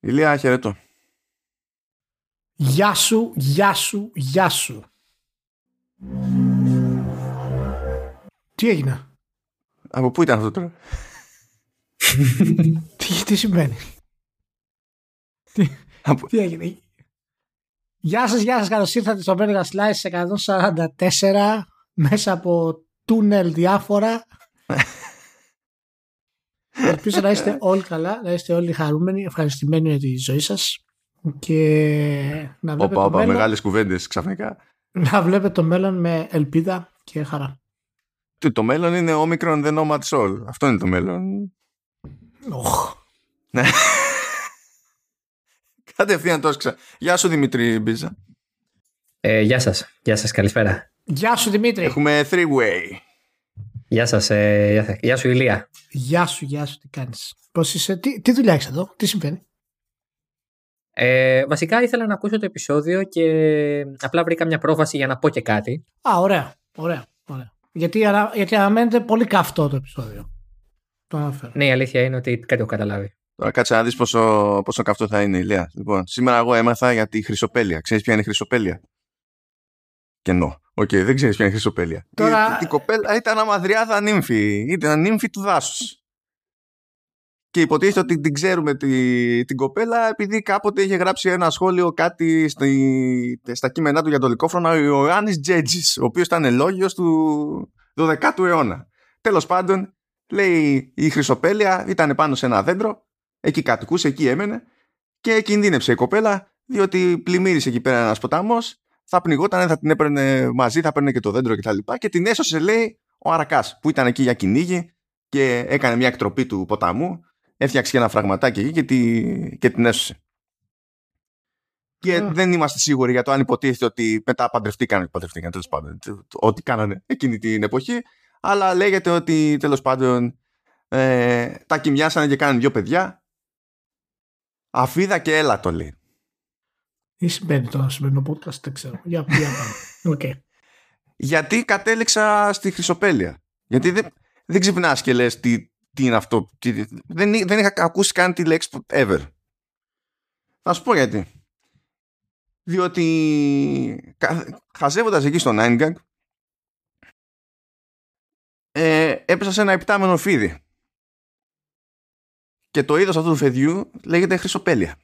Ηλία, χαιρετώ. Γεια σου, γεια σου, γεια σου. Τι έγινε; Από πού ήταν αυτό τώρα; τι, τι συμβαίνει; τι, Από... τι έγινε; Γεια σας, γεια σας, καλώς ήρθατε στο Vega Slice 144 μέσα από τούνελ διάφορα. Ελπίζω να είστε όλοι καλά, να είστε όλοι χαρούμενοι, ευχαριστημένοι για τη ζωή σας και να βλέπετε, Όπα, το, όπα, μέλλον, μεγάλες κουβέντες ξαφνικά. να βλέπετε το μέλλον με ελπίδα και χαρά. Τι, Το μέλλον είναι Omicron the Nomad Soul. Αυτό είναι το μέλλον. Οχ. Ναι. Κατευθείαν το ξα... Γεια σου Δημήτρη Μπίζα. Ε, γεια σας. Γεια σας. Καλησπέρα. Γεια σου Δημήτρη. Έχουμε three-way. Γεια σας. Ε, γεια, σας. γεια σου Ηλία. Γεια σου, γεια σου, τι κάνεις. Πώς είσαι, τι, τι δουλειά έχεις εδώ, τι συμβαίνει; Ε, βασικά ήθελα να ακούσω το επεισόδιο και απλά βρήκα μια πρόβαση για να πω και κάτι. Α, ωραία, ωραία, ωραία. Γιατί, ανα- γιατί αναμένεται πολύ καυτό το επεισόδιο. Το αναφέρω. Ναι, η αλήθεια είναι ότι κάτι έχω καταλάβει. Τώρα κάτσε να δεις πόσο, πόσο καυτό θα είναι η Ηλία. Λοιπόν, σήμερα εγώ έμαθα για τη χρυσοπέλεια. Ξέρεις ποια είναι η χρυσοπέλεια; Κενό. Οκ, δεν ξέρεις ποια είναι η Χρυσοπέλεια. Τώρα- Η, η κοπέλα ήταν Αμαδρυάδα νύμφη. Ήταν νύμφη του δάσους. Και υποτίθεται ότι την ξέρουμε τη, την κοπέλα επειδή κάποτε είχε γράψει ένα σχόλιο κάτι στη, στα κείμενά του για το Λυκόφρονα ο Ιωάννης Τζέτζης, ο οποίος ήταν λόγιος του 12ου αιώνα. Τέλος πάντων, λέει η Χρυσοπέλεια ήταν πάνω σε ένα δέντρο, εκεί κατοικούσε, εκεί έμενε και κινδύνεψε η κοπέλα διότι πλημμύρισε εκεί πέρα ένας ποτάμος, θα πνιγόταν, θα την έπαιρνε μαζί, θα έπαιρνε και το δέντρο κτλ. Και, και την έσωσε λέει ο Αρακάς που ήταν εκεί για κυνήγι και έκανε μια εκτροπή του ποταμού έφτιαξε και ένα φραγματάκι εκεί και, τη, και την έσωσε. Και Α. δεν είμαστε σίγουροι για το αν υποτίθεται ότι μετά παντρευτήκαν, παντρευτήκαν τέλος πάντων, ό,τι κάνανε εκείνη την εποχή, αλλά λέγεται ότι τέλος πάντων ε, τα κοιμιάσανε και κάνανε δύο παιδιά. Αφίδα και έλα το λέει. Τι συμβαίνει τώρα στο σημερινό podcast, δεν ξέρω. Για, για πάμε. Οκ. Γιατί κατέληξα στη Χρυσοπέλεια. Γιατί δεν, δεν ξυπνάς και λες τι, τι είναι αυτό. Τι, δεν, δεν είχα ακούσει καν τη λέξη ever. Θα σου πω γιατί. Διότι κα- χαζεύοντας εκεί στο 9gag ε, έπεσα σε ένα ιπτάμενο φίδι. Και το είδος αυτού του φαιδιού λέγεται Χρυσοπέλεια.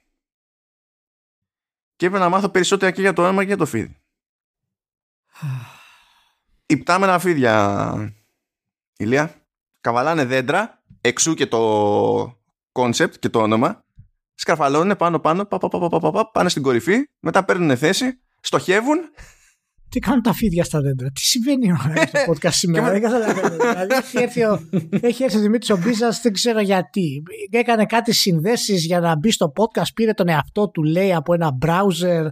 Και έπρεπε να μάθω περισσότερα και για το όνομα και για το φίδι. Υπτάμενα φίδια, Ηλία, καβαλάνε δέντρα, εξού και το concept και το όνομα, σκαρφαλώνουν πάνω πάνω, πα, πα, πα, πα, πα, πα, πα, πάνε στην κορυφή, μετά παίρνουν θέση, στοχεύουν Τι κάνουν τα φίδια στα δέντρα, τι συμβαίνει ώρα στο podcast σήμερα, δεν καταλαβαίνω. δηλαδή έχει έρθει ο, έχει έρθει ο Δημήτρης ο Μπίζας, δεν ξέρω γιατί. Έκανε κάτι συνδέσεις για να μπει στο podcast, πήρε τον εαυτό του, λέει, από ένα browser,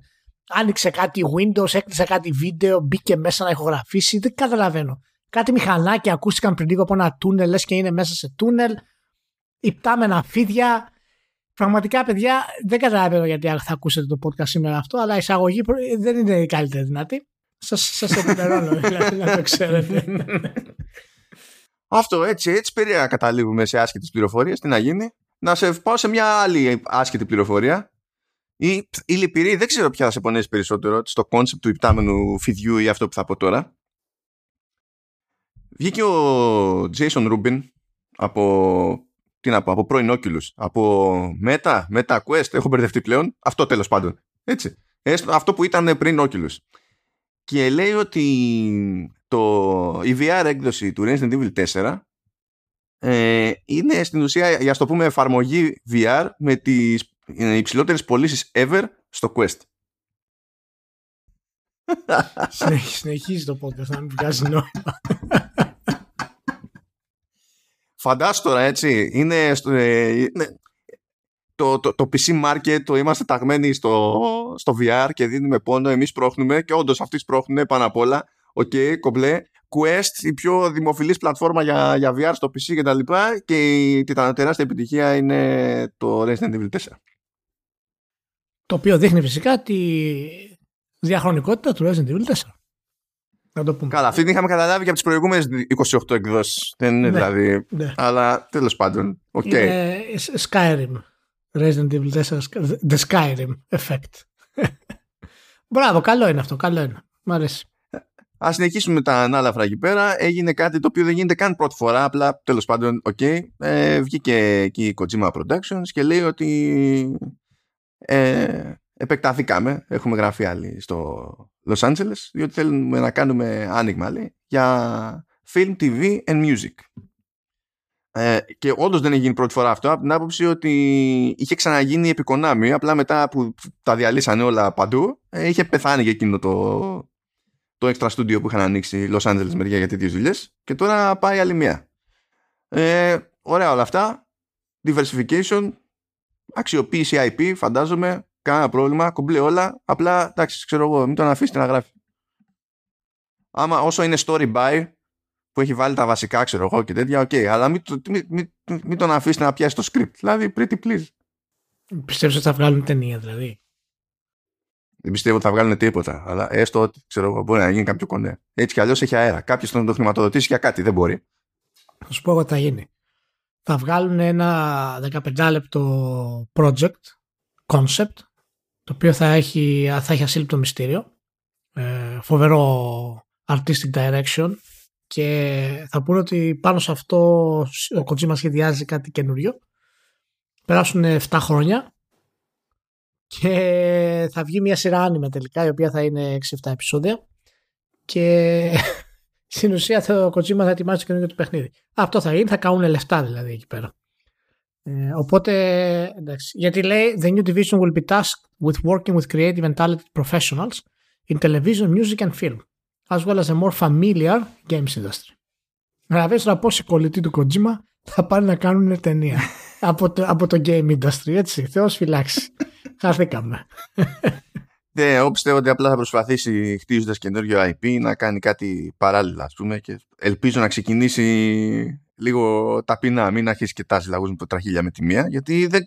άνοιξε κάτι Windows, έκλεισε κάτι βίντεο, μπήκε μέσα να ηχογραφήσει, δεν καταλαβαίνω. Κάτι μηχανάκια ακούστηκαν πριν λίγο από ένα τούνελ, λες και είναι μέσα σε τούνελ, υπτάμενα φίδια. Πραγματικά, παιδιά, δεν καταλαβαίνω γιατί θα ακούσετε το podcast σήμερα αυτό, αλλά η εισαγωγή προ- δεν είναι η καλύτερη δυνατή. Σας, σας ενημερώνω, δηλαδή, να το ξέρετε. Αυτό έτσι, έτσι περίεργα καταλήγουμε σε άσχετες πληροφορίες. Τι να γίνει; Να σε πάω σε μια άλλη άσχετη πληροφορία. Η, η λυπηρή, δεν ξέρω ποια θα σε πονέσει περισσότερο στο concept του ιπτάμενου φιδιού ή αυτό που θα πω τώρα. Βγήκε ο Jason Rubin από, τι να πω, από πρώην Oculus, από Meta, Meta Quest, έχω μπερδευτεί πλέον, αυτό τέλος πάντων, έτσι. Έστω, αυτό που ήταν πριν Oculus. Και λέει ότι το, η VR έκδοση του Resident Evil 4 ε, είναι στην ουσία, για να το πούμε, εφαρμογή VR με τις ε, υψηλότερες πωλήσεις ever στο Quest. Συνεχίζει, συνεχίζει το podcast να μην βγάζει νόημα. Φαντάσου τώρα, έτσι, είναι, στο, ε, είναι- το, το, το PC market, το είμαστε ταγμένοι στο, στο VR και δίνουμε πόνο, εμείς σπρώχνουμε και όντως αυτοί σπρώχνουν πάνω απ' όλα. Οκ, κομπλέ. Quest, η πιο δημοφιλής πλατφόρμα για, για VR στο PC και τα λοιπά και η τε- τεράστια επιτυχία είναι το Resident Evil 4. το οποίο δείχνει φυσικά τη διαχρονικότητα του Resident Evil 4. Να το πούμε. Καλά, αυτή την είχαμε καταλάβει και από τις προηγούμενες 28 εκδόσεις. Δεν είναι Ναι. δηλαδή... Ναι. Αλλά τέλος πάντων, οκ. Είναι Skyrim. Resident Evil 4 The Skyrim effect. Μπράβο, καλό είναι αυτό, καλό είναι. Μ' αρέσει. Ας συνεχίσουμε τα ανάλαφρα εκεί πέρα. Έγινε κάτι το οποίο δεν γίνεται καν πρώτη φορά. Απλά τέλος πάντων, OK. Okay, ε, βγήκε εκεί η Kojima Productions και λέει ότι ε, επεκταθήκαμε. Έχουμε γραφεία και στο Los Angeles, διότι θέλουμε να κάνουμε άνοιγμα λέει, για film, TV and music. Ε, και όντως δεν έχει γίνει πρώτη φορά αυτό από την άποψη ότι είχε ξαναγίνει επί Konami, απλά μετά που τα διαλύσανε όλα παντού, ε, είχε πεθάνει για εκείνο το, το extra studio που είχαν ανοίξει Los Angeles μεριά για τέτοιες δουλειές και τώρα πάει άλλη μία. Ε, ωραία όλα αυτά. Diversification, αξιοποίηση IP, φαντάζομαι, κανένα πρόβλημα, κομπλέ όλα. Απλά εντάξει, ξέρω εγώ, μην τον αφήσετε να γράφει. Άμα όσο είναι story by, που έχει βάλει τα βασικά, ξέρω εγώ και τέτοια, OK, okay, αλλά μην, μην, μην, μην τον αφήσετε να πιάσει το script. Δηλαδή, pretty please. Πιστεύω ότι θα βγάλουν ταινία, δηλαδή; Δεν πιστεύω ότι θα βγάλουν τίποτα. Αλλά έστω ότι ξέρω εγώ, μπορεί να γίνει κάποιο κονέ. Έτσι κι αλλιώς έχει αέρα. Κάποιος τον το χρηματοδοτήσει για κάτι. Δεν μπορεί. Θα σου πω εγώ τι θα γίνει. Θα βγάλουν ένα 15 λεπτό project, concept, το οποίο θα έχει, θα έχει ασύλληπτο μυστήριο. Ε, φοβερό artistic direction και θα πούνε ότι πάνω σε αυτό ο Kojima σχεδιάζει κάτι καινούριο. Περάσουν 7 χρόνια και θα βγει μια σειρά άνιμε τελικά η οποία θα είναι 6-7 επεισόδια και στην ουσία θα, ο Kojima θα ετοιμάσει το καινούργιο του παιχνίδι. Αυτό θα είναι, θα κάνουν λεφτά δηλαδή εκεί πέρα. Ε, οπότε, εντάξει, γιατί λέει The new division will be tasked with working with creative and talented professionals in television, music and film, as well as a more familiar games industry. Καταλαβαίνεις τώρα πόσοι κολλητοί του Kojima θα πάνε να κάνουν ταινία από, το, από το game industry, έτσι. Θεός φυλάξεις. Χαθήκαμε. Ναι, εγώ πιστεύω ότι απλά θα προσπαθήσει χτίζοντας καινούριο IP να κάνει κάτι παράλληλα, ας πούμε, και ελπίζω να ξεκινήσει λίγο ταπεινά, μην αρχίσεις και τάσει λαγούς με τραχύλια με τη μία, γιατί δεν,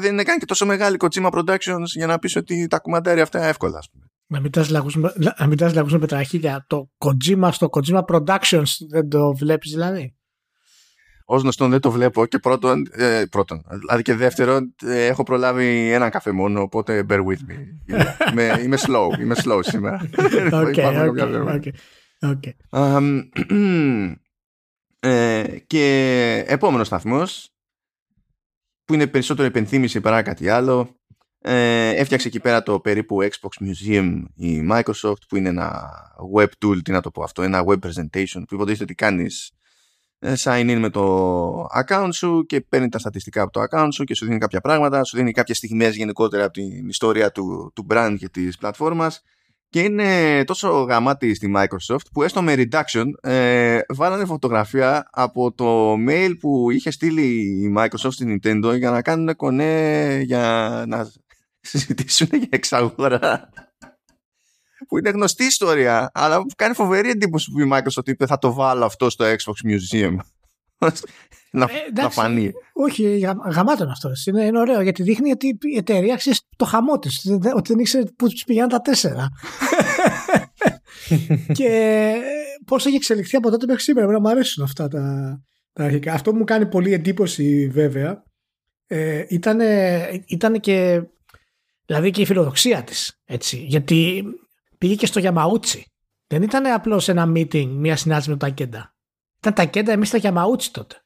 δεν είναι καν και τόσο μεγάλη Kojima Productions για να πεις ότι τα κουμαντάρια αυτά εύκολα, ας πούμε. Να μην τάσει λαγούς με τραχύλια. Το Kojima στο Kojima Productions δεν το βλέπεις δηλαδή; Ω γνωστόν δεν το βλέπω και πρώτον, ε, πρώτον δηλαδή και δεύτερον ε, έχω προλάβει έναν καφέ μόνο οπότε bear with me είμαι, είμαι slow είμαι slow σήμερα okay, okay, okay, um, ε, και επόμενος σταθμός που είναι περισσότερο υπενθύμηση παρά κάτι άλλο ε, έφτιαξε εκεί πέρα το περίπου Xbox Museum η Microsoft που είναι ένα web tool, τι να το πω αυτό, ένα web presentation που υποτίθεται ότι κάνεις ε, sign in με το account σου και παίρνει τα στατιστικά από το account σου και σου δίνει κάποια πράγματα, σου δίνει κάποιες στιγμές γενικότερα από την ιστορία του, του brand και της πλατφόρμας. Και είναι τόσο γαμάτι στη Microsoft που έστω με reduction ε, βάλανε φωτογραφία από το mail που είχε στείλει η Microsoft στην Nintendo για να κάνουν κονέ για να συζητήσουν για εξαγορά που είναι γνωστή ιστορία, αλλά που κάνει φοβερή εντύπωση που η Microsoft είπε θα το βάλω αυτό στο Xbox Museum. να, ε, να φανεί. Όχι, γαμάτον αυτό. Είναι, είναι ωραίο γιατί δείχνει ότι η εταιρεία ξέρει το χαμό της. Ότι δεν ήξερε πού τους πηγαίνουν τα τέσσερα. και πώς έχει εξελιχθεί από τότε μέχρι σήμερα. Μου αρέσουν αυτά τα, τα αρχικά. Αυτό που μου κάνει πολύ εντύπωση βέβαια ε, ήταν, ήταν και δηλαδή και η φιλοδοξία της έτσι, γιατί πήγε και στο Γιαμαούτσι. Δεν ήταν απλώς ένα meeting, μια συνάντηση με τον Τακέντα. Ήταν Τακέντα, εμείς στα Γιαμαούτσι τότε.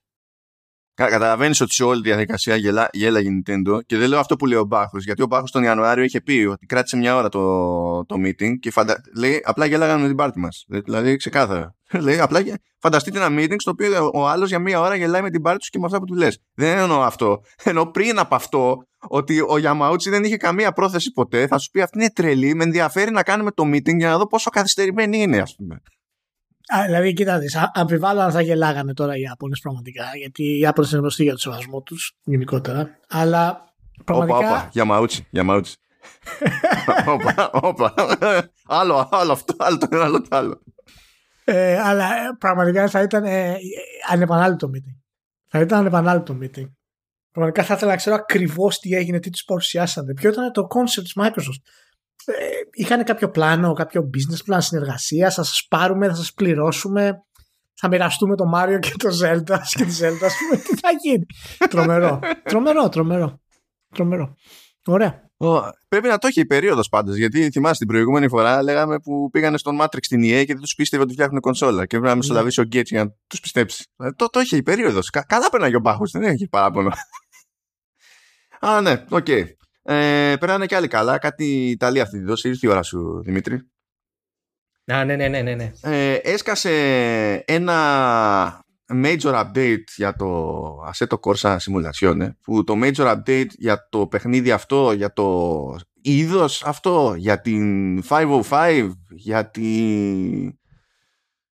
Καταλαβαίνεις ότι σε όλη τη διαδικασία γελά, γέλαγε η Nintendo και δεν λέω αυτό που λέει ο Μπάχος. Γιατί ο Μπάχος τον Ιανουάριο είχε πει ότι κράτησε μια ώρα το, το meeting και φαντα... λέει απλά γέλαγαν με την πάρτη μας. Δηλαδή ξεκάθαρα. λέει απλά φανταστείτε ένα meeting στο οποίο ο άλλος για μια ώρα γελάει με την πάρτη τους και με αυτά που του λες. Δεν εννοώ αυτό. Ενώ πριν από αυτό ότι ο Γιαμαούτσι δεν είχε καμία πρόθεση ποτέ. Θα σου πει αυτή είναι τρελή. Με ενδιαφέρει να κάνουμε το meeting για να δω πόσο καθυστερημένη είναι, ας πούμε. Α, δηλαδή, κοίτα, αμφιβάλλω αν θα γελάγανε τώρα οι Ιάπωνες πραγματικά. Γιατί οι Ιάπωνες είναι γνωστοί για το σεβασμό τους γενικότερα. Αλλά πραγματικά. Όπα, όπα, Γιαμαούτσι, Γιαμαούτσι. όπα, όπα. άλλο, άλλο αυτό, άλλο το ένα, άλλο το άλλο. Ε, αλλά ε, πραγματικά θα ήταν ε, ανεπανάληπτο meeting. Θα ήταν ανεπανάληπτο meeting. Πραγματικά θα ήθελα να ξέρω ακριβώς τι έγινε, τι τους παρουσιάσατε. Ποιο ήταν το concept της Microsoft. Ε, είχαν κάποιο πλάνο, κάποιο business plan συνεργασίας, θα σας πάρουμε, θα σας πληρώσουμε, θα μοιραστούμε το Μάριο και το Zelda και τη Zelda, ας πούμε, τι θα γίνει. τρομερό, τρομερό, τρομερό. Τρομερό. Ωραία. Oh, πρέπει να το έχει η περίοδος πάντως. Γιατί θυμάσαι την προηγούμενη φορά λέγαμε που πήγανε στον Matrix στην EA και δεν τους πίστευε ότι φτιάχνουν κονσόλα. Και έπρεπε να μεσολαβήσει ο Γκέτ για να τους πιστέψει. Ε, το, το είχε η περίοδος. Κα, καλά πέρναγε ο Μπάχος, δεν έχει παράπονο. Α, ναι, οκ. Okay. Ε, περνάνε και άλλοι καλά. Κάτι Ιταλία αυτή τη δόση. Ήρθε η ώρα σου, Δημήτρη. Α, ναι, ναι, ναι, ναι. ναι. Ε, έσκασε ένα major update για το Assetto Corsa Simulazione που το major update για το παιχνίδι αυτό, για το είδος αυτό, για την 505, για, τη...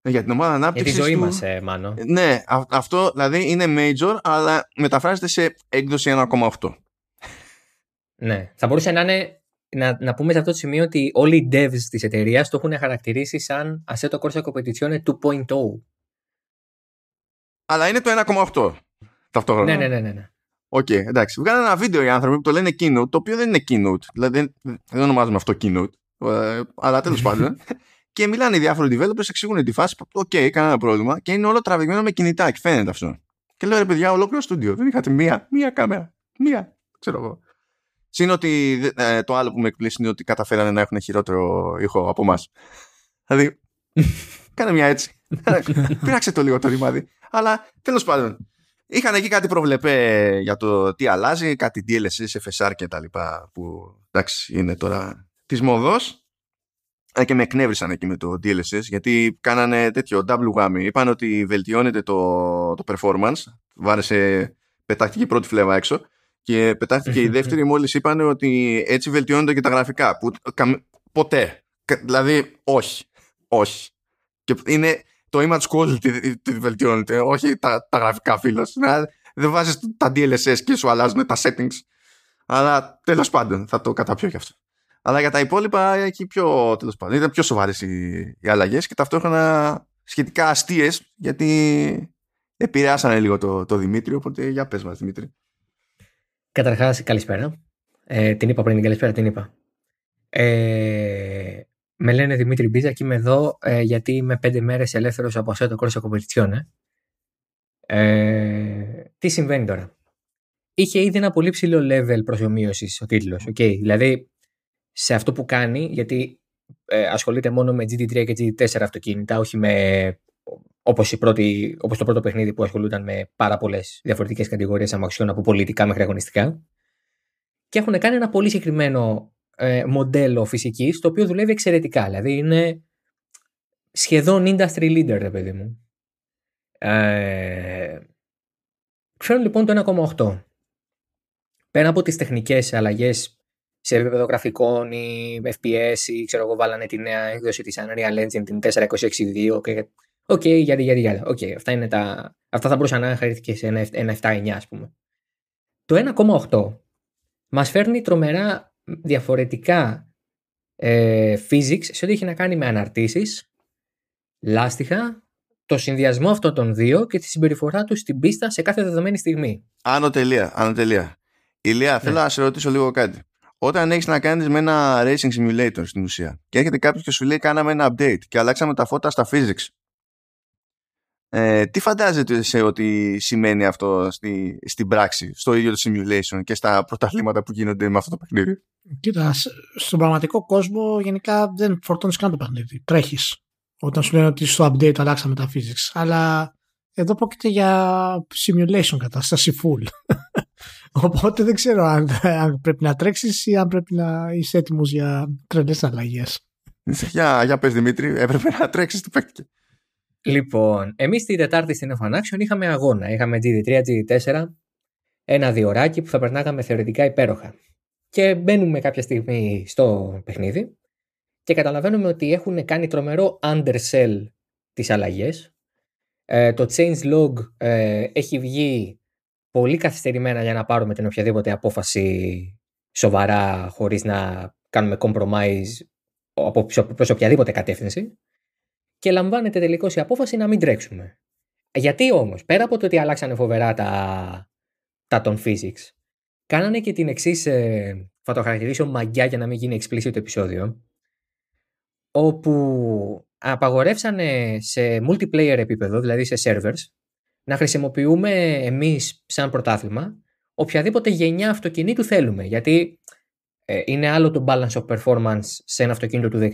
για την ομάδα ανάπτυξης Για τη ζωή του... μας, ε, Μάνο. Ναι, αυτό δηλαδή είναι major αλλά μεταφράζεται σε έκδοση 1,8. Ναι, θα μπορούσε να είναι να, να πούμε σε αυτό το σημείο ότι όλοι οι devs της εταιρείας το έχουν χαρακτηρίσει σαν Assetto Corsa Competizione 2.0 αλλά είναι το 1,8 ταυτόχρονα. Ναι, ναι, ναι. ναι. OK, okay, εντάξει. Βγάλανε ένα βίντεο οι άνθρωποι που το λένε keynote, το οποίο δεν είναι keynote. Δηλαδή δεν, δεν ονομάζουμε αυτό keynote. Ε, αλλά τέλος πάντων. και μιλάνε οι διάφοροι developers, εξηγούν τη φάση. OK, okay, κανένα πρόβλημα. Και είναι όλο τραβηγμένο με κινητά και φαίνεται αυτό. Και λέω ρε παιδιά, ολόκληρο στούντιο. Δεν είχατε μία, μία κάμερα. Μία. Ξέρω εγώ. Συν ότι ε, το άλλο που με εκπλήσσει είναι ότι καταφέρανε να έχουν χειρότερο ήχο από εμάς. Δηλαδή, κάνε μια έτσι. Πείραξέ το λίγο το ρημάδι. Αλλά τέλος πάντων. Είχαν εκεί κάτι προβλεπέ για το τι αλλάζει, κάτι DLSS, FSR και τα λοιπά που εντάξει είναι τώρα της μόδος ε, και με εκνεύρισαν εκεί με το DLSS γιατί κάνανε τέτοιο double whammy. Είπαν ότι βελτιώνεται το, το performance. Βάρεσε, πετάχτηκε η πρώτη φλέβα έξω. Και πετάχτηκε η δεύτερη μόλις είπαν ότι έτσι βελτιώνονται και τα γραφικά. Που ποτέ, δηλαδή όχι. Όχι. Και είναι το image quality τη βελτιώνεται, όχι τα, τα γραφικά φίλος. Δεν βάζεις τα DLSS και σου αλλάζουν τα settings. Αλλά τέλος πάντων θα το καταπιώ και αυτό. Αλλά για τα υπόλοιπα εκεί πιο, τέλος πάντων, ήταν πιο σοβαρές οι, οι αλλαγές και ταυτόχρονα σχετικά αστείες γιατί επηρεάσανε λίγο το, το Δημήτρη. Οπότε για πες μας, Δημήτρη. Καταρχάς, καλησπέρα. Ε, την είπα πριν την καλησπέρα, την είπα. Ε, με λένε Δημήτρη Μπίζα και είμαι εδώ ε, γιατί είμαι πέντε μέρες ελεύθερος από αυτό το κόρσο κομπετιτσιόν. Ε, τι συμβαίνει τώρα; Είχε ήδη ένα πολύ ψηλό level προσωμείωσης ο τίτλος. Okay. Δηλαδή, σε αυτό που κάνει, γιατί ε, ασχολείται μόνο με GT3 και GT4 αυτοκίνητα, όχι με όπως, η πρώτη, όπως το πρώτο παιχνίδι που ασχολούνταν με πάρα πολλές διαφορετικές κατηγορίες αμαξιών από πολιτικά μέχρι αγωνιστικά. Και έχουν κάνει ένα πολύ συγκεκριμένο ε, μοντέλο φυσικής το οποίο δουλεύει εξαιρετικά. Δηλαδή είναι σχεδόν industry leader, ρε παιδί μου. Ε, λοιπόν το 1,8. Πέρα από τις τεχνικές αλλαγές σε επίπεδο γραφικών ή FPS ή ξέρω εγώ βάλανε τη νέα έκδοση της Unreal Engine την 4.26.2 και OK, okay, γιατί, γιατί, γιατί. OK, okay, αυτά, είναι τα... αυτά θα μπορούσαν να χαρίστηκε σε ένα 7-9 ας πούμε. Το 1,8 μας φέρνει τρομερά διαφορετικά ε, physics σε ό,τι έχει να κάνει με αναρτήσεις, λάστιχα, το συνδυασμό αυτών των δύο και τη συμπεριφορά τους στην πίστα σε κάθε δεδομένη στιγμή. Άνω τελεία, άνω τελεία. Ηλία, ναι. θέλω να σε ρωτήσω λίγο κάτι. Όταν έχεις να κάνεις με ένα racing simulator στην ουσία και έρχεται κάποιος και σου λέει κάναμε ένα update και αλλάξαμε τα φώτα στα physics ε, τι φαντάζεται σε ότι σημαίνει αυτό στη, στην πράξη, στο ίδιο το simulation και στα πρωταθλήματα που γίνονται με αυτό το παιχνίδι; Κοίτα, στον πραγματικό κόσμο γενικά δεν φορτώνεις καν το παιχνίδι. Τρέχεις. Όταν σου λένε ότι στο update αλλάξαμε τα physics. Αλλά εδώ πρόκειται για simulation κατάσταση full. Οπότε δεν ξέρω αν, αν πρέπει να τρέξεις ή αν πρέπει να είσαι έτοιμος για τρελές αλλαγές. Για, για πες Δημήτρη, έπρεπε να τρέξεις, τι παίχτηκε. Λοιπόν, εμείς την Τετάρτη στην F1 Action είχαμε αγώνα. Είχαμε GD3, GD4, ένα διοράκι που θα περνάγαμε θεωρητικά υπέροχα. Και μπαίνουμε κάποια στιγμή στο παιχνίδι και καταλαβαίνουμε ότι έχουν κάνει τρομερό undersell τις αλλαγές. Ε, το change log ε, έχει βγει πολύ καθυστερημένα για να πάρουμε την οποιαδήποτε απόφαση σοβαρά χωρίς να κάνουμε compromise από, προς οποιαδήποτε κατεύθυνση και λαμβάνεται τελικώς η απόφαση να μην τρέξουμε. Γιατί όμως, πέρα από το ότι αλλάξανε φοβερά τα, τα των physics, κάνανε και την εξής, ε, θα το χαρακτηρίσω μαγιά για να μην γίνει explicit το επεισόδιο, όπου απαγορεύσανε σε multiplayer επίπεδο, δηλαδή σε servers, να χρησιμοποιούμε εμείς σαν πρωτάθλημα οποιαδήποτε γενιά αυτοκινήτου θέλουμε. Γιατί ε, είναι άλλο το balance of performance σε ένα αυτοκίνητο του 19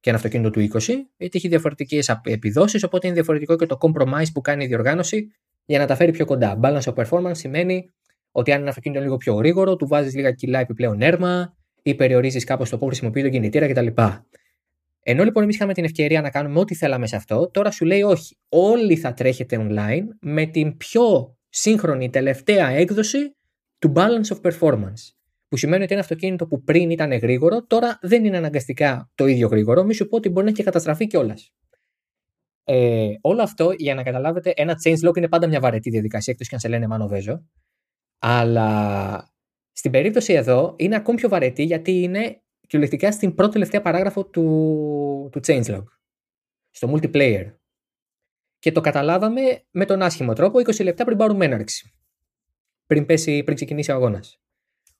και ένα αυτοκίνητο του 20, γιατί έχει διαφορετικές επιδόσεις, οπότε είναι διαφορετικό και το compromise που κάνει η διοργάνωση για να τα φέρει πιο κοντά. Balance of performance σημαίνει ότι αν ένα αυτοκίνητο είναι λίγο πιο γρήγορο, του βάζεις λίγα κιλά επιπλέον έρμα ή περιορίζεις κάπως το πώ χρησιμοποιεί τον κινητήρα κτλ. Ενώ λοιπόν εμείς είχαμε την ευκαιρία να κάνουμε ό,τι θέλαμε σε αυτό, τώρα σου λέει όχι. Όλοι θα τρέχετε online με την πιο σύγχρονη τελευταία έκδοση του balance of performance. Που σημαίνει ότι ένα αυτοκίνητο που πριν ήταν γρήγορο, τώρα δεν είναι αναγκαστικά το ίδιο γρήγορο. Μη σου πω ότι μπορεί να έχει καταστραφεί κιόλας. Ε, όλο αυτό για να καταλάβετε, ένα change log είναι πάντα μια βαρετή διαδικασία, εκτός και αν σε λένε Μάνο Βέζο. Αλλά στην περίπτωση εδώ είναι ακόμη πιο βαρετή γιατί είναι κυριολεκτικά στην πρώτη τελευταία παράγραφο του, του changelog. Στο multiplayer. Και το καταλάβαμε με τον άσχημο τρόπο 20 λεπτά πριν πάρουμε έναρξη. Πριν, πέσει, πριν ξεκινήσει ο αγώνας.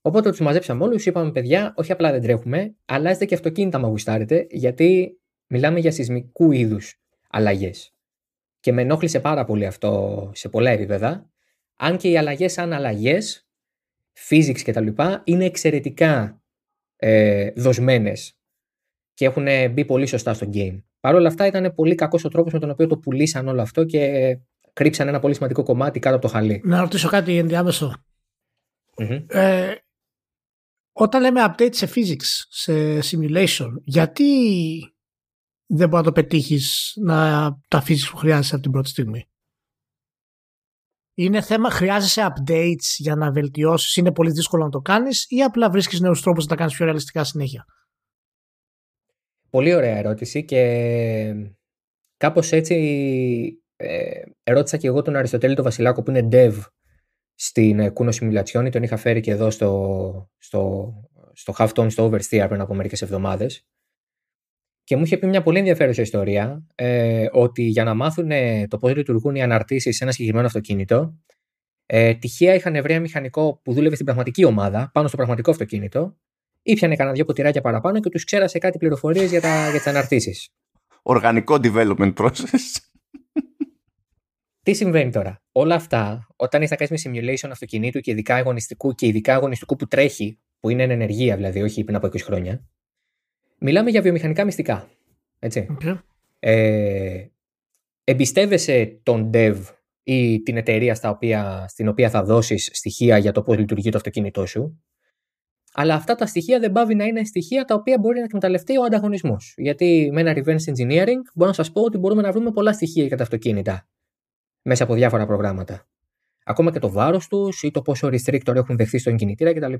Οπότε του μαζέψαμε όλους, είπαμε παιδιά, όχι απλά δεν τρέχουμε, αλλάζετε και αυτοκίνητα μα γουστάρετε, γιατί μιλάμε για σεισμικού είδους αλλαγές. Και με ενόχλησε πάρα πολύ αυτό σε πολλά επίπεδα. Αν και οι αλλαγές σαν αλλαγές, physics κτλ., είναι εξαιρετικά ε, δοσμένες και έχουν μπει πολύ σωστά στο game. Παρ' όλα αυτά ήταν πολύ κακός ο τρόπος με τον οποίο το πουλήσαν όλο αυτό και κρύψαν ένα πολύ σημαντικό κομμάτι κάτω από το χαλί. Να ρωτήσω κάτι ενδιάμεσο. Ε, όταν λέμε update σε physics, σε simulation, γιατί δεν μπορεί να το πετύχεις να τα physics που χρειάζεσαι από την πρώτη στιγμή; Είναι θέμα, χρειάζεσαι updates για να βελτιώσεις, είναι πολύ δύσκολο να το κάνεις, ή απλά βρίσκεις νέους τρόπους να τα κάνεις πιο ρεαλιστικά συνέχεια; Πολύ ωραία ερώτηση και κάπως έτσι ε, ερώτησα και εγώ τον Αριστοτέλη τον Βασιλάκο που είναι dev στην Kuno Simulation, τον είχα φέρει και εδώ στο, στο, στο Halftone στο Oversteer πριν από μερικές εβδομάδες και μου είχε πει μια πολύ ενδιαφέρουσα ιστορία ε, ότι για να μάθουν το πώς λειτουργούν οι αναρτήσεις σε ένα συγκεκριμένο αυτοκίνητο, ε, τυχαία είχαν βρει ένα μηχανικό που δούλευε στην πραγματική ομάδα, πάνω στο πραγματικό αυτοκίνητο, ήπιανε κανένα δύο ποτηράκια παραπάνω και τους ξέρασε κάτι πληροφορίες για, για τις αναρτήσεις. Οργανικό development process. Τι συμβαίνει τώρα; Όλα αυτά, όταν είσαι να κάνεις με simulation αυτοκινήτου και ειδικά αγωνιστικού και ειδικά αγωνιστικού που τρέχει, που είναι εν ενεργεία δηλαδή, όχι πριν από 20 χρόνια, Μιλάμε για βιομηχανικά μυστικά. Έτσι. Okay. Ε, εμπιστεύεσαι τον dev ή την εταιρεία στα οποία, στην οποία θα δώσεις στοιχεία για το πώς λειτουργεί το αυτοκίνητό σου. Αλλά αυτά τα στοιχεία δεν πάβει να είναι στοιχεία τα οποία μπορεί να εκμεταλλευτεί ο ανταγωνισμός. Γιατί με ένα reverse engineering μπορώ να σας πω ότι μπορούμε να βρούμε πολλά στοιχεία για τα αυτοκίνητα μέσα από διάφορα προγράμματα. Ακόμα και το βάρος τους ή το πόσο restrictor έχουν δεχθεί στον κινητήρα κτλ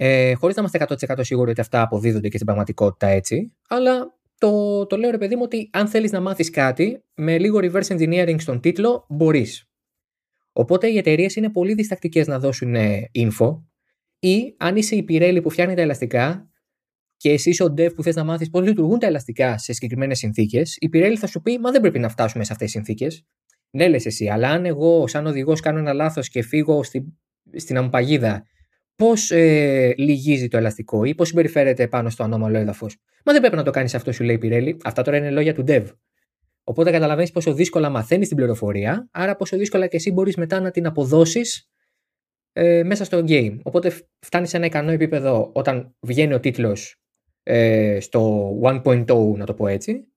ε, χωρίς να είμαστε 100% σίγουροι ότι αυτά αποδίδονται και στην πραγματικότητα έτσι. Αλλά το, το λέω ρε παιδί μου ότι αν θέλεις να μάθεις κάτι, με λίγο reverse engineering στον τίτλο, μπορείς. Οπότε οι εταιρείες είναι πολύ διστακτικές να δώσουν ε, info. Ή αν είσαι η Pirelli που φτιάχνει τα ελαστικά και εσύ είσαι ο dev που θες να μάθεις πώς λειτουργούν τα ελαστικά σε συγκεκριμένες συνθήκες, η Pirelli θα σου πει: Μα δεν πρέπει να φτάσουμε σε αυτές τις συνθήκες. Ναι, λες εσύ, αλλά αν εγώ, σαν οδηγός, κάνω ένα λάθος και φύγω στην, στην αμπαγίδα πώς ε, λυγίζει το ελαστικό ή πώς συμπεριφέρεται πάνω στο ανώμαλο έδαφος; Μα δεν πρέπει να το κάνεις αυτό, σου λέει η Πιρέλη. Αυτά τώρα είναι λόγια του dev. Οπότε καταλαβαίνεις πόσο δύσκολα μαθαίνεις την πληροφορία, άρα πόσο δύσκολα και εσύ μπορείς μετά να την αποδώσεις ε, μέσα στο game. Οπότε φτάνει σε ένα ικανό επίπεδο όταν βγαίνει ο τίτλος ε, στο 1.0, να το πω έτσι.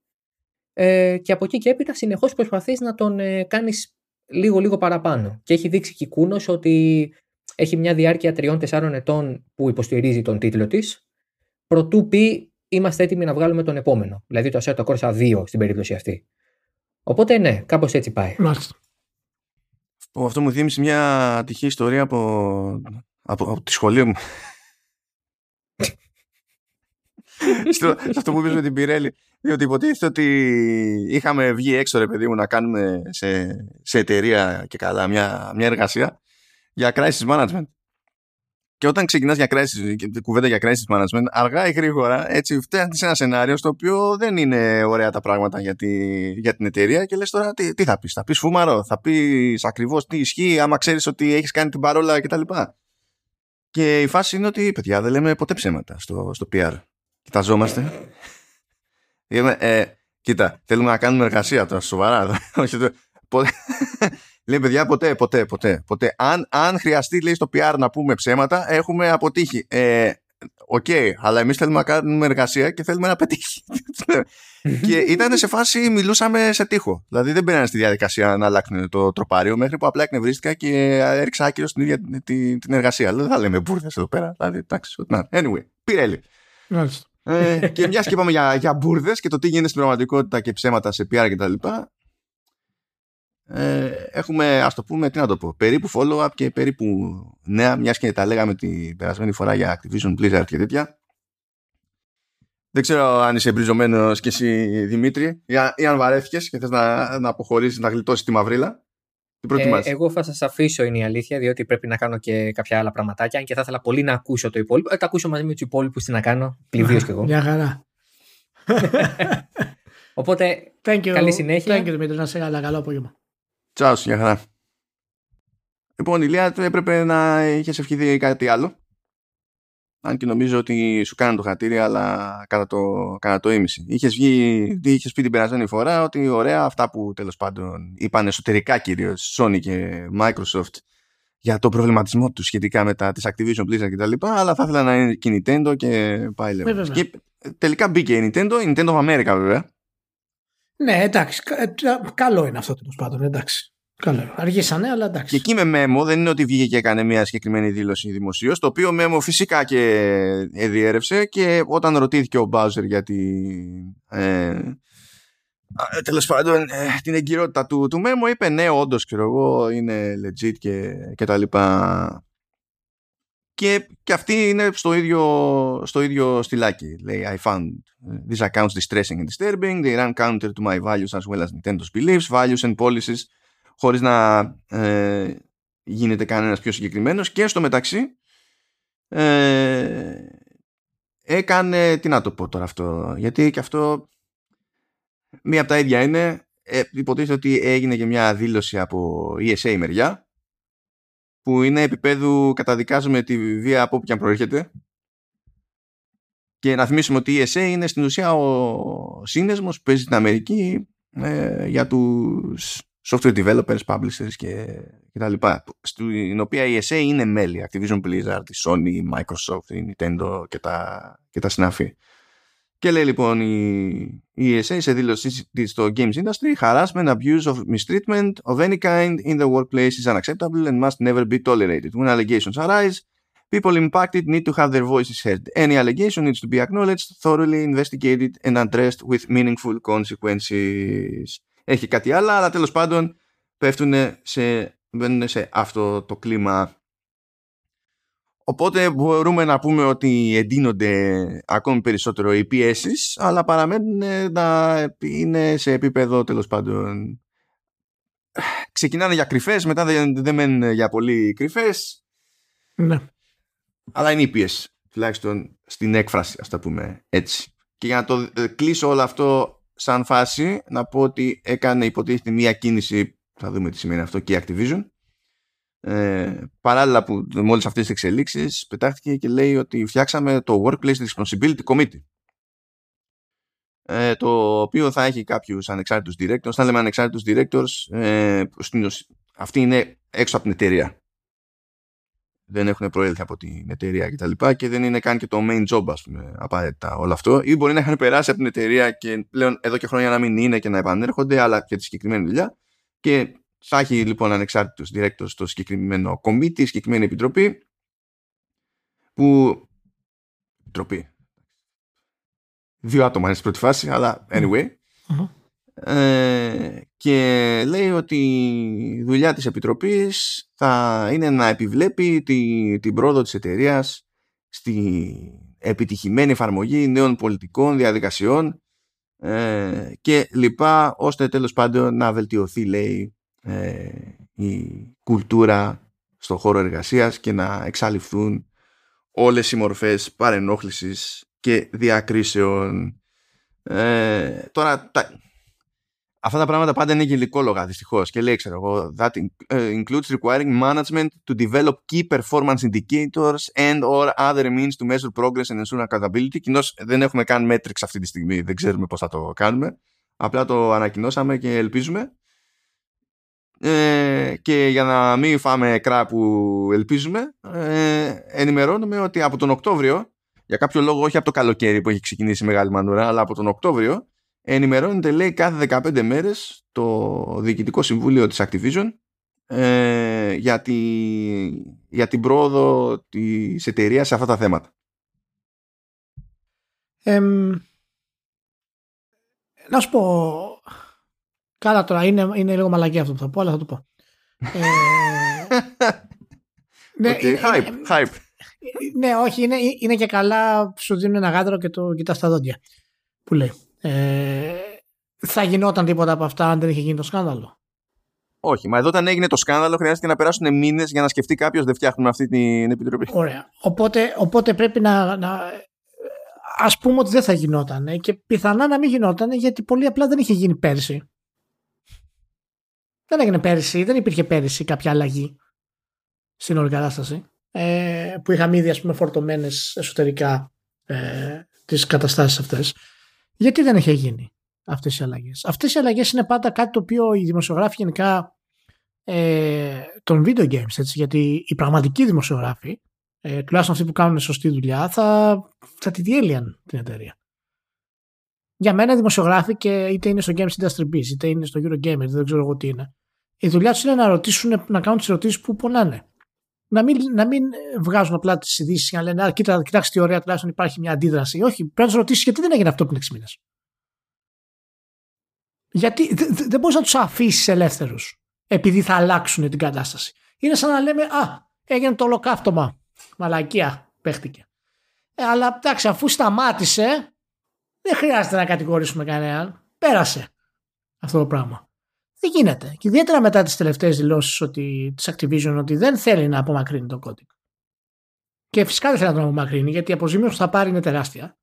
Ε, και από εκεί και έπειτα συνεχώς προσπαθείς να τον ε, κάνεις λίγο-λίγο παραπάνω. Και έχει δείξει και ότι έχει μια διάρκεια 3-4 ετών που υποστηρίζει τον τίτλο της. Προτού πει είμαστε έτοιμοι να βγάλουμε τον επόμενο. Δηλαδή το Assetto Corsa 2 στην περίπτωση αυτή. Οπότε ναι, κάπως έτσι πάει. Μάλιστα. Αυτό μου θύμισε μια ατυχή ιστορία από, από, από τη σχολή μου. Στο, σε αυτό που είπες με την Πιρέλη διότι υποτίθεται ότι είχαμε βγει έξω ρε παιδί μου να κάνουμε σε, σε εταιρεία και καλά μια, μια εργασία για crisis management. Και όταν ξεκινάς για crisis, κουβέντα για crisis management, αργά ή γρήγορα έτσι φτάνει σε ένα σενάριο στο οποίο δεν είναι ωραία τα πράγματα για, τη, για την εταιρεία και λες τώρα τι, τι θα πεις. Θα πεις φούμαρο, θα πεις ακριβώς τι ισχύει, άμα ξέρεις ότι έχεις κάνει την παρόλα κτλ. Και η φάση είναι ότι, παιδιά, δεν λέμε ποτέ ψέματα στο, στο PR. Κοιταζόμαστε. ε, κοίτα, θέλουμε να κάνουμε εργασία τώρα, σοβαρά. Όχι, Λέει, παιδιά, ποτέ, ποτέ, ποτέ. ποτέ. Αν, αν χρειαστεί, λέει, στο PR να πούμε ψέματα, έχουμε αποτύχει. Ε, OK, okay, αλλά εμείς θέλουμε να κάνουμε εργασία και θέλουμε να πετύχει. και ήταν σε φάση, μιλούσαμε σε τοίχο. Δηλαδή δεν μπαίνανε στη διαδικασία να αλλάξουν το τροπάριο μέχρι που απλά εκνευρίστηκα και έριξα άκυρο στην ίδια την, την εργασία. Δηλαδή δεν θα λέμε μπούρδες εδώ πέρα. Δηλαδή, εντάξει, Anyway, πήρε ε, και μιας και είπαμε για, για μπουρδες και το τι γίνεται στην πραγματικότητα και ψέματα σε PR κτλ. Ε, έχουμε, ας το πούμε, τι να το πω, περίπου follow-up και περίπου νέα, μιας και τα λέγαμε την περασμένη φορά για Activision Blizzard και τέτοια. Δεν ξέρω αν είσαι εμπριζωμένος και εσύ Δημήτρη ή, ή αν βαρέθηκες και θες να, να αποχωρήσεις, να γλιτώσεις τη μαυρίλα. Ε, εγώ θα σας αφήσω είναι η αλήθεια, διότι πρέπει να κάνω και κάποια άλλα πραγματάκια. Αν και θα ήθελα πολύ να ακούσω το υπόλοιπο. Ε, τα ακούσω μαζί με τους υπόλοιπους τι να κάνω. Πληδίω κι εγώ. Μια χαρά. Οπότε, καλή συνέχεια. Thank you, Δημήτρη. Να σε καλά. Καλό απόγευμα. Τσάου, για χαρά. Λοιπόν, Ηλία, πρέπει να είχες ευχηθεί κάτι άλλο. Αν και νομίζω ότι σου κάνανε το χατήρι, αλλά κατά το, κατά το ίμιση. Είχες βγει, είχες πει την περασμένη φορά ότι ωραία αυτά που τέλος πάντων είπαν εσωτερικά κυρίως Sony και Microsoft για το προβληματισμό τους σχετικά με τα της Activision Blizzard κτλ. Αλλά θα ήθελα να είναι και η Nintendo και πάει λέγοντα. Και τελικά μπήκε η Nintendo, η Nintendo of America βέβαια. Ναι, εντάξει. Ε, καλό είναι αυτό τέλος πάντων. Εντάξει. Καλό. Αργήσανε, αλλά εντάξει. Και εκεί με μέμο δεν είναι ότι βγήκε και έκανε μια συγκεκριμένη δήλωση δημοσίως. Το οποίο μέμο φυσικά και διέρευσε και όταν ρωτήθηκε ο Μπάουζερ για τη. Ε, Τέλος πάντων, ε, την εγκυρότητα του, του μέμο είπε ναι, όντως ξέρω εγώ, είναι legit και, και τα λοιπά. Και, και αυτή είναι στο ίδιο, στο ίδιο στυλάκι. Λέει, I found these accounts distressing and disturbing. They run counter to my values as well as Nintendo's beliefs, values and policies χωρίς να ε, γίνεται κανένας πιο συγκεκριμένος. Και στο μεταξύ ε, έκανε, τι να το πω τώρα αυτό, γιατί και αυτό μία από τα ίδια είναι, ε, υποτίθεται ότι έγινε και μια δήλωση από ESA μεριά που είναι επίπεδου καταδικάζουμε τη βία από όπου και αν προέρχεται. Και να θυμίσουμε ότι η ESA είναι στην ουσία ο σύνδεσμος που παίζει στην Αμερική ε, για τους software developers, publishers και, και τα λοιπά στην οποία η ESA είναι μέλη Activision Blizzard, η Sony, η Microsoft, η Nintendo και τα, και τα συναφή και λέει λοιπόν η, η ESA σε δήλωσή στο games industry harassment, abuse of mistreatment of any kind in the workplace is unacceptable and must never be tolerated. When allegations arise, people impacted need to have their voices heard. Any allegation needs to be acknowledged, thoroughly investigated and addressed with meaningful consequences έχει κάτι άλλο, αλλά τέλος πάντων πέφτουν σε, μπαίνουν σε αυτό το κλίμα. Οπότε μπορούμε να πούμε ότι εντείνονται ακόμη περισσότερο οι πιέσεις, αλλά παραμένουν να είναι σε επίπεδο τέλος πάντων ξεκινάνε για κρυφές, μετά δεν μένουν για πολύ κρυφές. Ναι. Αλλά είναι η πίεση, τουλάχιστον στην έκφραση, ας τα πούμε έτσι. Και για να το ε, κλείσω όλο αυτό σαν φάση να πω ότι έκανε υποτίθεται μία κίνηση θα δούμε τι σημαίνει αυτό και η Activision. Ε, παράλληλα που με όλες αυτές τις εξελίξεις πετάχτηκε και λέει ότι φτιάξαμε το Workplace Responsibility Committee. Ε, το οποίο θα έχει κάποιους ανεξάρτητους directors. Θα λέμε ανεξάρτητους directors ε, αυτή είναι έξω από την εταιρεία δεν έχουν προέλθει από την εταιρεία κτλ. Και, τα και δεν είναι καν και το main job, ας πούμε, απαραίτητα όλο αυτό. Ή μπορεί να είχαν περάσει από την εταιρεία και πλέον εδώ και χρόνια να μην είναι και να επανέρχονται, αλλά και τη συγκεκριμένη δουλειά. Και θα έχει λοιπόν ανεξάρτητου directors στο συγκεκριμένο κομίτι, συγκεκριμένη επιτροπή. Που. Επιτροπή. Δύο άτομα είναι στην πρώτη φάση, αλλά anyway. Ε, και λέει ότι η δουλειά της Επιτροπής θα είναι να επιβλέπει τη, την πρόοδο της εταιρείας στη επιτυχημένη εφαρμογή νέων πολιτικών διαδικασιών ε, και λοιπά ώστε τέλος πάντων να βελτιωθεί λέει ε, η κουλτούρα στο χώρο εργασίας και να εξαλειφθούν όλες οι μορφές παρενόχλησης και διακρίσεων. Ε, τώρα τα, Αυτά τα πράγματα πάντα είναι γελικόλογα δυστυχώς. Και λέει, ξέρω εγώ, that ε, includes requiring management to develop key performance indicators and or other means to measure progress and ensure accountability. Κοινώς δεν έχουμε καν metrics αυτή τη στιγμή, δεν ξέρουμε πώς θα το κάνουμε. Απλά το ανακοινώσαμε και ελπίζουμε. ε, και για να μην φάμε κρά που ελπίζουμε ε, ενημερώνουμε ότι από τον Οκτώβριο για κάποιο λόγο όχι από το καλοκαίρι που έχει ξεκινήσει η Μεγάλη Μανούρα αλλά από τον Οκτώβριο ενημερώνεται λέει κάθε 15 μέρες το Διοικητικό Συμβούλιο της Activision ε, για, τη, για την πρόοδο της εταιρείας σε αυτά τα θέματα. να σου πω Καλά τώρα, είναι, είναι λίγο μαλακή αυτό που θα πω, αλλά θα το πω. ε, ναι, okay, hype, hype. Ναι, όχι, είναι, είναι και καλά σου δίνουν ένα γάδρο και το κοιτάς στα δόντια. Που λέει. Ε, θα γινόταν τίποτα από αυτά αν δεν είχε γίνει το σκάνδαλο; Όχι, μα εδώ όταν έγινε το σκάνδαλο χρειάστηκε να περάσουν μήνες για να σκεφτεί κάποιος δεν φτιάχνουμε αυτή την επιτροπή. Ωραία. Οπότε, οπότε πρέπει να, να. Α πούμε ότι δεν θα γινόταν και πιθανά να μην γινόταν γιατί πολύ απλά δεν είχε γίνει πέρσι. Δεν έγινε πέρυσι, δεν υπήρχε πέρυσι κάποια αλλαγή στην όλη κατάσταση. Ε, που είχαμε ήδη ας πούμε φορτωμένες εσωτερικά ε, τις καταστάσεις αυτές. Γιατί δεν είχε γίνει αυτές οι αλλαγές. Αυτές οι αλλαγές είναι πάντα κάτι το οποίο οι δημοσιογράφοι γενικά ε, των video games έτσι, γιατί οι πραγματικοί δημοσιογράφοι ε, τουλάχιστον αυτοί που κάνουν σωστή δουλειά θα, θα τη διέλυαν την εταιρεία. Για μένα δημοσιογράφοι και είτε είναι στο Games Industry Biz είτε είναι στο Eurogamer δεν ξέρω εγώ τι είναι η δουλειά τους είναι να ρωτήσουν, να κάνουν τις ερωτήσεις που πονάνε. Να μην, να μην βγάζουν απλά τις ειδήσεις και να λένε Α, κοίτα, κοιτάξτε τι ωραία, τουλάχιστον υπάρχει μια αντίδραση. Όχι, πρέπει να του ρωτήσει γιατί δεν έγινε αυτό πριν 6 μήνες; Γιατί δεν μπορείς να τους αφήσεις ελεύθερους επειδή θα αλλάξουν την κατάσταση. Είναι σαν να λέμε Α, έγινε το ολοκαύτωμα. Μαλακία, παίχτηκε. Ε, αλλά εντάξει, αφού σταμάτησε, δεν χρειάζεται να κατηγορήσουμε κανέναν. Πέρασε αυτό το πράγμα. Δεν γίνεται; Και ιδιαίτερα μετά τις τελευταίες δηλώσεις της Activision ότι δεν θέλει να απομακρύνει τον κώδικα. Και φυσικά δεν θέλει να τον απομακρύνει γιατί η αποζημίωση που θα πάρει είναι τεράστια.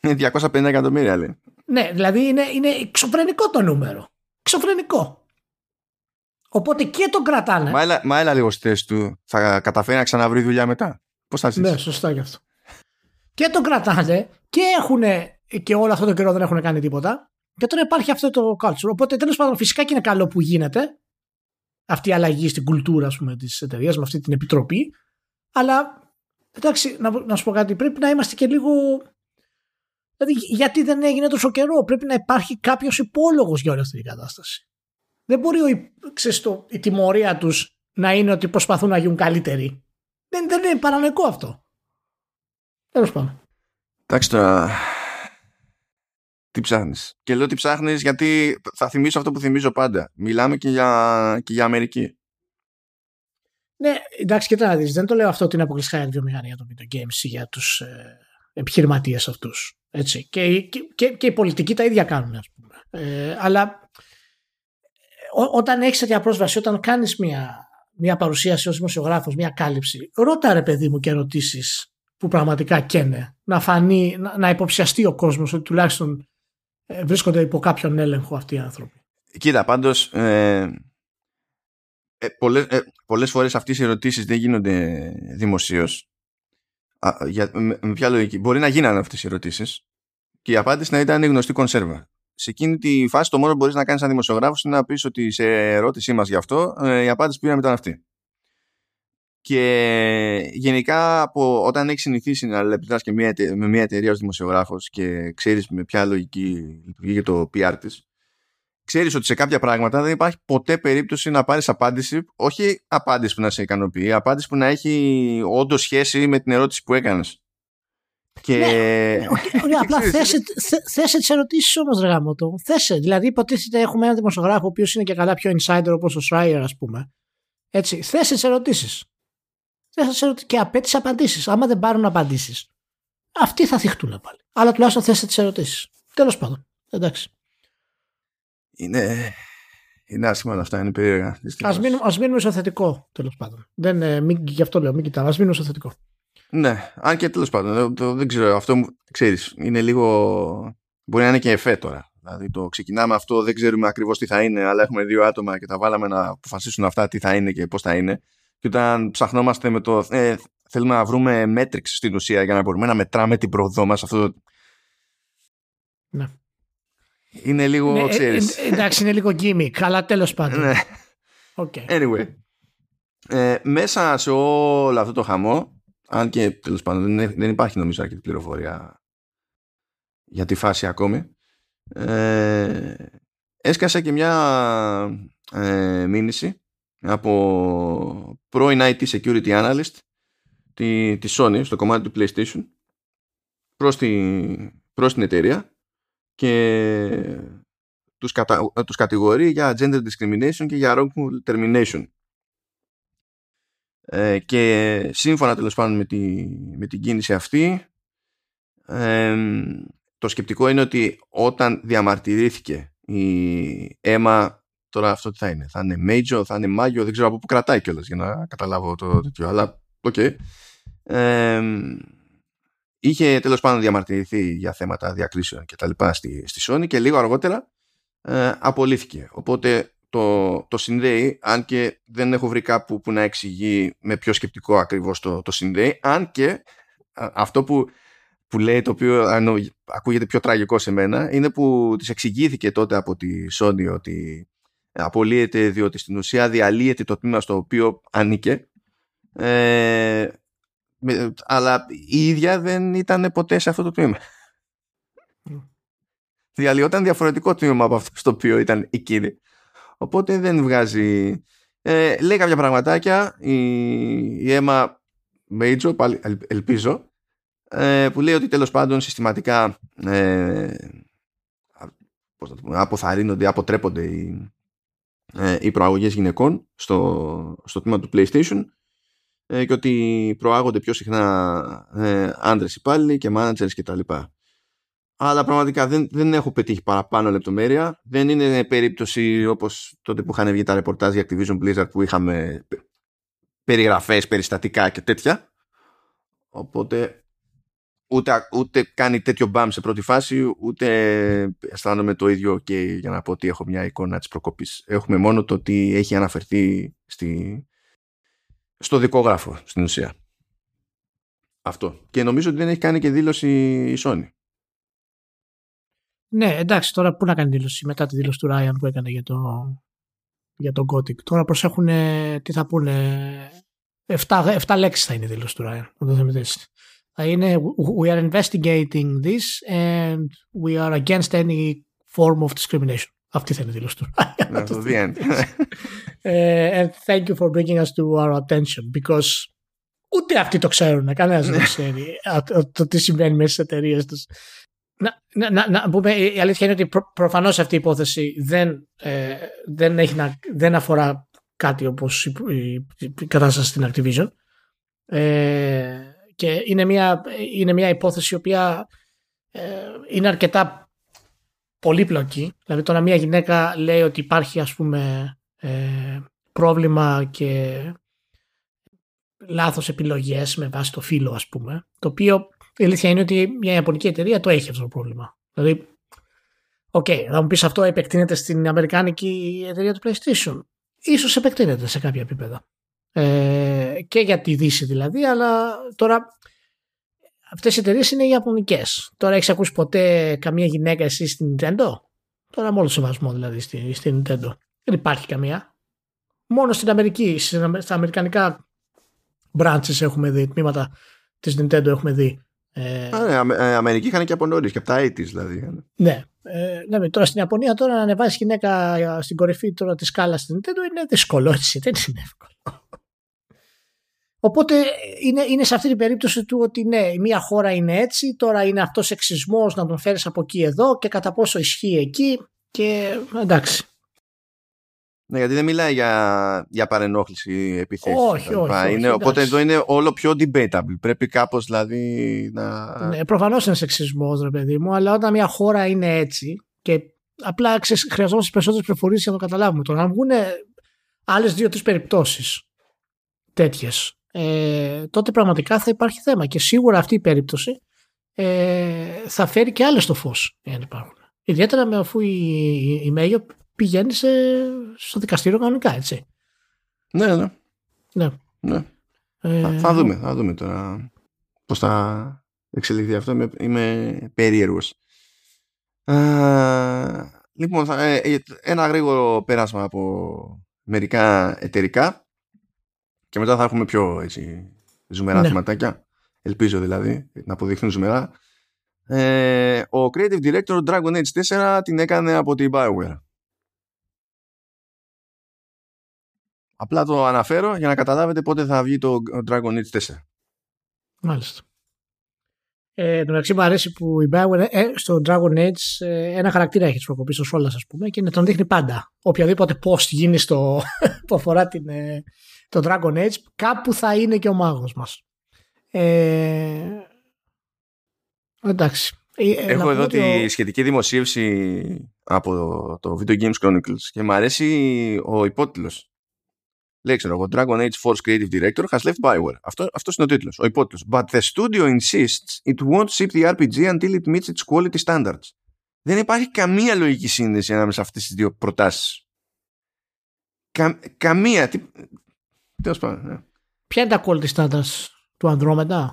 Είναι 250 εκατομμύρια λέει. Ναι, δηλαδή είναι, είναι εξωφρενικό το νούμερο. Εξωφρενικό. Οπότε και τον κρατάνε. Μα έλα, μα έλα λίγο στη θέση του. Θα καταφέρει να ξαναβρει δουλειά μετά. Πώς θα ζήσει. Ναι, σωστά γι' αυτό. Και τον κρατάνε και έχουν και όλο αυτό το καιρό δεν έχουν κάνει τίποτα. Και τώρα υπάρχει αυτό το culture. Οπότε τέλος πάντων φυσικά και είναι καλό που γίνεται αυτή η αλλαγή στην κουλτούρα της εταιρείας με αυτή την επιτροπή. Αλλά εντάξει, να, να σου πω κάτι, πρέπει να είμαστε και λίγο. Δηλαδή, γιατί δεν έγινε τόσο καιρό, πρέπει να υπάρχει κάποιος υπόλογος για όλη αυτή την κατάσταση. Δεν μπορεί ο, ξέρεις, το, η τιμωρία τους να είναι ότι προσπαθούν να γίνουν καλύτεροι. Δεν, δεν είναι παρανοϊκό αυτό. Τέλος πάντων. Εντάξει τώρα, τι ψάχνεις; Και λέω τι ψάχνεις γιατί θα θυμίσω αυτό που θυμίζω πάντα. Μιλάμε και για, και για Αμερική. Ναι, εντάξει, και να δεις. Δεν το λέω αυτό ότι είναι αποκλειστικά για τη βιομηχανία των video games ή για τους ε, επιχειρηματίες αυτούς. Και, και, και, και οι πολιτικοί τα ίδια κάνουν, ας πούμε. Ε, αλλά ό, όταν έχεις τέτοια πρόσβαση, όταν κάνεις μια, μια παρουσίαση ως δημοσιογράφος, μια κάλυψη, ρώτα ρε παιδί μου και ερωτήσει που πραγματικά καίνε. Να φανεί, να, να υποψιαστεί ο κόσμος ότι τουλάχιστον ε, βρίσκονται υπό κάποιον έλεγχο αυτοί οι άνθρωποι. Κοίτα, πάντως ε, ε, πολλές, ε, πολλές φορές αυτές οι ερωτήσεις δεν γίνονται δημοσίως. για, με, με ποια λογική; Μπορεί να γίνανε αυτές οι ερωτήσεις και η απάντηση να ήταν γνωστή κονσέρβα. Σε εκείνη τη φάση το μόνο που μπορείς να κάνεις σαν δημοσιογράφος είναι να πεις ότι σε ερώτησή μας γι' αυτό ε, η απάντηση που πήραμε ήταν αυτή. Και γενικά από όταν έχεις συνηθίσει να λεπτά και μια, με μια εταιρεία ως δημοσιογράφος και ξέρεις με ποια λογική λειτουργεί και το PR της, ξέρεις ότι σε κάποια πράγματα δεν υπάρχει ποτέ περίπτωση να πάρεις απάντηση, όχι απάντηση που να σε ικανοποιεί, απάντηση που να έχει όντως σχέση με την ερώτηση που έκανες. Και... Ναι, okay, απλά θέσε, θέσε τις ερωτήσεις όμως, Ρεγάμο το. Θέσε. Δηλαδή, υποτίθεται έχουμε έναν δημοσιογράφο ο οποίος είναι και καλά πιο insider όπως ο Schreier, ας πούμε. Έτσι, θέσε τις ερωτήσεις δεν σα και απέτησε απαντήσεις. Άμα δεν πάρουν απαντήσεις, αυτοί θα θυχτούν πάλι. Αλλά τουλάχιστον θέστε τις ερωτήσεις. Τέλος πάντων. Εντάξει. Είναι. Είναι άσχημα αυτά, είναι περίεργα. Α μείνουμε, ας μείνουμε στο θετικό, τέλος πάντων. Δεν, ε, μην, γι' αυτό λέω, μην κοιτάμε. Α μείνουμε στο θετικό. Ναι, αν και τέλος πάντων, το, δεν ξέρω, αυτό ξέρεις, είναι λίγο. Μπορεί να είναι και εφέ τώρα. Δηλαδή το ξεκινάμε αυτό, δεν ξέρουμε ακριβώς τι θα είναι, αλλά έχουμε δύο άτομα και τα βάλαμε να αποφασίσουν αυτά τι θα είναι και πώς θα είναι. Και όταν ψαχνόμαστε με το. Ε, θέλουμε να βρούμε metrics στην ουσία για να μπορούμε να μετράμε την πρόοδό μας. Αυτό. Ναι. Είναι λίγο. Ναι, ξέρεις. Ε, ε, εντάξει, είναι λίγο gimmick, αλλά τέλος πάντων. Ναι. Okay. Anyway. Ε, μέσα σε όλο αυτό το χαμό, αν και τέλος πάντων δεν, δεν υπάρχει νομίζω αρκετή πληροφορία για τη φάση ακόμη, ε, έσκασε και μια ε, μήνυση από πρώην IT Security Analyst τη, τη Sony στο κομμάτι του PlayStation προς, τη, προς την εταιρεία και τους, κατα, τους κατηγορεί για gender discrimination και για wrongful termination. Ε, και σύμφωνα τέλος πάντων με, τη, με την κίνηση αυτή ε, το σκεπτικό είναι ότι όταν διαμαρτυρήθηκε η αίμα τώρα αυτό τι θα είναι θα είναι Majo, θα είναι Mayo δεν ξέρω από πού κρατάει κιόλας για να καταλάβω το τέτοιο αλλά OK okay. ε, είχε τέλος πάντων διαμαρτυρηθεί για θέματα διακρίσεων και τα λοιπά στη, στη Sony και λίγο αργότερα ε, απολύθηκε οπότε το, το συνδέει αν και δεν έχω βρει κάπου που να εξηγεί με πιο σκεπτικό ακριβώς το, το συνδέει αν και αυτό που που λέει το οποίο ακούγεται πιο τραγικό σε μένα είναι που της εξηγήθηκε τότε από τη Sony ότι απολύεται διότι στην ουσία διαλύεται το τμήμα στο οποίο ανήκε ε, αλλά η ίδια δεν ήταν ποτέ σε αυτό το τμήμα. Mm. Διαλυόταν διαφορετικό τμήμα από αυτό στο οποίο ήταν εκείνη. Οπότε δεν βγάζει... Ε, λέει κάποια πραγματάκια η, η Emma Major, πάλι ελπίζω, ε, που λέει ότι τέλος πάντων συστηματικά ε, πώς το πούμε, αποθαρρύνονται, αποτρέπονται οι, ε, οι προαγωγές γυναικών στο, στο τμήμα του PlayStation ε, και ότι προάγονται πιο συχνά ε, άντρες υπάλληλοι και managers κτλ. Αλλά πραγματικά δεν, δεν έχω πετύχει παραπάνω λεπτομέρεια. Δεν είναι περίπτωση όπως τότε που είχαν βγει τα ρεπορτάζ για Activision Blizzard που είχαμε περιγραφές, περιστατικά και τέτοια. Οπότε ούτε, ούτε κάνει τέτοιο μπαμ σε πρώτη φάση, ούτε αισθάνομαι το ίδιο και για να πω ότι έχω μια εικόνα της προκοπής. Έχουμε μόνο το ότι έχει αναφερθεί στη, στο δικόγραφο στην ουσία. Αυτό. Και νομίζω ότι δεν έχει κάνει και δήλωση η Sony. Ναι, εντάξει, τώρα πού να κάνει δήλωση μετά τη δήλωση του Ράιαν που έκανε για το, για τον Gothic. Τώρα προσέχουν τι θα πούνε. 7, 7 λέξεις θα είναι η δήλωση του Ράιαν. Να το δούμε θα είναι We are investigating this and we are against any form of discrimination. Αυτή θα είναι η δήλωση του. Ναι, το the end. and thank you for bringing us to our attention because ούτε αυτοί το ξέρουν. Κανένας δεν ξέρει το τι συμβαίνει μέσα στις εταιρείες τους. Να, να, να, πούμε, η αλήθεια είναι ότι προ, προφανώς αυτή η υπόθεση δεν, ε, δεν, έχει να, δεν αφορά κάτι όπως η, η, η, κατάσταση στην Activision. Ε, και είναι μια, είναι μια υπόθεση η οποία ε, είναι αρκετά πολύπλοκη. Δηλαδή τώρα μια γυναίκα λέει ότι υπάρχει ας πούμε ε, πρόβλημα και λάθος επιλογές με βάση το φύλλο ας πούμε. Το οποίο η αλήθεια είναι ότι μια ιαπωνική εταιρεία το έχει αυτό το πρόβλημα. Δηλαδή, OK, okay, θα μου πεις αυτό επεκτείνεται στην αμερικάνικη εταιρεία του PlayStation. Ίσως επεκτείνεται σε κάποια επίπεδα. Ε, και για τη Δύση δηλαδή, αλλά τώρα αυτές οι εταιρείες είναι ιαπωνικές. Τώρα έχεις ακούσει ποτέ καμία γυναίκα εσύ στην Nintendo; Τώρα μόνο σεβασμό δηλαδή στην, στην Nintendo. Δεν υπάρχει καμία. Μόνο στην Αμερική, στα αμερικανικά branches έχουμε δει, τμήματα της Nintendo έχουμε δει. Ε, Α, ναι, ε, Αμερική είχαν και από νωρίς και από τα 80's δηλαδή. Ναι. Ε, ναι, τώρα στην Ιαπωνία τώρα να ανεβάσεις γυναίκα στην κορυφή τώρα της σκάλας στην Nintendo είναι δύσκολο έτσι, δεν είναι εύκολο. Οπότε είναι, είναι σε αυτή την περίπτωση του ότι ναι, η μία χώρα είναι έτσι, τώρα είναι αυτός εξισμός να τον φέρεις από εκεί εδώ και κατά πόσο ισχύει εκεί και εντάξει. Ναι, γιατί δεν μιλάει για, για παρενόχληση επιθέσεις. Όχι, όχι, όχι, είναι, Οπότε εδώ είναι όλο πιο debatable. Πρέπει κάπως δηλαδή να... Ναι, προφανώς είναι σεξισμός ρε παιδί μου, αλλά όταν μια χώρα είναι έτσι και απλά χρειαζόμαστε περισσότερες πληροφορίες για να το καταλάβουμε. Τώρα, αν βγουν άλλες δύο-τρεις περιπτώσεις τέτοιες ε, τότε πραγματικά θα υπάρχει θέμα. Και σίγουρα αυτή η περίπτωση ε, θα φέρει και άλλες στο φως, εάν υπάρχουν. Ιδιαίτερα με αφού η, η, Μέγιο πηγαίνει σε, στο δικαστήριο κανονικά, έτσι. Ναι, ναι. ναι. ναι. Ε, θα, δούμε, θα δούμε τώρα πώς θα εξελιχθεί αυτό. Είμαι, είμαι περίεργος. λοιπόν, θα, ε, ένα γρήγορο πέρασμα από μερικά εταιρικά και μετά θα έχουμε πιο έτσι, ζουμερά ναι. θεματάκια. Ελπίζω δηλαδή να αποδειχθούν ζουμερά. Ε, ο Creative Director Dragon Age 4 την έκανε από την Bioware. Απλά το αναφέρω για να καταλάβετε πότε θα βγει το Dragon Age 4. Μάλιστα. Ε, το μεταξύ μου αρέσει που η Bioware ε, στο Dragon Age ε, ένα χαρακτήρα έχει της προκοπής στο Solas ας πούμε και τον δείχνει πάντα. Οποιαδήποτε post γίνει στο, που αφορά την, ε, το Dragon Age κάπου θα είναι και ο μάγος μας. Ε, εντάξει. Ε, Έχω εδώ τη σχετική δημοσίευση από το Video Games Chronicles και μου αρέσει ο υπότιτλος Λέει, ξέρω εγώ, Dragon Age Force Creative Director has left Bioware. Αυτό, αυτός είναι ο τίτλος, ο υπότιτλος. But the studio insists it won't ship the RPG until it meets its quality standards. Δεν υπάρχει καμία λογική σύνδεση ανάμεσα σε αυτές τις δύο προτάσεις. Κα, καμία. Τι, τέλος πάντων. Ναι. Ποια είναι τα quality standards του Andromeda?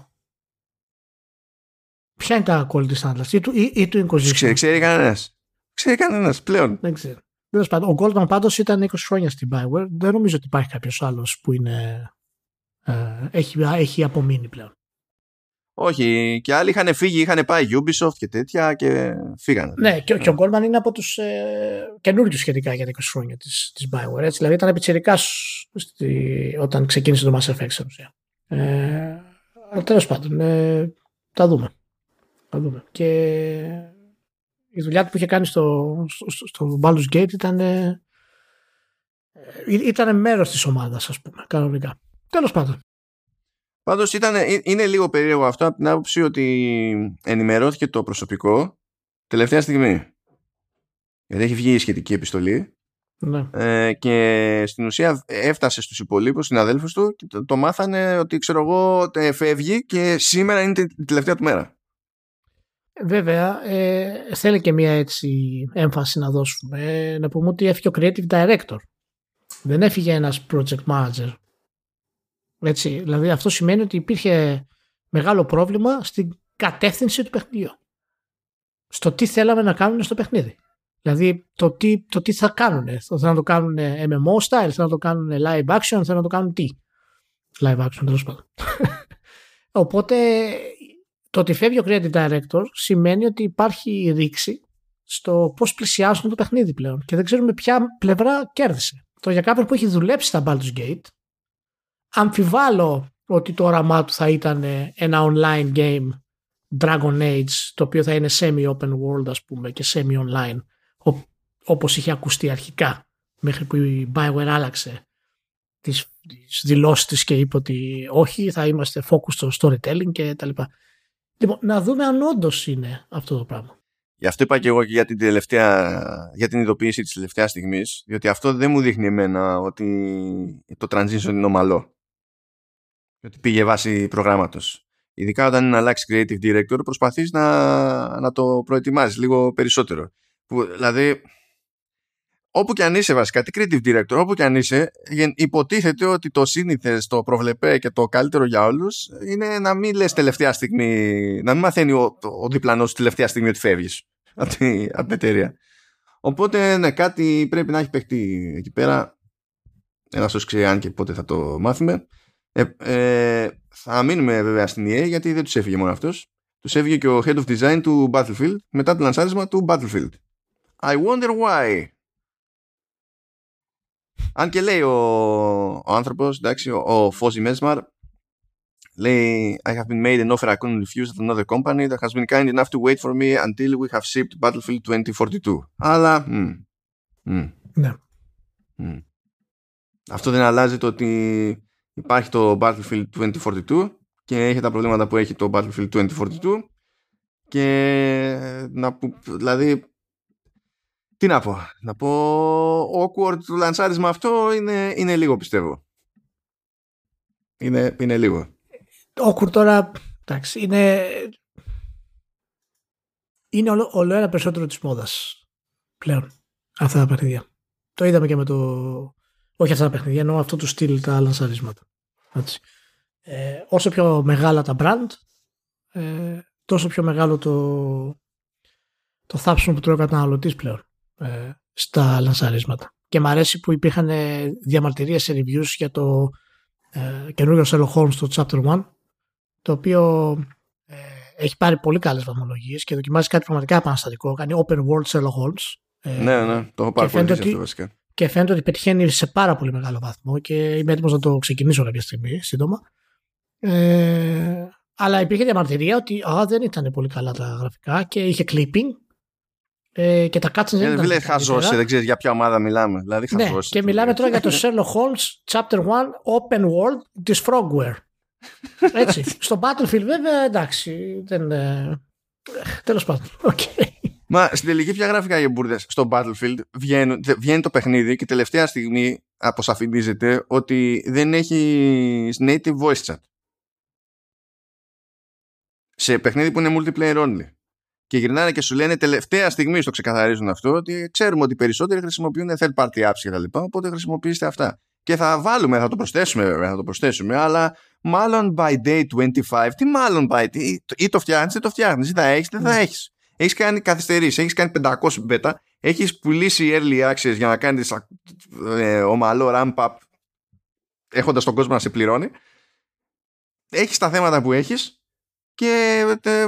Ποια είναι τα quality standards ή του, ή, ή του Inquisition? Ξέρει, ξέρει κανένας. Ξέρει κανένας πλέον. Δεν ξέρω. Ο Goldman πάντως ήταν 20 χρόνια στην Bioware. Δεν νομίζω ότι υπάρχει κάποιος άλλος που είναι, ε, έχει, έχει απομείνει πλέον. Όχι, και άλλοι είχαν φύγει, είχαν πάει Ubisoft και τέτοια και φύγανε. Ναι, και, και ο Goldman είναι από τους ε, καινούριους σχετικά για 20 χρόνια της της Bioware. Έτσι. Δηλαδή ήταν επιτσερικά όταν ξεκίνησε το Mass Effect στην ουσία. Ε, Τέλος πάντων, ε, τα δούμε. Θα δούμε. Και η δουλειά του που είχε κάνει στο, στο, στο Baldur's Gate ήταν, ε, ήταν μέρος της ομάδας ας πούμε κανονικά. Τέλος πάντων. Πάντως ήταν, ε, είναι λίγο περίεργο αυτό από την άποψη ότι ενημερώθηκε το προσωπικό τελευταία στιγμή. Γιατί έχει βγει η σχετική επιστολή ναι. ε, και στην ουσία έφτασε στους υπολείπους συναδέλφους του και το, το μάθανε ότι ξέρω εγώ φεύγει και σήμερα είναι η τελευταία του μέρα. Βέβαια, ε, θέλει και μια έτσι έμφαση να δώσουμε. Ε, να πούμε ότι έφυγε ο creative director. Δεν έφυγε ένας project manager. Έτσι, δηλαδή αυτό σημαίνει ότι υπήρχε μεγάλο πρόβλημα στην κατεύθυνση του παιχνιδιού. Στο τι θέλαμε να κάνουν στο παιχνίδι. Δηλαδή το τι, το τι θα κάνουν. Θέλουν να το κάνουν MMO style, θέλουν να το κάνουν live action, θέλουν να το κάνουν τι. Live action τέλος πάντων. Οπότε το ότι φεύγει ο creative director σημαίνει ότι υπάρχει ρήξη στο πώς πλησιάζουν το παιχνίδι πλέον και δεν ξέρουμε ποια πλευρά κέρδισε. Το για κάποιον που έχει δουλέψει στα Baldur's Gate, αμφιβάλλω ότι το όραμά του θα ήταν ένα online game Dragon Age, το οποίο θα είναι semi-open world ας πούμε και semi-online, όπως είχε ακουστεί αρχικά, μέχρι που η Bioware άλλαξε τις, τις δηλώσεις της και είπε ότι όχι, θα είμαστε focus στο storytelling και τα λοιπά. Λοιπόν, να δούμε αν όντως είναι αυτό το πράγμα. Γι' αυτό είπα και εγώ και για την, τελευταία, για την ειδοποίηση της τελευταίας στιγμής, διότι αυτό δεν μου δείχνει εμένα ότι το transition είναι ομαλό. Ότι πήγε βάση προγράμματος. Ειδικά όταν είναι να αλλάξει creative director, προσπαθείς να, να το προετοιμάζεις λίγο περισσότερο. Που, δηλαδή, όπου και αν είσαι βασικά, τι creative director, όπου και αν είσαι, υποτίθεται ότι το σύνηθες, το προβλεπέ και το καλύτερο για όλους είναι να μην λες τελευταία στιγμή, να μην μαθαίνει ο, ο διπλανός τελευταία στιγμή ότι φεύγεις από, την, εταιρεία. Οπότε, ναι, κάτι πρέπει να έχει παιχτεί εκεί πέρα. Ένα όσο ξέρει αν και πότε θα το μάθουμε. Ε, ε, θα μείνουμε βέβαια στην EA γιατί δεν του έφυγε μόνο αυτό. Του έφυγε και ο head of design του Battlefield μετά το λανσάρισμα του Battlefield. I wonder why. Αν και λέει ο, ο άνθρωπος, εντάξει, ο, ο Φώζη Μέσμαρ, λέει I have been made an offer I couldn't refuse at another company that has been kind enough to wait for me until we have shipped Battlefield 2042. Αλλά, mm, mm, ναι. Mm. Αυτό δεν αλλάζει το ότι υπάρχει το Battlefield 2042 και έχει τα προβλήματα που έχει το Battlefield 2042 και να που, δηλαδή τι να πω, να πω awkward το λανσάρισμα αυτό είναι, είναι λίγο πιστεύω. Είναι, είναι λίγο. Awkward τώρα, εντάξει, είναι είναι όλο, όλο ένα περισσότερο της μόδας πλέον αυτά τα παιχνίδια. Το είδαμε και με το όχι αυτά τα παιχνίδια, ενώ αυτό του στυλ τα λανσαρίσματα. Έτσι. Ε, όσο πιο μεγάλα τα brand, ε, τόσο πιο μεγάλο το, το θάψιμο που τρώει ο καταναλωτής πλέον. Ε, στα λανσαρίσματα. και μ' αρέσει που υπήρχαν διαμαρτυρίες σε reviews για το ε, καινούριο Sherlock Holmes στο Chapter 1 το οποίο ε, έχει πάρει πολύ καλές βαθμολογίες και δοκιμάζει κάτι πραγματικά επαναστατικό κάνει open world Sherlock Holmes ε, ναι, ναι, το έχω πάρει πολύ αυτό βασικά και φαίνεται ότι πετυχαίνει σε πάρα πολύ μεγάλο βαθμό και είμαι έτοιμος να το ξεκινήσω κάποια στιγμή σύντομα ε, αλλά υπήρχε διαμαρτυρία ότι α, δεν ήταν πολύ καλά τα γραφικά και είχε clipping ε, και τα cutscenes δεν ήταν. Δεν χαζώσει, δεν ξέρεις για ποια ομάδα μιλάμε. Δηλαδή, ναι, και μιλάμε τώρα για το Sherlock Holmes Chapter 1 Open World της Frogware. Έτσι. Στο Battlefield, βέβαια, εντάξει. Δεν, ε, Τέλος πάντων. Okay. Μα στην τελική πια γραφικά για μπουρδε. Στο Battlefield βγαίνει, βγαίνει το παιχνίδι και τελευταία στιγμή αποσαφηνίζεται ότι δεν έχει native voice chat. Σε παιχνίδι που είναι multiplayer only και γυρνάνε και σου λένε τελευταία στιγμή στο ξεκαθαρίζουν αυτό ότι ξέρουμε ότι οι περισσότεροι χρησιμοποιούν third party apps και τα λοιπά οπότε χρησιμοποιήστε αυτά και θα βάλουμε, θα το προσθέσουμε βέβαια, θα το προσθέσουμε αλλά μάλλον by day 25 τι μάλλον by day ή το φτιάχνεις ή το φτιάχνεις ή θα έχεις δεν θα ναι. Έχεις έχεις κάνει καθυστερήσεις, έχεις κάνει 500 beta έχεις πουλήσει early access για να κάνεις ε, ομαλό ramp up έχοντας τον κόσμο να σε πληρώνει έχεις τα θέματα που έχεις και ε,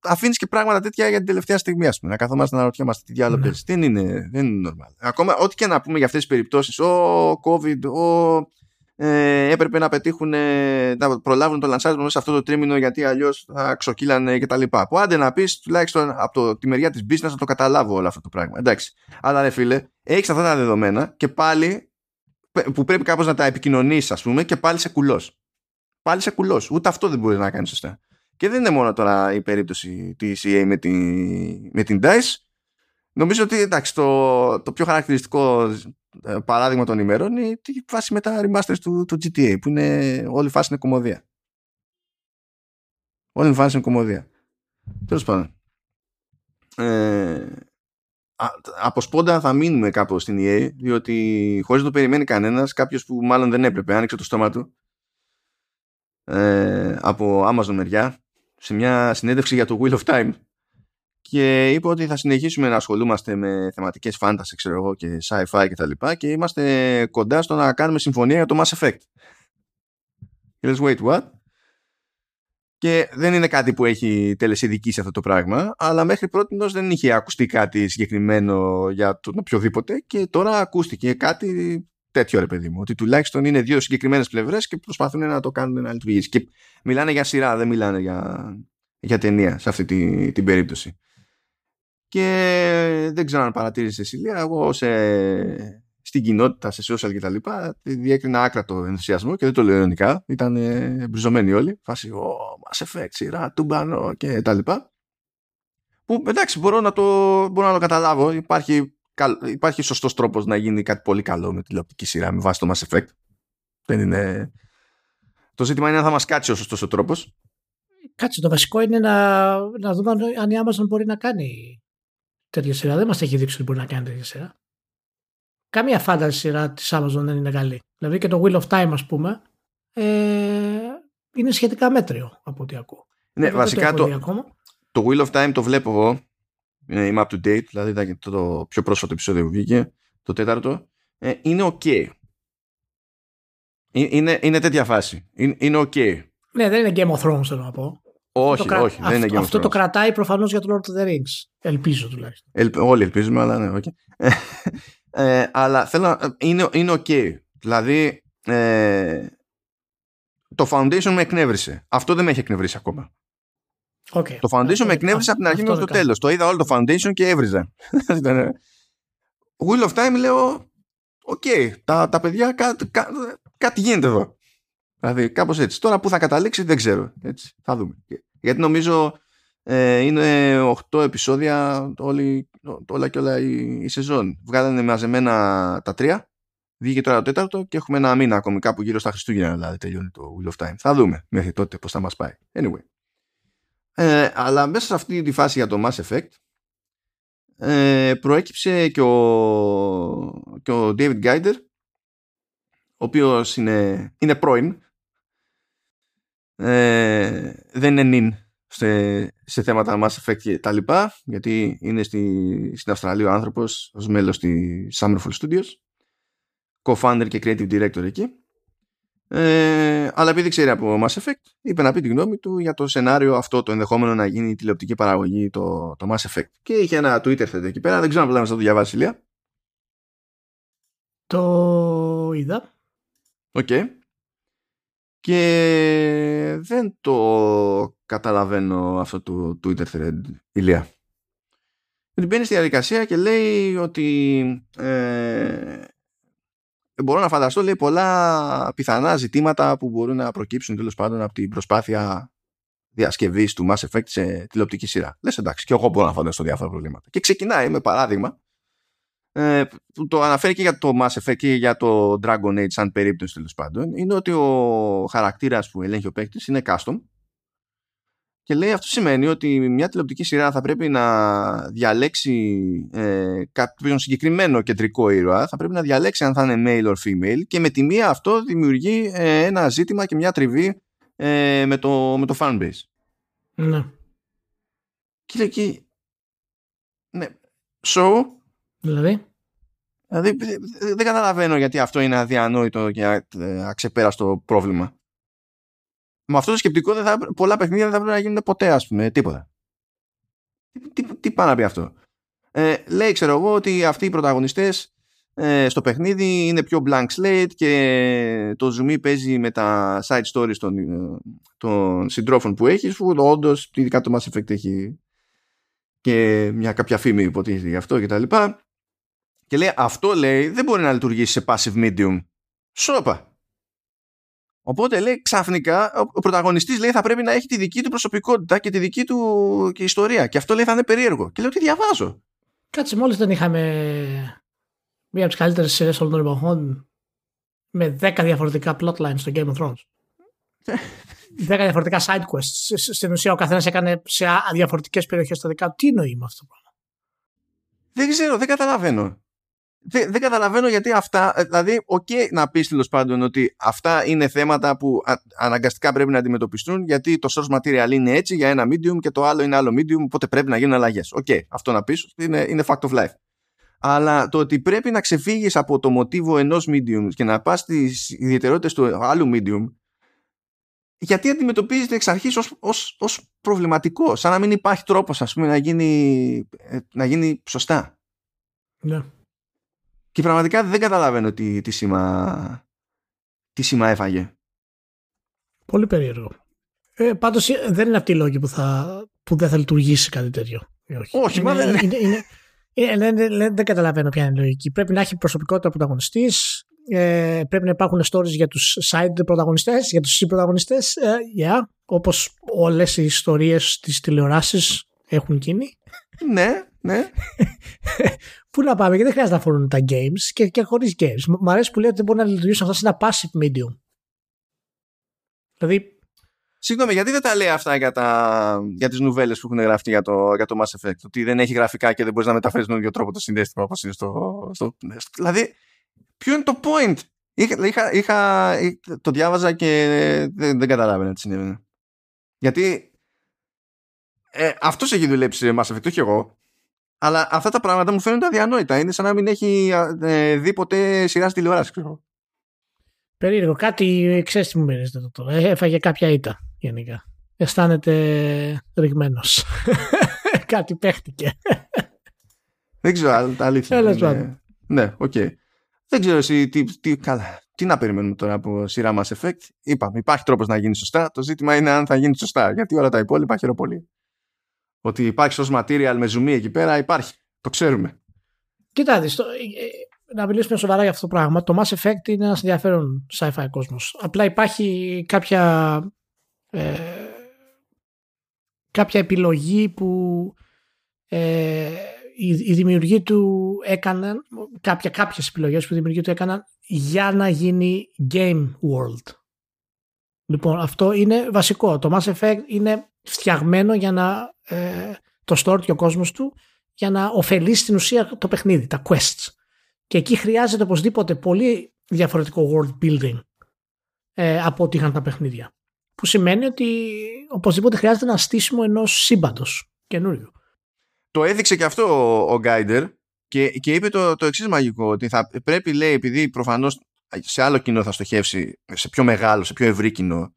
αφήνεις και πράγματα τέτοια για την τελευταία στιγμή, ας πούμε. Να καθόμαστε να ρωτιόμαστε τι διάλογο ναι. Δεν είναι, δεν είναι normal. Ακόμα, ό,τι και να πούμε για αυτές τις περιπτώσεις, ο COVID, ο, ε, έπρεπε να πετύχουν, ε, να προλάβουν το λανσάρισμα μέσα σε αυτό το τρίμηνο γιατί αλλιώς θα ξοκύλανε κτλ. Που άντε να πεις, τουλάχιστον από το, τη μεριά της business να το καταλάβω όλο αυτό το πράγμα. Εντάξει. Αλλά ρε φίλε, έχεις αυτά τα δεδομένα και πάλι που πρέπει κάπως να τα επικοινωνήσει, ας πούμε, και πάλι σε κουλός. Πάλι σε κουλός. Ούτε αυτό δεν μπορείς να κάνεις σωστά. Και δεν είναι μόνο τώρα η περίπτωση της EA με, τη, με την DICE. Νομίζω ότι εντάξει, το, το πιο χαρακτηριστικό ε, παράδειγμα των ημέρων είναι η φάση με τα remasters του, του GTA που είναι όλη η φάση είναι κομμωδία. Όλη η φάση είναι κομμωδία. Τέλος πάντων. Ε, από σπόντα θα μείνουμε κάπου στην EA διότι χωρίς να το περιμένει κανένας κάποιος που μάλλον δεν έπρεπε άνοιξε το στόμα του ε, από Amazon μεριά σε μια συνέντευξη για το Wheel of Time και είπε ότι θα συνεχίσουμε να ασχολούμαστε με θεματικές fantasy ξέρω εγώ και sci-fi και τα λοιπά και είμαστε κοντά στο να κάνουμε συμφωνία για το Mass Effect. Και λες, wait, what? Και δεν είναι κάτι που έχει τελεσίδικήσει αυτό το πράγμα, αλλά μέχρι πρώτης δεν είχε ακουστεί κάτι συγκεκριμένο για τον οποιοδήποτε και τώρα ακούστηκε κάτι τέτοιο ρε παιδί μου. Ότι τουλάχιστον είναι δύο συγκεκριμένες πλευρές και προσπαθούν να το κάνουν να λειτουργήσει. Και μιλάνε για σειρά, δεν μιλάνε για, για ταινία σε αυτή τη, την περίπτωση. Και δεν ξέρω αν παρατήρησε Σιλία, εγώ σε, στην κοινότητα, σε social και τα λοιπά, διέκρινα άκρατο ενθουσιασμό και δεν το λέω ελληνικά. Ήταν μπριζωμένοι όλοι. Φάση, ο Mass Effect, σειρά, τούμπανο και τα λοιπά. Που εντάξει, μπορώ να το, μπορώ να το καταλάβω. Υπάρχει υπάρχει σωστός τρόπος να γίνει κάτι πολύ καλό με τηλεοπτική σειρά με βάση το Mass Effect. Δεν είναι... Το ζήτημα είναι αν θα μας κάτσει ο σωστός ο τρόπος. Κάτσε, το βασικό είναι να, να δούμε αν η Amazon μπορεί να κάνει τέτοια σειρά. Δεν μας έχει δείξει ότι μπορεί να κάνει τέτοια σειρά. Καμία φάνταση σειρά της Amazon δεν είναι καλή. Δηλαδή και το Wheel of Time ας πούμε ε, είναι σχετικά μέτριο από ό,τι ακούω. Ναι, βασικά το, το Wheel of Time το βλέπω εγώ είμαι up to date, δηλαδή ήταν το, το πιο πρόσφατο επεισόδιο που βγήκε, το τέταρτο, ε, είναι ok. Ε, είναι, είναι τέτοια φάση. Είναι, είναι ok. Ναι, δεν είναι Game of Thrones θέλω να πω. Όχι, όχι, δεν αυτό, είναι Game of Thrones. Αυτό το κρατάει προφανώς για το Lord of the Rings. Ελπίζω τουλάχιστον. Ελ, όλοι ελπίζουμε, αλλά ναι, okay. ε, αλλά θέλω να... Είναι, είναι ok. Δηλαδή, ε, το Foundation με εκνεύρισε. Αυτό δεν με έχει εκνευρίσει ακόμα. Okay. Το Foundation με εκνεύρισε από την αρχή μέχρι το τέλος. Το είδα όλο το Foundation και έβριζα. Wheel of Time λέω, OK, okay, τα, τα παιδιά κά, κά, κάτι γίνεται εδώ. Δηλαδή κάπως έτσι. Τώρα που θα καταλήξει δεν ξέρω. Έτσι, θα δούμε. Γιατί νομίζω ε, είναι 8 επεισόδια όλη, όλα και όλα η, η σεζόν. Βγάλανε μαζεμένα τα τρία. Βγήκε τώρα το τέταρτο και έχουμε ένα μήνα ακόμη κάπου γύρω στα Χριστούγεννα δηλαδή τελειώνει το Wheel of Time. Θα δούμε μέχρι τότε πώς θα μας πάει. Anyway. Ε, αλλά μέσα σε αυτή τη φάση για το Mass Effect ε, προέκυψε και ο, και ο David Geider ο οποίος είναι, είναι πρώην ε, δεν είναι νυν σε, σε θέματα Mass Effect και τα λοιπά γιατί είναι στη, στην Αυστραλία ο άνθρωπος ως μέλος της Summerfall Studios co-founder και creative director εκεί. Ε, αλλά επειδή ξέρει από Mass Effect, είπε να πει τη γνώμη του για το σενάριο αυτό, το ενδεχόμενο να γίνει τηλεοπτική παραγωγή το, το Mass Effect. Και είχε ένα Twitter thread εκεί πέρα, δεν ξέρω αν να το διαβάσει, Ηλία. Το είδα. OK. Okay. Και δεν το καταλαβαίνω αυτό το Twitter thread, Ηλία. Γιατί μπαίνει στη διαδικασία και λέει ότι ε, μπορώ να φανταστώ λέει, πολλά πιθανά ζητήματα που μπορούν να προκύψουν τέλος πάντων από την προσπάθεια διασκευής του Mass Effect σε τηλεοπτική σειρά. Λες εντάξει, και εγώ μπορώ να φανταστώ διάφορα προβλήματα. Και ξεκινάει με παράδειγμα ε, που το αναφέρει και για το Mass Effect και για το Dragon Age σαν περίπτωση τέλος πάντων είναι ότι ο χαρακτήρας που ελέγχει ο παίκτης είναι custom και λέει αυτό σημαίνει ότι μια τηλεοπτική σειρά θα πρέπει να διαλέξει ε, κάποιον συγκεκριμένο κεντρικό ήρωα, θα πρέπει να διαλέξει αν θα είναι male or female και με τη μία αυτό δημιουργεί ε, ένα ζήτημα και μια τριβή ε, με, το, με το fanbase. Ναι. Και λέει εκεί, ναι, so... Δηλαδή; Δηλαδή δεν καταλαβαίνω γιατί αυτό είναι αδιανόητο και αξεπέραστο πρόβλημα με αυτό το σκεπτικό δεν θα, πολλά παιχνίδια δεν θα πρέπει να γίνουν ποτέ, ας πούμε, τίποτα. Τι, τι, τι πάει να πει αυτό; Ε, λέει, ξέρω εγώ, ότι αυτοί οι πρωταγωνιστές ε, στο παιχνίδι είναι πιο blank slate και το zoom παίζει με τα side stories των, ε, των συντρόφων που έχεις που όντως ειδικά το Mass Effect έχει και μια κάποια φήμη υποτίθεται γι' αυτό και τα λοιπά και λέει αυτό λέει δεν μπορεί να λειτουργήσει σε passive medium σώπα Οπότε λέει ξαφνικά ο πρωταγωνιστής λέει θα πρέπει να έχει τη δική του προσωπικότητα και τη δική του και ιστορία. Και αυτό λέει θα είναι περίεργο. Και λέω ότι διαβάζω. Κάτσε, μόλις δεν είχαμε μία από τις καλύτερες σειρές όλων των εποχών με 10 διαφορετικά plotlines στο Game of Thrones. 10 διαφορετικά side quests. Στην ουσία ο καθένας έκανε σε διαφορετικές περιοχές τα δικά του. Τι εννοεί με αυτό το πράγμα; Δεν ξέρω, δεν καταλαβαίνω δεν, δεν καταλαβαίνω γιατί αυτά, ε, δηλαδή, οκ να πεις τέλος πάντων ότι αυτά είναι θέματα που αναγκαστικά πρέπει να αντιμετωπιστούν γιατί το source material είναι έτσι για ένα medium και το άλλο είναι άλλο medium, οπότε πρέπει να γίνουν αλλαγές. Οκ, αυτό να πεις είναι, είναι fact of life. Αλλά το ότι πρέπει να ξεφύγεις από το μοτίβο ενός medium και να πας στις ιδιαιτερότητες του άλλου medium, γιατί αντιμετωπίζεται εξ αρχής ως προβληματικό, σαν να μην υπάρχει τρόπος να γίνει, ε, να γίνει σωστά. Ναι. Και πραγματικά δεν καταλαβαίνω τι, τι, σήμα, τι σήμα έφαγε. Πολύ περίεργο. Ε, πάντως ε, δεν είναι αυτή η λόγη που, θα, που δεν θα λειτουργήσει κάτι τέτοιο. Όχι, Όχι είναι, δεν είναι. είναι, είναι, είναι, δεν καταλαβαίνω ποια είναι η λογική. Πρέπει να έχει προσωπικότητα πρωταγωνιστής. Ε, πρέπει να υπάρχουν stories για τους side πρωταγωνιστές, για τους πρωταγωνιστές. Ε, yeah, όπως όλες οι ιστορίες της τηλεοράσης έχουν γίνει. ναι, ναι. Πού να πάμε, γιατί δεν χρειάζεται να φορούν τα games και, και χωρίς games. Μ' αρέσει που λέει ότι δεν μπορεί να λειτουργήσουν αυτά σε ένα passive medium. Δηλαδή. Συγγνώμη, γιατί δεν τα λέει αυτά για, τα, για τις νουβέλες που έχουν γραφτεί για το, για το Mass Effect; Ότι δεν έχει γραφικά και δεν μπορείς να μεταφέρεις τον ίδιο τρόπο το συνδέστημα όπως είναι στο, στο, Δηλαδή, ποιο είναι το point; Είχα, είχα, είχα, το διάβαζα και δεν, δεν καταλάβαινα τι συνέβαινε. Γιατί ε, αυτός έχει δουλέψει σε Mass Effect, όχι εγώ. Αλλά αυτά τα πράγματα μου φαίνονται αδιανόητα. Είναι σαν να μην έχει ε, δει ποτέ σειρά στη τηλεόραση, ξέρω. Περίεργο. Κάτι ξέρεις τι μου μυρίζεται το τώρα. Έφαγε κάποια ήττα γενικά. Αισθάνεται ριγμένος. Κάτι παίχτηκε. Δεν ξέρω, αλήθεια. Έλα είναι... Ναι, OK. Okay. Δεν ξέρω εσύ τι, τι, καλά, τι να περιμένουμε τώρα από σειρά Mass Effect. Είπαμε, υπάρχει τρόπος να γίνει σωστά. Το ζήτημα είναι αν θα γίνει σωστά. Γιατί όλα τα υπόλοιπα χειροπολί ότι υπάρχει ως material με ζουμί εκεί πέρα υπάρχει. Το ξέρουμε. Κοιτάξτε, ε, ε, να μιλήσουμε σοβαρά για αυτό το πράγμα. Το Mass Effect είναι ένας ενδιαφέρον sci-fi κόσμος. Απλά υπάρχει κάποια ε, κάποια επιλογή που ε, οι, οι δημιουργοί του έκαναν κάποια, κάποιες επιλογές που οι δημιουργοί του έκαναν για να γίνει game world. Λοιπόν, αυτό είναι βασικό. Το Mass Effect είναι φτιαγμένο για να ε, το store και ο κόσμος του για να ωφελήσει στην ουσία το παιχνίδι, τα quests. Και εκεί χρειάζεται οπωσδήποτε πολύ διαφορετικό world building ε, από ό,τι είχαν τα παιχνίδια. Που σημαίνει ότι οπωσδήποτε χρειάζεται ένα στήσιμο ενός σύμπαντος καινούριο. Το έδειξε και αυτό ο Γκάιντερ Και, και είπε το, το εξής μαγικό, ότι θα πρέπει, λέει, επειδή προφανώς σε άλλο κοινό θα στοχεύσει, σε πιο μεγάλο, σε πιο ευρύ κοινό,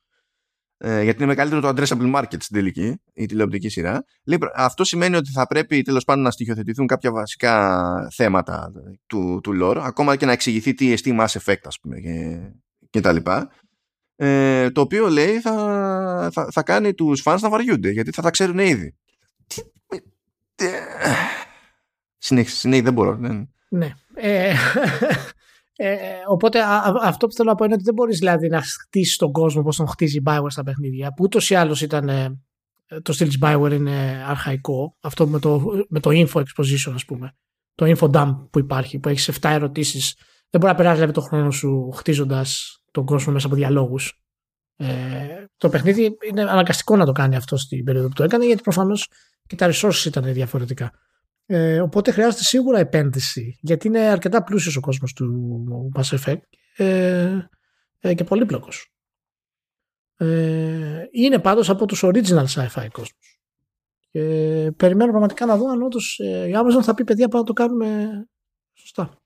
ε, γιατί είναι μεγαλύτερο το addressable market στην τελική, η τηλεοπτική σειρά. Λέει, αυτό σημαίνει ότι θα πρέπει τέλος πάντων να στοιχειοθετηθούν κάποια βασικά θέματα του, του lore, ακόμα και να εξηγηθεί τι εστί Mass Effect, ας πούμε, και, και τα λοιπά. Ε, το οποίο λέει θα, θα, θα κάνει τους fans να βαριούνται γιατί θα τα ξέρουν ήδη. Συνέχισε, συνέχισε, δεν μπορώ. Δεν... Ναι. Ε, ε, οπότε αυτό που θέλω να πω είναι ότι δεν μπορείς δηλαδή να χτίσεις τον κόσμο όπω τον χτίζει η Bioware στα παιχνίδια, που ούτως ή άλλως ήταν. Ε, το στυλ της Bioware είναι αρχαϊκό. Αυτό με το, με το info exposition, ας πούμε. Το info dump που υπάρχει, που έχεις 7 ερωτήσεις. Δεν μπορεί να περάσει δηλαδή, το χρόνο σου χτίζοντας τον κόσμο μέσα από διαλόγους. Ε, το παιχνίδι είναι αναγκαστικό να το κάνει αυτό στην περίοδο που το έκανε, γιατί προφανώς και τα resources ήταν διαφορετικά. Ε, οπότε χρειάζεται σίγουρα επένδυση, γιατί είναι αρκετά πλούσιος ο κόσμος του Mass Effect ε, ε, και πολύπλοκος. Ε, είναι πάντως από τους original sci-fi κόσμους. Και περιμένω πραγματικά να δω αν όντως ε, η Amazon θα πει παιδιά πάμε να το κάνουμε σωστά.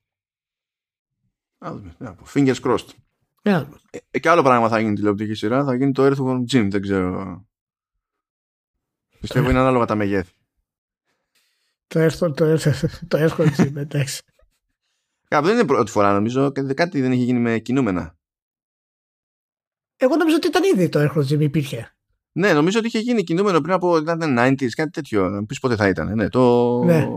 Fingers crossed. Yeah. Ε, και άλλο πράγμα θα γίνει τηλεοπτική σειρά, θα γίνει το Earthworm Jim, δεν ξέρω. Πιστεύω είναι ανάλογα τα μεγέθη. Το έρθω, το έρθω, το έρθω εντάξει. Κάπου δεν είναι πρώτη φορά νομίζω και κάτι δεν έχει γίνει με κινούμενα. Εγώ νομίζω ότι ήταν ήδη το έρχο Jim υπήρχε. Ναι, νομίζω ότι είχε γίνει κινούμενο πριν από ήταν 90s, κάτι τέτοιο. Να πεις πότε θα ήταν. Ναι, το... ναι.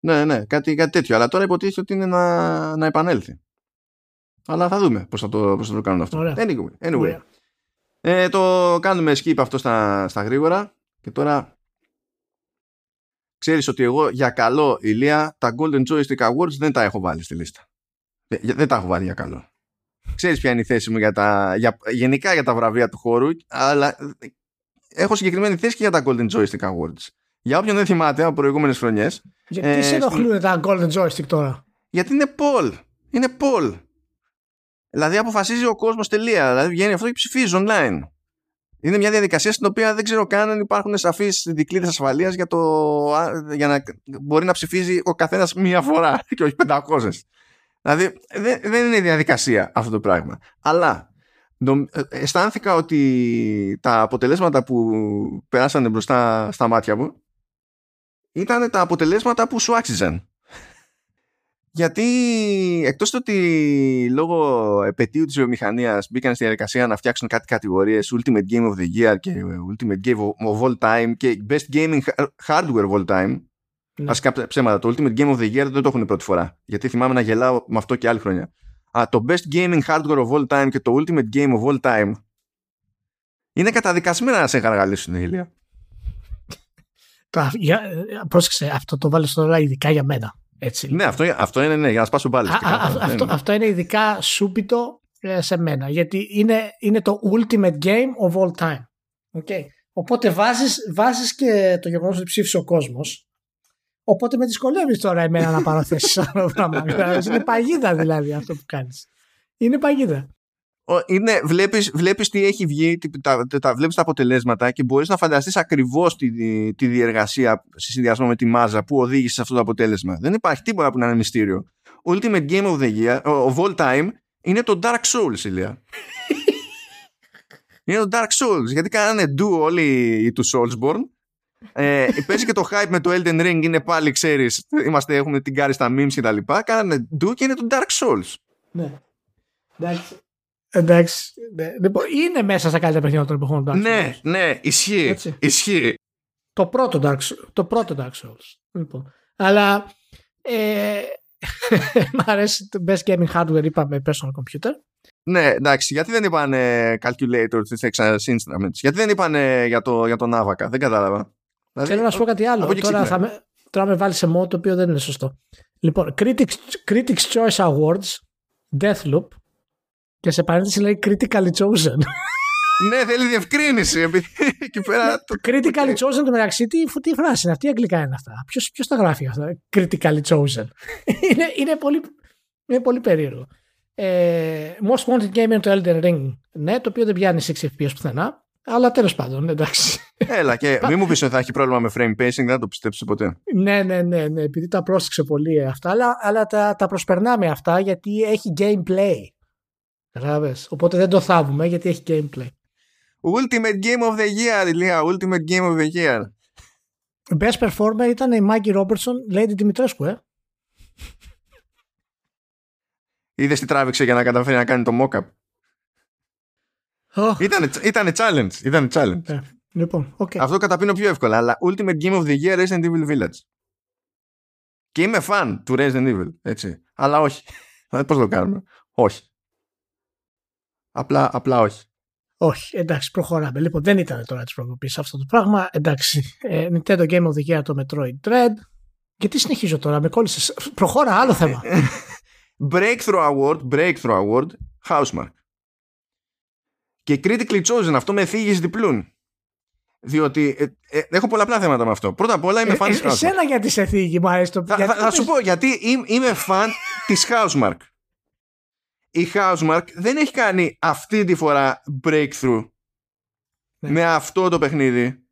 ναι, ναι, κάτι, κάτι τέτοιο. Αλλά τώρα υποτίθεται ότι είναι να, να επανέλθει. Αλλά θα δούμε πώς θα, το, πώς θα το κάνουν αυτό. Ωραία. Anyway, anyway. Ε, το κάνουμε skip αυτό στα, στα γρήγορα. Και τώρα ξέρεις ότι εγώ για καλό ηλία τα Golden Joystick Awards δεν τα έχω βάλει στη λίστα. Δεν τα έχω βάλει για καλό. Ξέρεις ποια είναι η θέση μου για τα, για, γενικά για τα βραβεία του χώρου, αλλά έχω συγκεκριμένη θέση και για τα Golden Joystick Awards. Για όποιον δεν θυμάται από προηγούμενες χρονιές. Γιατί ε, σε ενοχλούν τα Golden Joystick τώρα. Γιατί είναι Paul. Είναι Paul. Δηλαδή αποφασίζει ο κόσμος τελεία. Δηλαδή βγαίνει αυτό και ψηφίζει online. Είναι μια διαδικασία στην οποία δεν ξέρω καν αν υπάρχουν σαφείς δικλείδες ασφαλείας για, το, για να μπορεί να ψηφίζει ο καθένας μία φορά και όχι 500. Δηλαδή δεν, δεν είναι διαδικασία αυτό το πράγμα. Αλλά ε, αισθάνθηκα ότι τα αποτελέσματα που περάσανε μπροστά στα μάτια μου ήταν τα αποτελέσματα που σου άξιζαν. Γιατί εκτός του ότι λόγω επαιτίου της βιομηχανίας μπήκαν στη διαδικασία να φτιάξουν κάτι κατηγορίες Ultimate Game of the Year και Ultimate Game of All Time και Best Gaming Hardware of All Time. Ναι. ψέματα. Το Ultimate Game of the Year δεν το έχουν πρώτη φορά. Γιατί θυμάμαι να γελάω με αυτό και άλλη χρονιά. Α, το Best Gaming Hardware of All Time και το Ultimate Game of All Time είναι καταδικασμένα να σε γαργαλίσουν, Ηλία. Πρόσεξε, αυτό το βάλει τώρα ειδικά για μένα. Έτσι. Ναι, αυτό, αυτό είναι ναι, για να σπάσω μπάλες. αυτό, αυτό είναι ειδικά σούπιτο ε, σε μένα. Γιατί είναι, είναι το ultimate game of all time. Okay. Οπότε βάζεις, βάζεις και το γεγονός ότι ψήφισε ο κόσμος. Οπότε με δυσκολεύεις τώρα εμένα να πάρω θέση σε αυτό το πράγμα. είναι παγίδα δηλαδή αυτό που κάνεις. Είναι παγίδα είναι, βλέπεις, βλέπεις τι έχει βγει, τα, τα, βλέπεις τα αποτελέσματα και μπορείς να φανταστείς ακριβώς τη, τη διεργασία σε συνδυασμό με τη μάζα που οδήγησε σε αυτό το αποτέλεσμα. Δεν υπάρχει τίποτα που να είναι μυστήριο. Ultimate Game of the Year, of all time, είναι το Dark Souls, Ηλία. είναι το Dark Souls, γιατί κάνανε do όλοι οι του Soulsborne ε, παίζει και το hype με το Elden Ring είναι πάλι, ξέρεις, είμαστε, έχουμε την κάρη στα memes και τα λοιπά. Κάνανε do και είναι το Dark Souls. Ναι. Εντάξει. Εντάξει. Ναι. Λοιπόν, είναι μέσα στα καλύτερα παιχνίδια των εποχών Dark Souls. Ναι, ναι, ισχύει. Έτσι. ισχύει. Το πρώτο Dark Souls. Το πρώτο Dark Souls. Λοιπόν. Αλλά ε, μ' αρέσει το best gaming hardware είπαμε personal computer. Ναι, εντάξει, γιατί δεν είπαν calculator της Texas Instruments, γιατί δεν είπαν για, το, για τον Άβακα, δεν κατάλαβα. Δηλαδή, Θέλω να σου πω κάτι άλλο. Τώρα, θα με, τώρα με βάλεις σε μόδο το οποίο δεν είναι σωστό. Λοιπόν, Critics, Critics Choice Awards, Deathloop, και σε παρένθεση λέει critically chosen. ναι, θέλει διευκρίνηση. Εκεί πέρα... το... critically chosen το μεταξύ, τι, τι φράση είναι αυτή, η αγγλικά είναι αυτά. Ποιος, ποιος τα γράφει αυτά, critically chosen; είναι, είναι, πολύ, είναι πολύ περίεργο. Ε, most wanted game είναι το Elden Ring, ναι, το οποίο δεν πιάνει 6 FPS πουθενά. Αλλά τέλος πάντων, εντάξει. Έλα και μην μου πεις ότι θα έχει πρόβλημα με frame pacing, δεν θα το πιστέψεις ποτέ. ναι, ναι, ναι, ναι, επειδή τα πρόσεξε πολύ αυτά, αλλά, αλλά τα, τα προσπερνάμε αυτά γιατί έχει gameplay. Κατάλαβες. Οπότε δεν το θάβουμε γιατί έχει gameplay. Ultimate Game of the Year, Ηλία. Ultimate Game of the Year. Best performer ήταν η Μάγκη Ρόμπερτσον, Lady Dimitrescu, ε. Είδες τι τράβηξε για να καταφέρει να κάνει το mock-up; Oh. Ήτανε, ήτανε challenge. Ήτανε challenge. Ε, λοιπόν, okay. Αυτό καταπίνω πιο εύκολα. Αλλά Ultimate Game of the Year Resident Evil Village. Και είμαι fan του Resident Evil. Έτσι. Αλλά όχι. Πώς το κάνουμε; Όχι. Απλά, απλά όχι. Όχι, εντάξει, προχωράμε. Λοιπόν, δεν ήταν τώρα της προκοπή αυτό το πράγμα. Εντάξει, ε, Nintendo Game of the Year το Metroid Dread. Γιατί συνεχίζω τώρα, με κόλλησες. Προχώρα, άλλο θέμα. Breakthrough Award, Breakthrough Award, Housemark. Και critically chosen, αυτό με θίγεις διπλούν. Διότι ε, ε, έχω πολλαπλά θέματα με αυτό. Πρώτα απ' όλα είμαι fan ε, της Housemark. Εσένα γιατί σε θίγει, μου αρέσει το Θα, θα, θα σου πω γιατί είμαι, είμαι fan της Housemark. Η Housemark δεν έχει κάνει αυτή τη φορά breakthrough Ναι. με αυτό το παιχνίδι.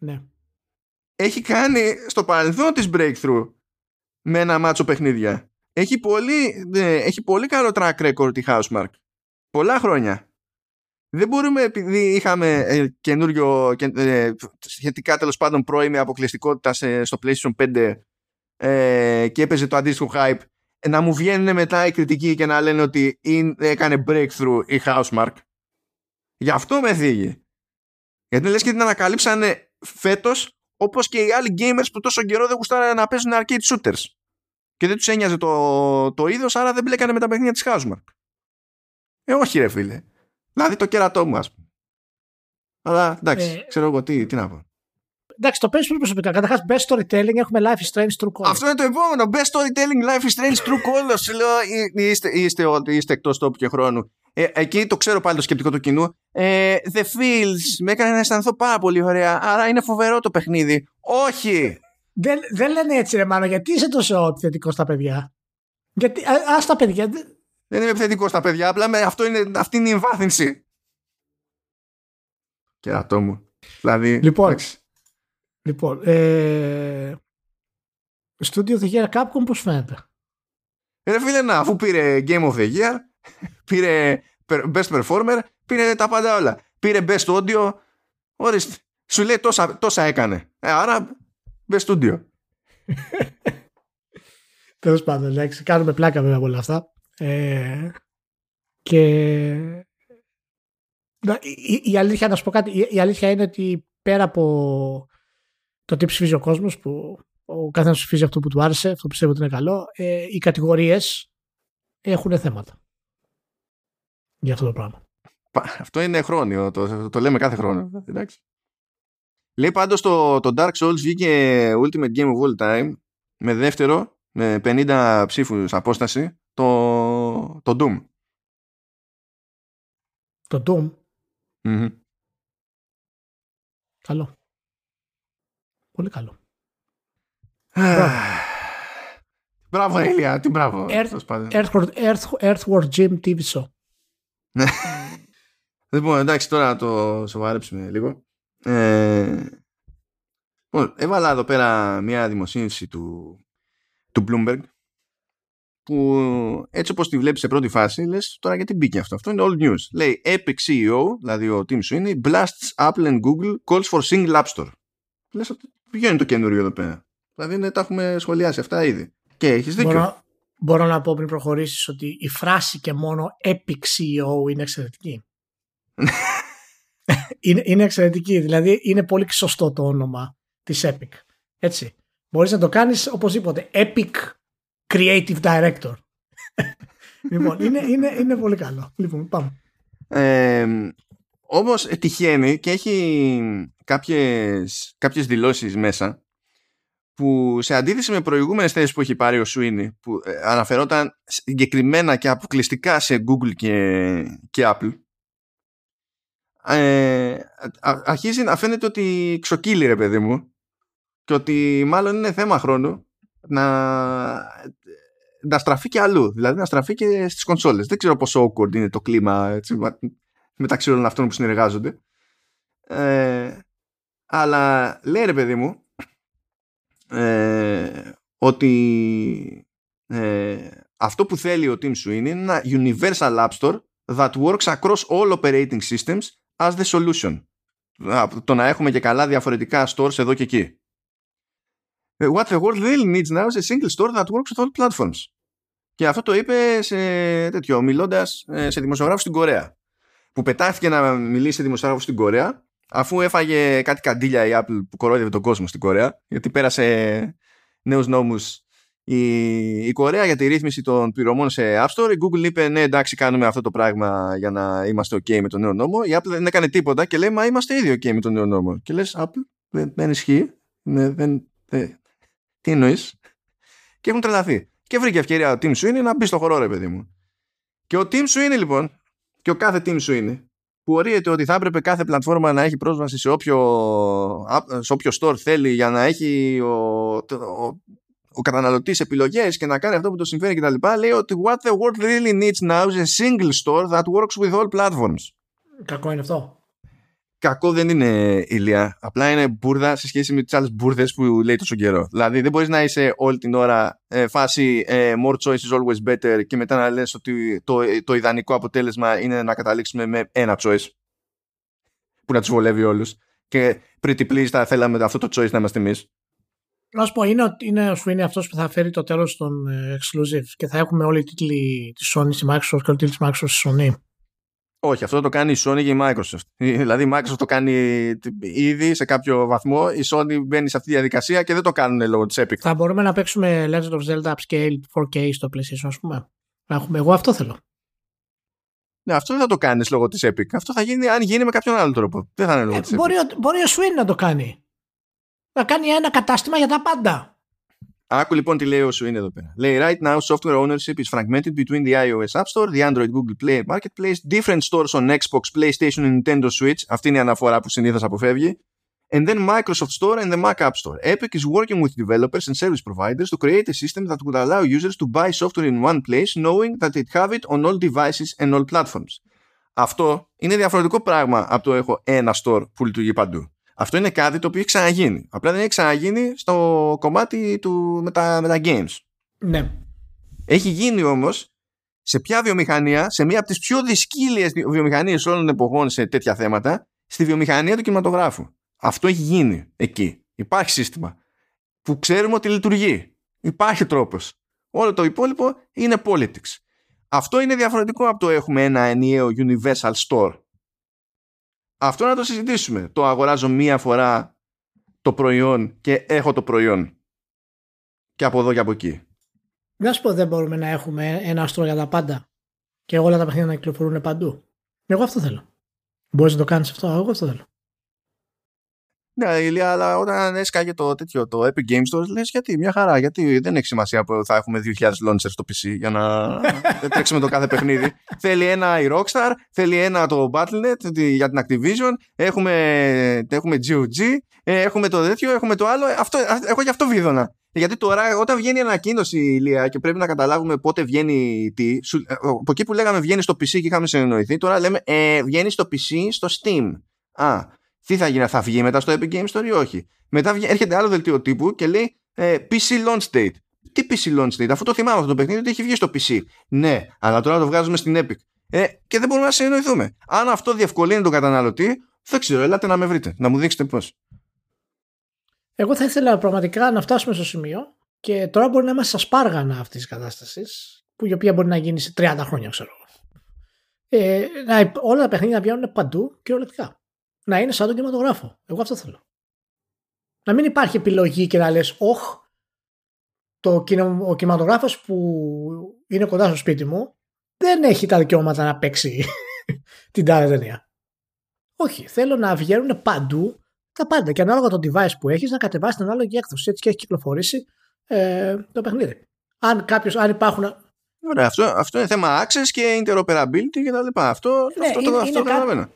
Ναι. Έχει κάνει στο παρελθόν της breakthrough με ένα μάτσο παιχνίδια. Έχει πολύ, ναι, έχει πολύ καλό track record η Housemark. Πολλά χρόνια. Δεν μπορούμε επειδή είχαμε ε, καινούριο και, ε, σχετικά τέλος πάντων πρώιμη αποκλειστικότητα σε- στο PlayStation 5 ε, και έπαιζε το αντίστοιχο hype ε, να μου βγαίνουν μετά οι κριτικοί και να λένε ότι είναι, έκανε breakthrough η Housemark. Γι' αυτό με θίγει. Γιατί λες και την ανακαλύψανε φέτος όπως και οι άλλοι gamers που τόσο καιρό δεν γουστάρανε να παίζουν arcade shooters. Και δεν τους ένοιαζε το, το είδος, άρα δεν μπλέκανε με τα παιχνίδια της Housemark. Ε, όχι ρε φίλε. Δηλαδή το κέρατό μου, ας πούμε. Αλλά εντάξει, Ε, ξέρω εγώ τι, τι να πω. Εντάξει, το παίζεις πολύ προσωπικά. Καταρχάς, best storytelling έχουμε Life is Strange True Color. Αυτό είναι το επόμενο. Best storytelling life is strange true colors. Σου λέω, «Ε, είστε, είστε, όλοι- είστε εκτός τόπου και χρόνου. Ε, εκεί το ξέρω πάλι το σκεπτικό του κοινού. Ε, the feels με έκανε να αισθανθώ πάρα πολύ ωραία. Άρα είναι φοβερό το παιχνίδι. Όχι! Δεν, δεν λένε έτσι, ρε Μάνο, γιατί είσαι τόσο επιθετικός στα παιδιά; Γιατί, α, ας τα παιδιά. δεν- Δεν είμαι επιθετικός στα παιδιά. Απλά με, αυτό είναι, αυτή είναι η εμβάθυνση. Κερατό μου. Δηλαδή. Λοιπόν. εντάξει. Λοιπόν, ε, Studio The Year Capcom πώς φαίνεται; Ρε φίλε, να, αφού πήρε Game of the Year, πήρε Best Performer, πήρε τα πάντα όλα. Πήρε Best Audio, ορίστε. Σου λέει τόσα, τόσα έκανε. Ε, άρα Best Studio. Τέλος πάντων, εντάξει, κάνουμε πλάκα βέβαια από όλα αυτά. Ε, και Να, η, η- η αλήθεια, να σου πω κάτι, η, η αλήθεια είναι ότι πέρα από το τι ψηφίζει ο κόσμος, που ο καθένα ψηφίζει αυτό που του άρεσε, αυτό που πιστεύω ότι είναι καλό, ε, οι κατηγορίες έχουν θέματα για αυτό το πράγμα. Πα- Αυτό είναι χρόνιο. Το, το λέμε κάθε χρόνο. Εντάξει. Λέει πάντως το, το Dark Souls βγήκε Ultimate Game of All Time με δεύτερο με 50 ψήφους απόσταση το, το Doom. Το Doom, Μμμ. καλό. Πολύ καλό. Μπράβο, Ηλία, τι μπράβο. Earth- Τέλος πάντων. Earthward, Earth, Earthward Gym TV Show. Λοιπόν, εντάξει, τώρα να το σοβαρέψουμε λίγο. Ε, λοιπόν, έβαλα εδώ πέρα μια δημοσίευση του, του Bloomberg που έτσι όπως τη βλέπεις σε πρώτη φάση λες τώρα γιατί μπήκε αυτό. Αυτό είναι old news. Λέει Epic CEO, δηλαδή ο team σου είναι blasts Apple and Google calls for single app store. Λες ότι ποιο είναι το καινούριο εδώ πέρα. Δηλαδή ναι, τα έχουμε σχολιάσει αυτά ήδη. Και έχεις δίκιο. Μπορώ, μπορώ να πω πριν προχωρήσεις ότι η φράση και μόνο Epic CEO είναι εξαιρετική. είναι, είναι εξαιρετική. Δηλαδή είναι πολύ σωστό το όνομα της Epic. Έτσι. Μπορείς να το κάνεις οπωσδήποτε. Epic Creative Director. λοιπόν, είναι, είναι, είναι πολύ καλό. Λοιπόν, πάμε. Ε, όμως ε, τυχαίνει και έχει κάποιες, κάποιες δηλώσεις μέσα που σε αντίθεση με προηγούμενες θέσεις που έχει πάρει ο Σουίνι που ε, αναφερόταν συγκεκριμένα και αποκλειστικά σε Google και, και Apple ε, α- αρχίζει να φαίνεται ότι ξοκύλει ρε παιδί μου και ότι μάλλον είναι θέμα χρόνου να, να στραφεί και αλλού δηλαδή να στραφεί και στις κονσόλες. Δεν ξέρω πόσο awkward είναι το κλίμα έτσι, μα- μεταξύ όλων αυτών που συνεργάζονται Ε, αλλά λέει ρε παιδί μου ε, ότι ε, αυτό που θέλει ο Team Sweeney είναι ένα universal app store that works across all operating systems as the solution. Το να έχουμε και καλά διαφορετικά stores εδώ και εκεί. Ε, what the world really needs now is a single store that works with all platforms. Και αυτό το είπε σε τέτοιο, μιλώντας ε, σε δημοσιογράφους στην Κορέα. Που πετάχθηκε να μιλήσει σε δημοσιογράφους στην Κορέα αφού έφαγε κάτι καντήλια η Apple που κορόιδευε τον κόσμο στην Κορέα γιατί πέρασε νέους νόμους η, η Κορέα για τη ρύθμιση των πληρωμών σε App Store. Η Google είπε ναι εντάξει κάνουμε αυτό το πράγμα για να είμαστε ok με τον νέο νόμο. Η Apple δεν έκανε τίποτα και λέει μα είμαστε ήδη ok με τον νέο νόμο. Και λες Apple δεν, δεν ισχύει. Ναι, δεν, δεν, τι εννοείς. Και έχουν τρελαθεί. Και βρήκε ευκαιρία ο Team Sweeney να μπει στο χορό ρε παιδί μου. Και ο Team Sweeney λοιπόν και ο κάθε Team Sweeney που ορίεται ότι θα έπρεπε κάθε πλατφόρμα να έχει πρόσβαση σε όποιο, σε όποιο store θέλει για να έχει ο, ο, ο καταναλωτής επιλογές και να κάνει αυτό που το συμφέρει κτλ. Λέει ότι what the world really needs now is a single store that works with all platforms. Κακό είναι αυτό. Κακό δεν είναι ηλία. Απλά είναι μπουρδα σε σχέση με τις άλλες μπουρδες που λέει τόσο καιρό. Δηλαδή δεν μπορείς να είσαι όλη την ώρα ε, φάση ε, more choice is always better και μετά να λες ότι το, το ιδανικό αποτέλεσμα είναι να καταλήξουμε με ένα choice που να τους βολεύει όλους. Και pretty please θα θέλαμε αυτό το choice να είμαστε εμείς. Να σου πω, είναι, είναι ο Sweeney αυτός που θα φέρει το τέλος των ε, exclusive και θα έχουμε όλοι οι τίτλοι της Sony στη Microsoft και όλοι οι τίτλοι της Microsoft στη Sony. Όχι, αυτό το κάνει η Sony και η Microsoft. Δηλαδή η Microsoft το κάνει ήδη σε κάποιο βαθμό, η Sony μπαίνει σε αυτή τη διαδικασία και δεν το κάνουν λόγω της Epic. Θα μπορούμε να παίξουμε Legend of Zelda Upscale 4K στο PlayStation, ας πούμε. έχουμε. Εγώ αυτό θέλω. Ναι, αυτό δεν θα το κάνεις λόγω της Epic. Αυτό θα γίνει αν γίνει με κάποιον άλλο τρόπο. Δεν θα είναι λόγω ε, της μπορεί, Epic. Μπορεί ο Swin να το κάνει. Να κάνει ένα κατάστημα για τα πάντα. Άκου λοιπόν τι λέει ο είναι εδώ πέρα. Λέει right now software ownership is fragmented between the iOS App Store, the Android Google Play Marketplace, different stores on Xbox, PlayStation and Nintendo Switch. Αυτή είναι η αναφορά που συνήθως αποφεύγει. And then Microsoft Store and the Mac App Store. Epic is working with developers and service providers to create a system that would allow users to buy software in one place knowing that they have it on all devices and all platforms. Αυτό είναι διαφορετικό πράγμα από το έχω ένα store που λειτουργεί παντού. Αυτό είναι κάτι το οποίο έχει ξαναγίνει. Απλά δεν έχει ξαναγίνει στο κομμάτι του, με, τα, με τα games. Ναι. Έχει γίνει όμως σε ποια βιομηχανία, σε μία από τις πιο δυσκύλιες βιομηχανίες όλων των εποχών σε τέτοια θέματα, στη βιομηχανία του κινηματογράφου. Αυτό έχει γίνει εκεί. Υπάρχει σύστημα που ξέρουμε ότι λειτουργεί. Υπάρχει τρόπος. Όλο το υπόλοιπο είναι politics. Αυτό είναι διαφορετικό από το έχουμε ένα ενιαίο universal store αυτό να το συζητήσουμε. Το αγοράζω μία φορά το προϊόν και έχω το προϊόν. Και από εδώ και από εκεί. Να σου πω δεν μπορούμε να έχουμε ένα άστρο για τα πάντα. Και όλα τα παιχνίδια να κυκλοφορούν παντού. Εγώ αυτό θέλω. Μπορείς να το κάνεις αυτό, εγώ αυτό θέλω. Ναι, ηλία, αλλά όταν έσκαγε το τέτοιο, το Epic Games Store, λες γιατί, μια χαρά, γιατί δεν έχει σημασία που θα έχουμε 2.000 launchers στο PC για να τρέξουμε το κάθε παιχνίδι. θέλει ένα η Rockstar, θέλει ένα το Battle.net για την Activision, έχουμε, έχουμε GOG, ε, έχουμε το τέτοιο, έχουμε το άλλο, αυτό, έχω γι' αυτό βίδωνα. Γιατί τώρα όταν βγαίνει ανακοίνωση ηλία και πρέπει να καταλάβουμε πότε βγαίνει τι, ε, από εκεί που λέγαμε βγαίνει στο PC και είχαμε συνεννοηθεί, τώρα λέμε ε, βγαίνει στο PC στο Steam. Α, τι θα γίνει, θα βγει μετά στο Epic Games Store ή όχι; Μετά έρχεται άλλο δελτίο τύπου και λέει ε, PC launch date. Τι PC launch date, αφού το θυμάμαι αυτό το παιχνίδι ότι έχει βγει στο PC. Ναι, αλλά τώρα το βγάζουμε στην Epic. Ε, και δεν μπορούμε να συνεννοηθούμε. Αν αυτό διευκολύνει τον καταναλωτή, δεν ξέρω, ελάτε να με βρείτε, να μου δείξετε πώς. Εγώ θα ήθελα πραγματικά να φτάσουμε στο σημείο και τώρα μπορεί να είμαστε στα σπάργανα αυτής της κατάστασης, που η οποία μπορεί να γίνει σε 30 χρόνια, ξέρω ε, να, όλα τα παιχνίδια να βγαίνουν παντού κυριολεκτικά να είναι σαν τον κινηματογράφο. Εγώ αυτό θέλω. Να μην υπάρχει επιλογή και να λες «Όχ, το, ο κινηματογράφος που είναι κοντά στο σπίτι μου δεν έχει τα δικαιώματα να παίξει την τάδε ταινία». Όχι, θέλω να βγαίνουν παντού τα πάντα και ανάλογα το device που έχεις να κατεβάσεις την ανάλογη έκδοση έτσι και έχει κυκλοφορήσει ε, το παιχνίδι. Αν, κάποιος, αν υπάρχουν Ωραία, αυτό, αυτό είναι θέμα access και interoperability και τα λοιπά. Αυτό, ναι, αυτό, είναι, το, αυτό είναι,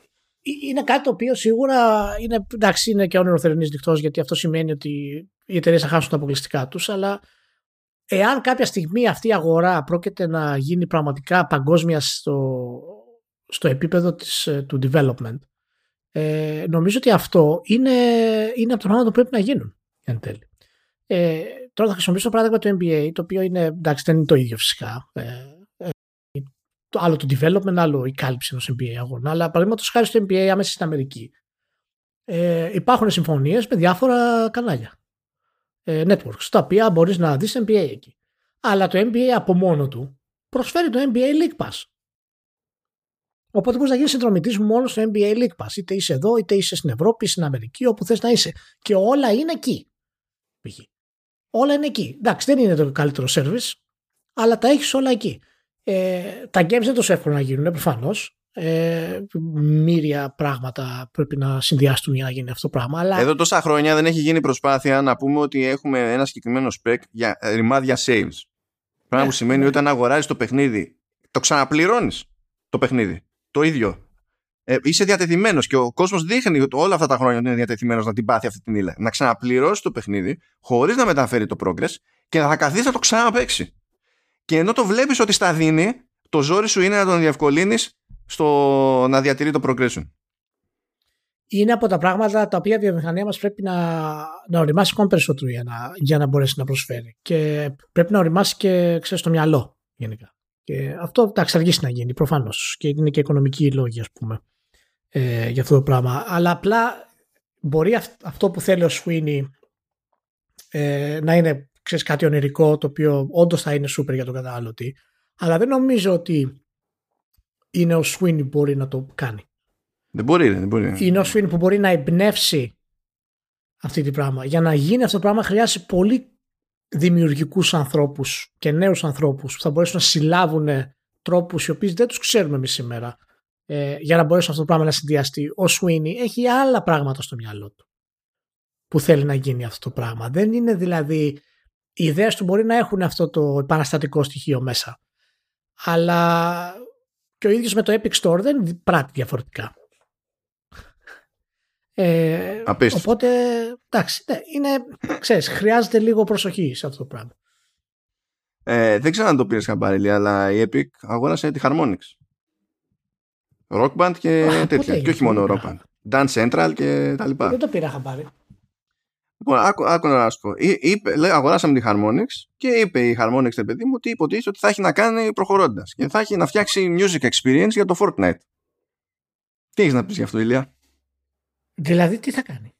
είναι κάτι το οποίο σίγουρα είναι, εντάξει, είναι και όνειρο θερινής νυχτός, γιατί αυτό σημαίνει ότι οι εταιρείες θα χάσουν τα αποκλειστικά τους, αλλά εάν κάποια στιγμή αυτή η αγορά πρόκειται να γίνει πραγματικά παγκόσμια στο, στο επίπεδο της, ε, του development Ε, νομίζω ότι αυτό είναι, είναι από τα πράγματα που πρέπει να γίνουν εν τέλει. Ε, τώρα θα χρησιμοποιήσω το παράδειγμα του NBA, το οποίο είναι, εντάξει, δεν είναι το ίδιο φυσικά. Ε, ε, άλλο το development, άλλο η κάλυψη ενός NBA αγώνα. Αλλά παραδείγματος χάρη στο NBA άμεσα στην Αμερική. Ε, υπάρχουν συμφωνίες με διάφορα κανάλια. Ε, networks, τα οποία μπορείς να δεις NBA εκεί. Αλλά το NBA από μόνο του προσφέρει το NBA League Pass. Οπότε μπορείς να γίνεις συνδρομητής μόνο στο NBA League Pass. Είτε είσαι εδώ, είτε είσαι στην Ευρώπη, στην Αμερική, όπου θες να είσαι. Και όλα είναι εκεί. Όλα είναι εκεί. Εντάξει, δεν είναι το καλύτερο service, αλλά τα έχεις όλα εκεί. Ε, τα games δεν τόσο εύκολο να γίνουν, προφανώς. Ε, μύρια πράγματα πρέπει να συνδυαστούν για να γίνει αυτό το πράγμα. Αλλά... Εδώ τόσα χρόνια δεν έχει γίνει προσπάθεια να πούμε ότι έχουμε ένα συγκεκριμένο spec για ρημάδια saves. Πράγμα που ναι, σημαίνει ναι. ότι αν αγοράζεις το παιχνίδι, το ξαναπληρώνεις το παιχνίδι. Το ίδιο. Ε, είσαι διατεθειμένος και ο κόσμος δείχνει ότι όλα αυτά τα χρόνια είναι διατεθειμένος να την πάθει αυτή την ύλα. Να ξαναπληρώσει το παιχνίδι χωρίς να μεταφέρει το progress και να θα καθίσει να το ξαναπέξει. Και ενώ το βλέπεις ότι στα δίνει, το ζόρι σου είναι να τον διευκολύνεις στο να διατηρεί το progression. Είναι από τα πράγματα τα οποία η βιομηχανία μας πρέπει να, να οριμάσει ακόμα περισσότερο για να, για να μπορέσει να προσφέρει. Και πρέπει να οριμάσει και ξέρεις, το μυαλό γενικά. Και αυτό θα αργήσει να γίνει προφανώς. Και είναι και οικονομική λόγοι, ας πούμε, ε, για αυτό το πράγμα. Αλλά απλά μπορεί αυτό που θέλει ο Σουίνι ε, να είναι ξέρεις, κάτι ονειρικό το οποίο όντως θα είναι σούπερ για τον καταναλωτή. Αλλά δεν νομίζω ότι είναι ο Σουίνι που μπορεί να το κάνει. Δεν μπορεί, δεν μπορεί. Είναι ο Σουίνι που μπορεί να εμπνεύσει αυτή την πράγμα. Για να γίνει αυτό το πράγμα χρειάζεται πολύ δημιουργικούς ανθρώπους και νέους ανθρώπους που θα μπορέσουν να συλλάβουν τρόπους οι οποίοι δεν τους ξέρουμε εμείς σήμερα ε, για να μπορέσουν αυτό το πράγμα να συνδυαστεί. Ο Σουίνι έχει άλλα πράγματα στο μυαλό του που θέλει να γίνει αυτό το πράγμα. Δεν είναι δηλαδή. Οι ιδέες του μπορεί να έχουν αυτό το επαναστατικό στοιχείο μέσα. Αλλά και ο ίδιος με το Epic Store δεν πράττει διαφορετικά. Ε, οπότε, εντάξει, ναι, είναι, ξέρεις, χρειάζεται λίγο προσοχή σε αυτό το πράγμα. Ε, δεν ξέρω αν το πήρες χαμπάρι, αλλά η Epic αγόρασε τη Harmonix. Rock Band και Α, τέτοια. Και όχι μόνο Rock Band. Dance Central και τα λοιπά. Δεν το πήρα χαμπάρι. Λοιπόν, άκου, άκου να σου πω. Είπε, λέει, αγοράσαμε τη Harmonix και είπε η Harmonix, το παιδί μου, ότι υποτίθεται ότι θα έχει να κάνει προχωρώντας και θα έχει να φτιάξει music experience για το Fortnite. Τι έχεις να πεις γι' αυτό, Ηλία; Δηλαδή, τι θα κάνει;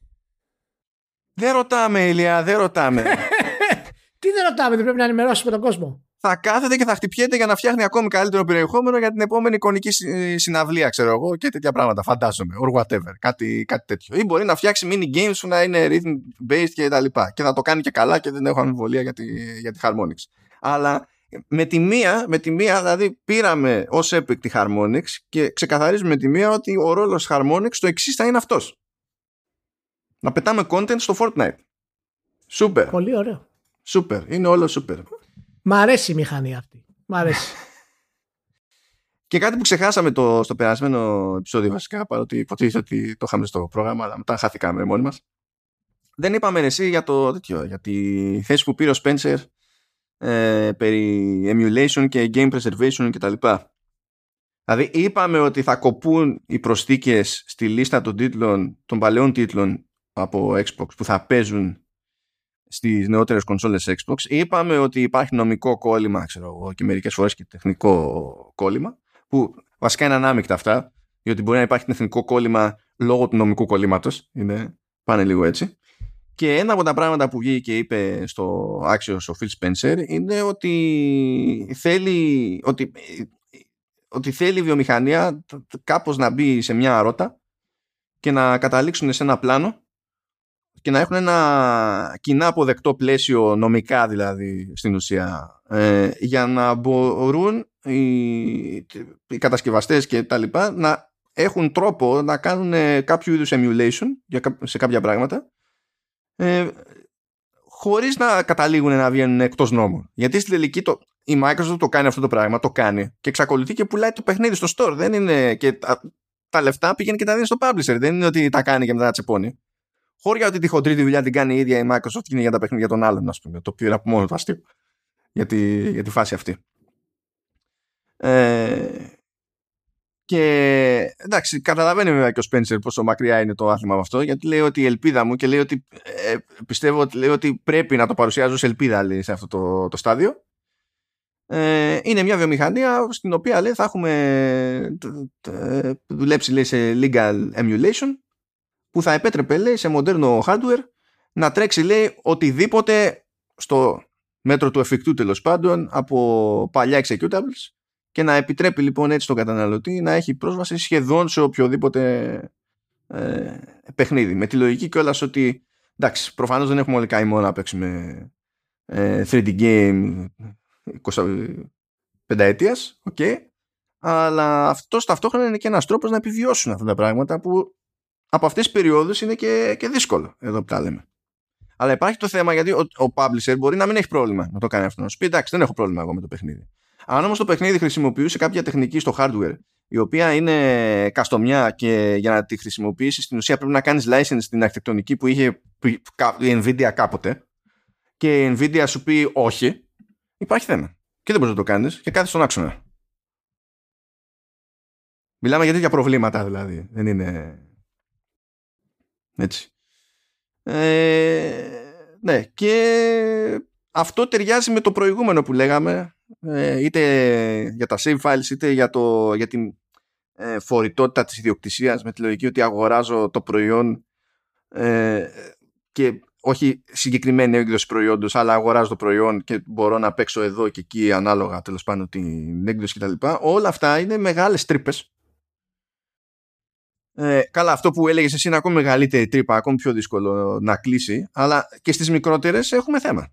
Δεν ρωτάμε, Ηλία, δεν ρωτάμε. τι δεν ρωτάμε, δεν πρέπει να ενημερώσουμε τον κόσμο θα κάθεται και θα χτυπιέται για να φτιάχνει ακόμη καλύτερο περιεχόμενο για την επόμενη εικονική συναυλία, ξέρω εγώ, και τέτοια πράγματα. Φαντάζομαι, or whatever, κάτι, κάτι τέτοιο. Ή μπορεί να φτιάξει mini games που να είναι rhythm based και τα λοιπά. Και να το κάνει και καλά και δεν έχω αμφιβολία για τη, για τη Harmonix. Αλλά με τη μία, με τη μία δηλαδή πήραμε ως Epic τη Harmonix και ξεκαθαρίζουμε με τη μία ότι ο ρόλος Harmonix το εξής θα είναι αυτός. Να πετάμε content στο Fortnite. Σούπερ. Πολύ ωραίο. Σούπερ. Είναι όλο σούπερ. Μ' αρέσει η μηχανή αυτή. Μ' αρέσει. Και κάτι που ξεχάσαμε το, στο περασμένο επεισόδιο βασικά, παρότι υποτίθεται ότι το είχαμε στο πρόγραμμα, αλλά μετά χάθηκαμε μόνοι μας. Δεν είπαμε εσύ για το τέτοιο, για τη θέση που πήρε ο Spencer ε, περί emulation και game preservation κτλ. Δηλαδή είπαμε ότι θα κοπούν οι προσθήκες στη λίστα των τίτλων, των παλαιών τίτλων από Xbox που θα παίζουν στις νεότερες κονσόλες Xbox. Είπαμε ότι υπάρχει νομικό κόλλημα ξέρω εγώ, και μερικές φορές και τεχνικό κόλλημα που βασικά είναι ανάμεικτα αυτά διότι μπορεί να υπάρχει τεχνικό κόλλημα λόγω του νομικού κολλήματος είναι, πάνε λίγο έτσι. Και ένα από τα πράγματα που βγήκε και είπε στο άξιο ο Phil Spencer είναι ότι θέλει ότι, ότι θέλει η βιομηχανία κάπως να μπει σε μια ρότα και να καταλήξουν σε ένα πλάνο και να έχουν ένα κοινά αποδεκτό πλαίσιο νομικά δηλαδή στην ουσία ε, για να μπορούν οι, οι κατασκευαστές και τα λοιπά να έχουν τρόπο να κάνουν κάποιο είδους emulation για, σε κάποια πράγματα ε, χωρίς να καταλήγουν να βγαίνουν εκτός νόμου. Γιατί στην τελική το, η Microsoft το κάνει αυτό το πράγμα, το κάνει και εξακολουθεί και πουλάει το παιχνίδι στο store. Δεν είναι και τα, τα λεφτά πήγαινε και τα δίνει στο publisher. Δεν είναι ότι τα κάνει και μετά τα τσεπώνει. Χώρια ότι τη χοντρή τη δουλειά την κάνει η ίδια η Microsoft και είναι για τα παιχνίδια των άλλων, ας πούμε. Το οποίο είναι από μόνο το αστείο για τη, για τη φάση αυτή. Ε, και εντάξει, καταλαβαίνει βέβαια και ο Σπένσερ πόσο μακριά είναι το άθλημα από αυτό, γιατί λέει ότι η ελπίδα μου και λέει ότι ε, πιστεύω ότι, λέει ότι πρέπει να το παρουσιάζω σε ελπίδα λέει, σε αυτό το, το στάδιο. Ε, είναι μια βιομηχανία στην οποία λέει, θα έχουμε δουλέψει λέει, σε legal emulation που θα επέτρεπε λέει, σε μοντέρνο hardware να τρέξει λέει, οτιδήποτε στο μέτρο του εφικτού τέλος πάντων από παλιά executables και να επιτρέπει λοιπόν έτσι τον καταναλωτή να έχει πρόσβαση σχεδόν σε οποιοδήποτε ε, παιχνίδι. Με τη λογική κιόλας ότι εντάξει, προφανώς δεν έχουμε όλοι καημό να παίξουμε ε, 3D game 25 ετίας, okay, αλλά αυτός ταυτόχρονα είναι και ένας τρόπος να επιβιώσουν αυτά τα πράγματα που από αυτές τις περιόδους είναι και, και δύσκολο εδώ που τα λέμε. Αλλά υπάρχει το θέμα γιατί ο, ο publisher μπορεί να μην έχει πρόβλημα να το κάνει αυτό. Να σου πει εντάξει, δεν έχω πρόβλημα εγώ με το παιχνίδι. Αν όμως το παιχνίδι χρησιμοποιούσε κάποια τεχνική στο hardware, η οποία είναι καστομιά και για να τη χρησιμοποιήσεις στην ουσία πρέπει να κάνεις license στην αρχιτεκτονική που είχε η Nvidia κάποτε, και η Nvidia σου πει όχι, υπάρχει θέμα. Και δεν μπορείς να το κάνεις και κάθε στον άξονα. Μιλάμε για τέτοια προβλήματα δηλαδή. Δεν είναι. Έτσι. Ε, ναι, και αυτό ταιριάζει με το προηγούμενο που λέγαμε, ε, είτε για τα save files, είτε για, το, για την ε, φορητότητα της ιδιοκτησίας, με τη λογική ότι αγοράζω το προϊόν ε, και όχι συγκεκριμένη έκδοση προϊόντος, αλλά αγοράζω το προϊόν και μπορώ να παίξω εδώ και εκεί ανάλογα τέλος πάντων την έκδοση κτλ. Όλα αυτά είναι μεγάλες τρύπες ε, καλά, αυτό που έλεγες εσύ είναι ακόμη μεγαλύτερη τρύπα, ακόμη πιο δύσκολο να κλείσει, αλλά και στις μικρότερες έχουμε θέμα.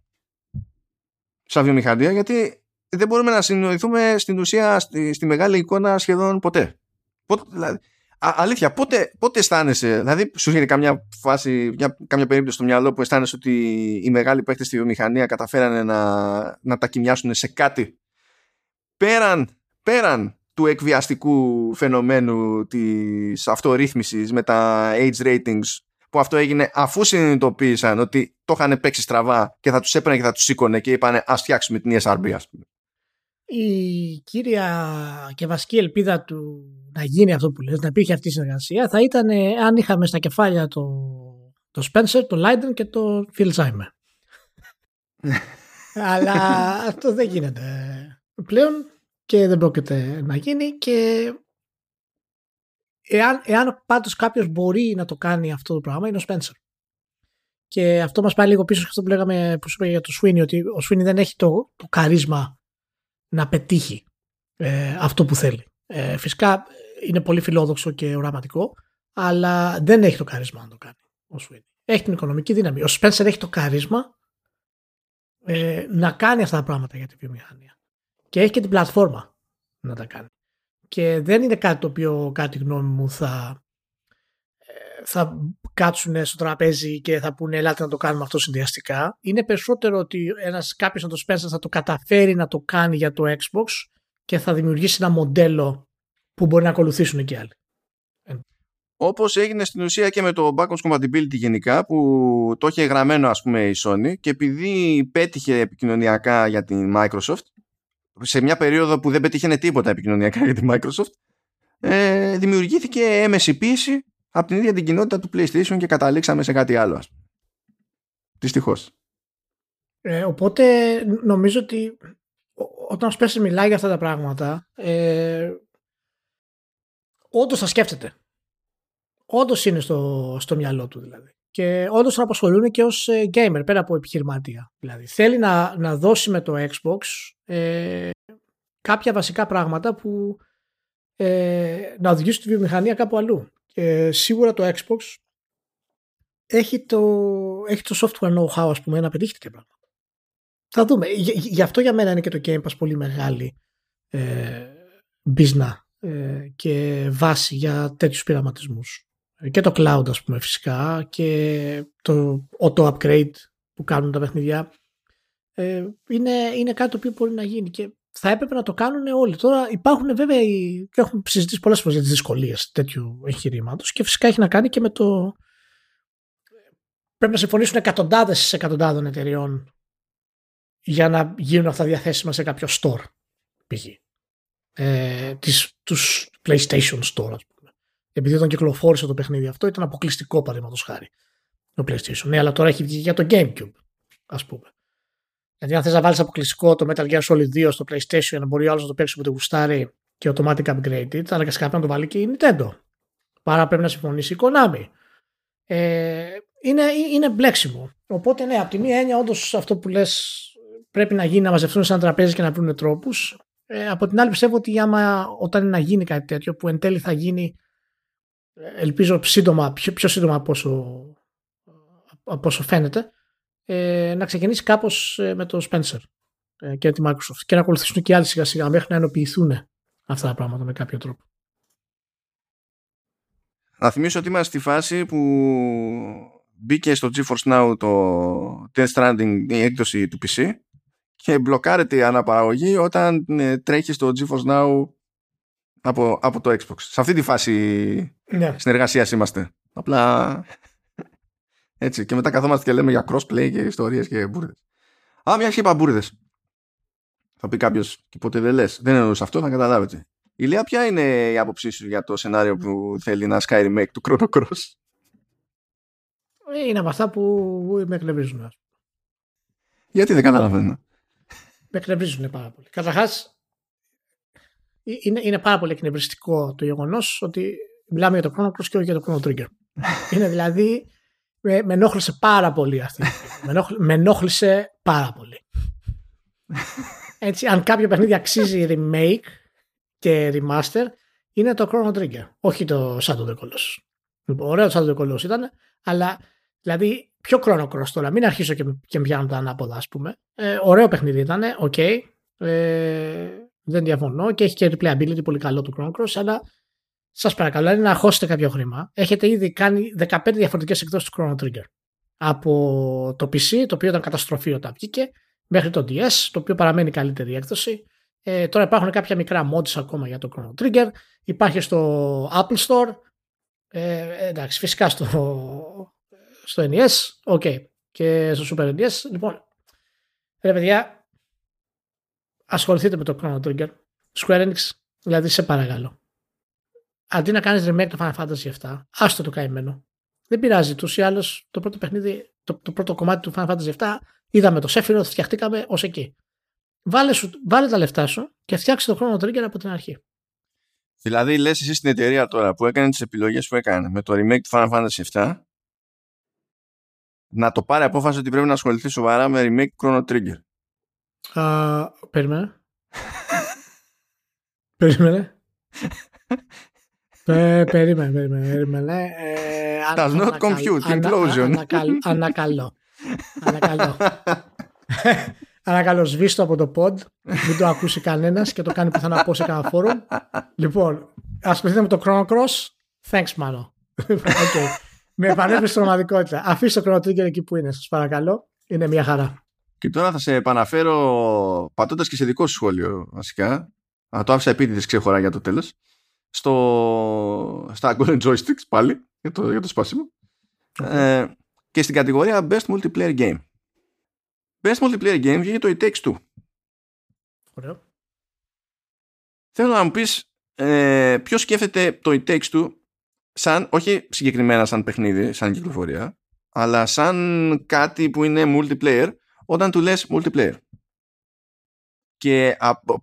Σαν βιομηχανία, γιατί δεν μπορούμε να συνοηθούμε στην ουσία στη, στη μεγάλη εικόνα σχεδόν ποτέ. Πότε, δηλαδή, α, αλήθεια, πότε, πότε αισθάνεσαι, δηλαδή σου έρχεται καμιά φάση, μια, καμιά περίπτωση στο μυαλό που αισθάνεσαι ότι οι μεγάλοι παίχτε στη βιομηχανία καταφέρανε να, να τα κοιμιάσουν σε κάτι; Πέραν, πέραν του εκβιαστικού φαινομένου της αυτορύθμισης με τα age ratings που αυτό έγινε αφού συνειδητοποίησαν ότι το είχαν παίξει στραβά και θα τους έπαιρνε και θα τους σήκωνε και είπανε ας φτιάξουμε την ESRB ας πούμε. Η κύρια και βασική ελπίδα του να γίνει αυτό που λες, να υπήρχε αυτή η συνεργασία θα ήταν αν είχαμε στα κεφάλια το, το Spencer, το Leiden και το Phil Simon. Αλλά αυτό δεν γίνεται πλέον και δεν πρόκειται να γίνει και εάν, εάν πάντως κάποιος μπορεί να το κάνει αυτό το πράγμα είναι ο Spencer. Και αυτό μας πάει λίγο πίσω σε αυτό που λέγαμε που σου είπα για το Sweeney ότι ο Sweeney δεν έχει το, το καρίσμα να πετύχει ε, αυτό που θέλει. Ε, φυσικά είναι πολύ φιλόδοξο και οραματικό αλλά δεν έχει το καρίσμα να το κάνει ο Sweeney. Έχει την οικονομική δύναμη. Ο Spencer έχει το καρίσμα ε, να κάνει αυτά τα πράγματα για τη βιομηχανία και έχει και την πλατφόρμα να τα κάνει. Και δεν είναι κάτι το οποίο, κάτι γνώμη μου, θα, ε, θα κάτσουν στο τραπέζι και θα πούνε ελάτε να το κάνουμε αυτό συνδυαστικά. Είναι περισσότερο ότι ένας, κάποιος να το σπέσει θα το καταφέρει να το κάνει για το Xbox και θα δημιουργήσει ένα μοντέλο που μπορεί να ακολουθήσουν και άλλοι. Όπως έγινε στην ουσία και με το backwards compatibility γενικά που το είχε γραμμένο ας πούμε η Sony και επειδή πέτυχε επικοινωνιακά για την Microsoft σε μια περίοδο που δεν πετύχαινε τίποτα επικοινωνιακά για τη Microsoft ε, δημιουργήθηκε έμεση πίεση από την ίδια την κοινότητα του PlayStation και καταλήξαμε σε κάτι άλλο. Δυστυχώς. Ε, οπότε νομίζω ότι όταν ο Σπέσης μιλάει για αυτά τα πράγματα ε, όντως θα σκέφτεται. Όντως είναι στο, στο μυαλό του δηλαδή και όντως τον απασχολούν και ως ε, gamer πέρα από επιχειρηματία. Δηλαδή θέλει να, να δώσει με το Xbox ε, κάποια βασικά πράγματα που ε, να οδηγήσουν τη βιομηχανία κάπου αλλού. Και σίγουρα το Xbox έχει το, έχει το software know-how ας πούμε να πετύχει τέτοια πράγματα. Θα δούμε. Γι' αυτό για μένα είναι και το Game Pass πολύ μεγάλη ε, business ε, και βάση για τέτοιους πειραματισμούς και το cloud ας πούμε φυσικά και το auto upgrade που κάνουν τα παιχνιδιά ε, είναι, είναι κάτι το οποίο μπορεί να γίνει και θα έπρεπε να το κάνουν όλοι. Τώρα υπάρχουν βέβαια και έχουμε συζητήσει πολλές φορές για τις δυσκολίες τέτοιου εγχειρήματος και φυσικά έχει να κάνει και με το πρέπει να συμφωνήσουν εκατοντάδες εκατοντάδων εταιριών για να γίνουν αυτά διαθέσιμα σε κάποιο store π.χ. ε, τις, τους PlayStation Store, ας πούμε. Επειδή όταν κυκλοφόρησε το παιχνίδι αυτό ήταν αποκλειστικό παραδείγματος χάρη το PlayStation. Ναι, αλλά τώρα έχει βγει για το GameCube, ας πούμε. Γιατί αν θες να βάλεις αποκλειστικό το Metal Gear Solid 2 στο PlayStation για να μπορεί ο άλλος να το παίξει με το γουστάρι και automatic upgrade, θα αναγκαστικά πρέπει να το βάλει και η Nintendo. Παρά πρέπει να συμφωνήσει η Konami. Ε, είναι, είναι μπλέξιμο. Οπότε ναι, από τη μία έννοια όντως αυτό που λες πρέπει να γίνει να μαζευτούν σε ένα τραπέζι και να βρουν τρόπους. Ε, από την άλλη πιστεύω ότι άμα όταν είναι να γίνει κάτι τέτοιο που εν τέλει θα γίνει ε, ελπίζω σύντομα, πιο, πιο σύντομα από όσο, από όσο φαίνεται ε, να ξεκινήσει κάπως ε, με το Spencer ε, και τη Microsoft και να ακολουθήσουν και άλλοι σιγά σιγά μέχρι να ενοποιηθούν αυτά τα πράγματα με κάποιο τρόπο. Να θυμίσω ότι είμαστε στη φάση που μπήκε στο GeForce Now το Death Stranding η έκδοση του PC και μπλοκάρεται η αναπαραγωγή όταν ε, τρέχει στο GeForce Now από, από το Xbox. Σε αυτή τη φάση ναι. συνεργασίας είμαστε. Απλά έτσι. Και μετά καθόμαστε και λέμε για crossplay και ιστορίες και μπουρδες. Α, μια και είπα μπουρδες. Θα πει κάποιος και ποτέ δεν λες. Δεν εννοούσε αυτό, θα καταλάβετε. Η Λέα, ποια είναι η άποψή σου για το σενάριο που θέλει να Sky remake του Chrono Cross; Ε, είναι από αυτά που με εκνευρίζουν. Γιατί δεν καταλαβαίνω. Με εκνευρίζουν πάρα πολύ. Καταρχάς, ε, είναι, είναι πάρα πολύ εκνευριστικό το γεγονός ότι μιλάμε για το Chrono Cross και όχι για το Chrono Trigger. είναι δηλαδή. Με, με ενόχλησε πάρα πολύ αυτή. με, με ενόχλησε πάρα πολύ. Έτσι, αν κάποιο παιχνίδι αξίζει remake και remaster, είναι το Chrono Trigger, όχι το Shadow of the Colossus. Λοιπόν, ωραίο το Shadow of the Colossus ήταν, αλλά δηλαδή ποιο Chrono Cross τώρα, μην αρχίσω και, και πιάνω τα ανάποδα, ας πούμε. Ε, ωραίο παιχνίδι ήταν, OK. Okay. Ε, δεν διαφωνώ και έχει και replayability πολύ καλό το Chrono Cross, αλλά σας παρακαλώ, είναι να χώσετε κάποιο χρήμα. Έχετε ήδη κάνει 15 διαφορετικές εκδόσεις του Chrono Trigger. Από το PC, το οποίο ήταν καταστροφή όταν βγήκε, μέχρι το DS, το οποίο παραμένει καλύτερη έκδοση. Ε, τώρα υπάρχουν κάποια μικρά mods ακόμα για το Chrono Trigger. Υπάρχει στο Apple Store. Ε, εντάξει, φυσικά στο, στο NES. OK. Okay. Και στο Super NES. Λοιπόν, ρε παιδιά, ασχοληθείτε με το Chrono Trigger. Square Enix, δηλαδή σε παρακαλώ. Αντί να κάνεις remake το Final Fantasy 7, άστο το καημένο. Δεν πειράζει, τους ή άλλως το πρώτο παιχνίδι, το, το πρώτο κομμάτι του Final Fantasy 7 είδαμε το Sephiroth, φτιαχτήκαμε ως εκεί. Βάλε, σου, βάλε τα λεφτά σου και φτιάξε το Chrono Trigger από την αρχή. Δηλαδή λες εσύ στην εταιρεία τώρα που έκανε τις επιλογές που έκανε με το remake του Final Fantasy 7 να το πάρει απόφαση ότι πρέπει να ασχοληθεί σοβαρά με remake Chrono Trigger. Uh, περίμενε. περίμενε. Πε, περίμενε, περίμενε. περίμενε. Ε, Does not compute. Inclusion. Ανακαλώ. Ανακαλώ. Ανακαλώ, σβήστο από το pod. Μην το ακούσει κανένας και το κάνει πιθανά πω σε κανένα φόρουμ. Λοιπόν, ασχοληθείτε με το Chrono Cross. Thanks, Mano. okay. με επανέλθει στην πραγματικότητα. Αφήστε το Chrono Trigger εκεί που είναι, σας παρακαλώ. Είναι μια χαρά. Και τώρα θα σε επαναφέρω πατώντας και σε δικό σου σχόλιο βασικά. Α, το άφησα επίτηδες ξεχωρά για το τέλος. Στο... Στα Golden Joysticks πάλι για το, για το σπάσιμο. Ε, και στην κατηγορία Best Multiplayer Game. Best Multiplayer Game βγήκε το It Takes Two. Ωραίο. Θέλω να μου πεις ε, ποιος σκέφτεται το It Takes Two σαν, όχι συγκεκριμένα σαν παιχνίδι, σαν κυκλοφορία, αλλά σαν κάτι που είναι multiplayer όταν του λες multiplayer. Και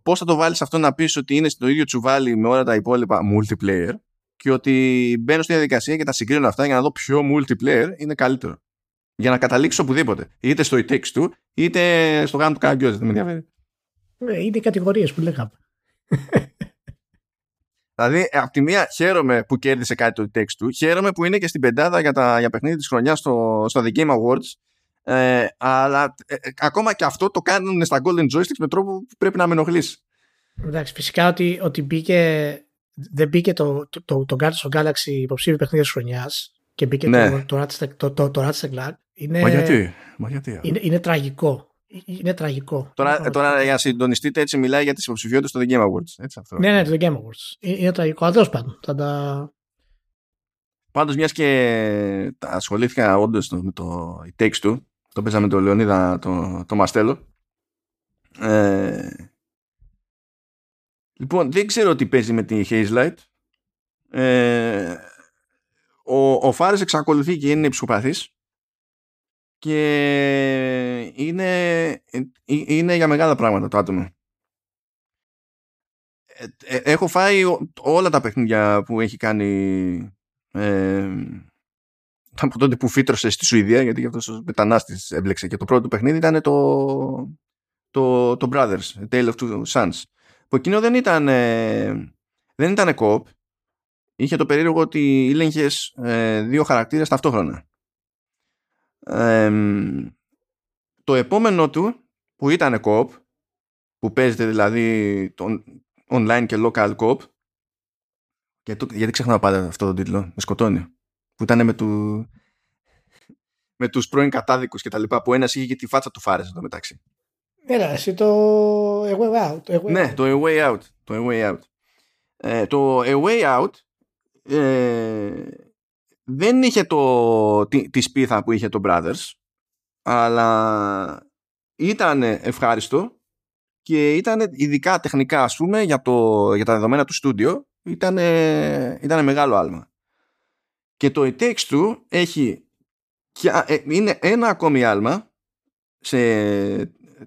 πώς θα το βάλεις αυτό να πεις ότι είναι στο ίδιο τσουβάλι με όλα τα υπόλοιπα multiplayer και ότι μπαίνω στη διαδικασία και τα συγκρίνω αυτά για να δω ποιο multiplayer είναι καλύτερο. Για να καταλήξω οπουδήποτε. Είτε στο It Takes Two, είτε στο γάμο του Κάγκιο. Δεν με ενδιαφέρει. Ναι, είναι οι κατηγορίες που λέγαμε. Δηλαδή, από τη μία χαίρομαι που κέρδισε κάτι το It Takes Two, χαίρομαι που είναι και στην πεντάδα για, τα, για παιχνίδι της χρονιάς στο, στο The Game Awards. Ε, αλλά ε, ε, ακόμα και αυτό το κάνουν στα Golden Joysticks με τρόπο που πρέπει να με ενοχλήσει. Εντάξει, φυσικά ότι, ότι μπήκε, δεν μπήκε το, το, το, το Guardians of Galaxy υποψήφιο παιχνίδι της χρονιάς και μπήκε ναι. το, το, το, το, το Ratchet Clank. Είναι, Μα γιατί, Μα γιατί είναι, είναι τραγικό. Είναι τραγικό. Τώρα, τώρα για να συντονιστείτε έτσι μιλάει για τις υποψηφιότητες στο The Game Awards. Έτσι, αυτό. Ναι, ναι, το The Game Awards. Είναι, είναι τραγικό. Αλλά πάντων. Θα τα... Πάντως, μιας και ασχολήθηκα όντως με το It Takes Two, το παίζαμε το Λεωνίδα το, το Μαστέλο. Ε, Λοιπόν, δεν ξέρω τι παίζει με τη Haze Light. Ε, ο, ο Φάρες εξακολουθεί και είναι ψυχοπαθής και είναι, ε, είναι για μεγάλα πράγματα το άτομο. Ε, ε, έχω φάει όλα τα παιχνίδια που έχει κάνει ε, από τότε που φύτρωσε στη Σουηδία γιατί για αυτός ο μετανάστης έμπλεξε και το πρώτο παιχνίδι ήταν το, το, το Brothers, A Tale of Two Sons. Που εκείνο δεν ήταν δεν ήταν co είχε το περίεργο ότι ήλεγχες ε, δύο χαρακτήρες ταυτόχρονα. Το επόμενο του που ήταν co που παίζεται δηλαδή τον online και local co γιατί, γιατί ξεχνάω πάντα αυτό το τίτλο με σκοτώνει που ήταν με, του, με τους πρώην κατάδικους και τα λοιπά που ένας είχε και τη φάτσα του Φάρες εδώ μεταξύ Έλα, εσύ το A Way Out. ναι, το A Way Out. Το A Way Out. Ε, το A Way Out ε, δεν είχε το, τη, τη σπίθα που είχε το Brothers αλλά ήταν ευχάριστο και ήταν ειδικά τεχνικά ας πούμε για, το, για τα δεδομένα του στούντιο ήταν, ήταν μεγάλο άλμα. Και το It Takes Two έχει, ε, είναι ένα ακόμη άλμα σε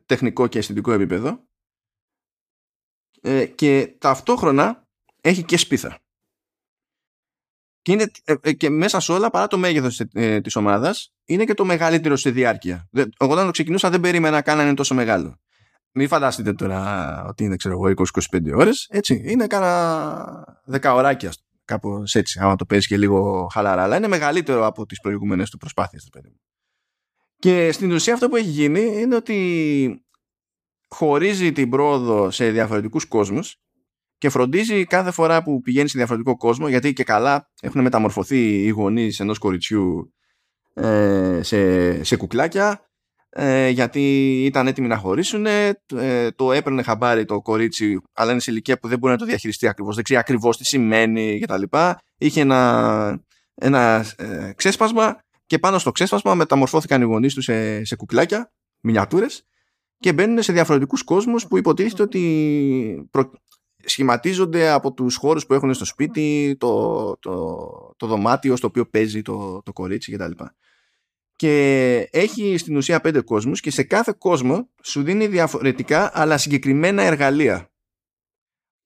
τεχνικό και αισθητικό επίπεδο ε, και ταυτόχρονα έχει και σπίθα. Και, είναι, ε, και μέσα σε όλα, παρά το μέγεθος ε, της ομάδας, είναι και το μεγαλύτερο σε διάρκεια. Εγώ όταν το ξεκινούσα δεν περίμενα καν να είναι τόσο μεγάλο. Μην φανταστείτε τώρα ότι είναι, ξέρω εγώ, 20-25 ώρες. Έτσι, είναι κάνα 10 ωράκια κάπως έτσι, άμα το παίζεις και λίγο χαλαρά. Αλλά είναι μεγαλύτερο από τις προηγούμενες του προσπάθειες. Και στην ουσία αυτό που έχει γίνει είναι ότι χωρίζει την πρόοδο σε διαφορετικούς κόσμους και φροντίζει κάθε φορά που πηγαίνει σε διαφορετικό κόσμο γιατί και καλά έχουν μεταμορφωθεί οι γονείς ενός κοριτσιού ε, σε, σε κουκλάκια ε, γιατί ήταν έτοιμοι να χωρίσουν ε, το έπαιρνε χαμπάρι το κορίτσι αλλά είναι σε ηλικία που δεν μπορεί να το διαχειριστεί ακριβώς. Δεν ξέρει ακριβώς τι σημαίνει κτλ είχε ένα, ένα ε, ξέσπασμα και πάνω στο ξέσπασμα μεταμορφώθηκαν οι γονείς του σε, σε κουκλάκια μινιατούρες και μπαίνουν σε διαφορετικούς κόσμους που υποτίθεται ότι προ... σχηματίζονται από τους χώρους που έχουν στο σπίτι το, το, το δωμάτιο στο οποίο παίζει το, το κορίτσι κτλ και έχει στην ουσία πέντε κόσμους και σε κάθε κόσμο σου δίνει διαφορετικά αλλά συγκεκριμένα εργαλεία.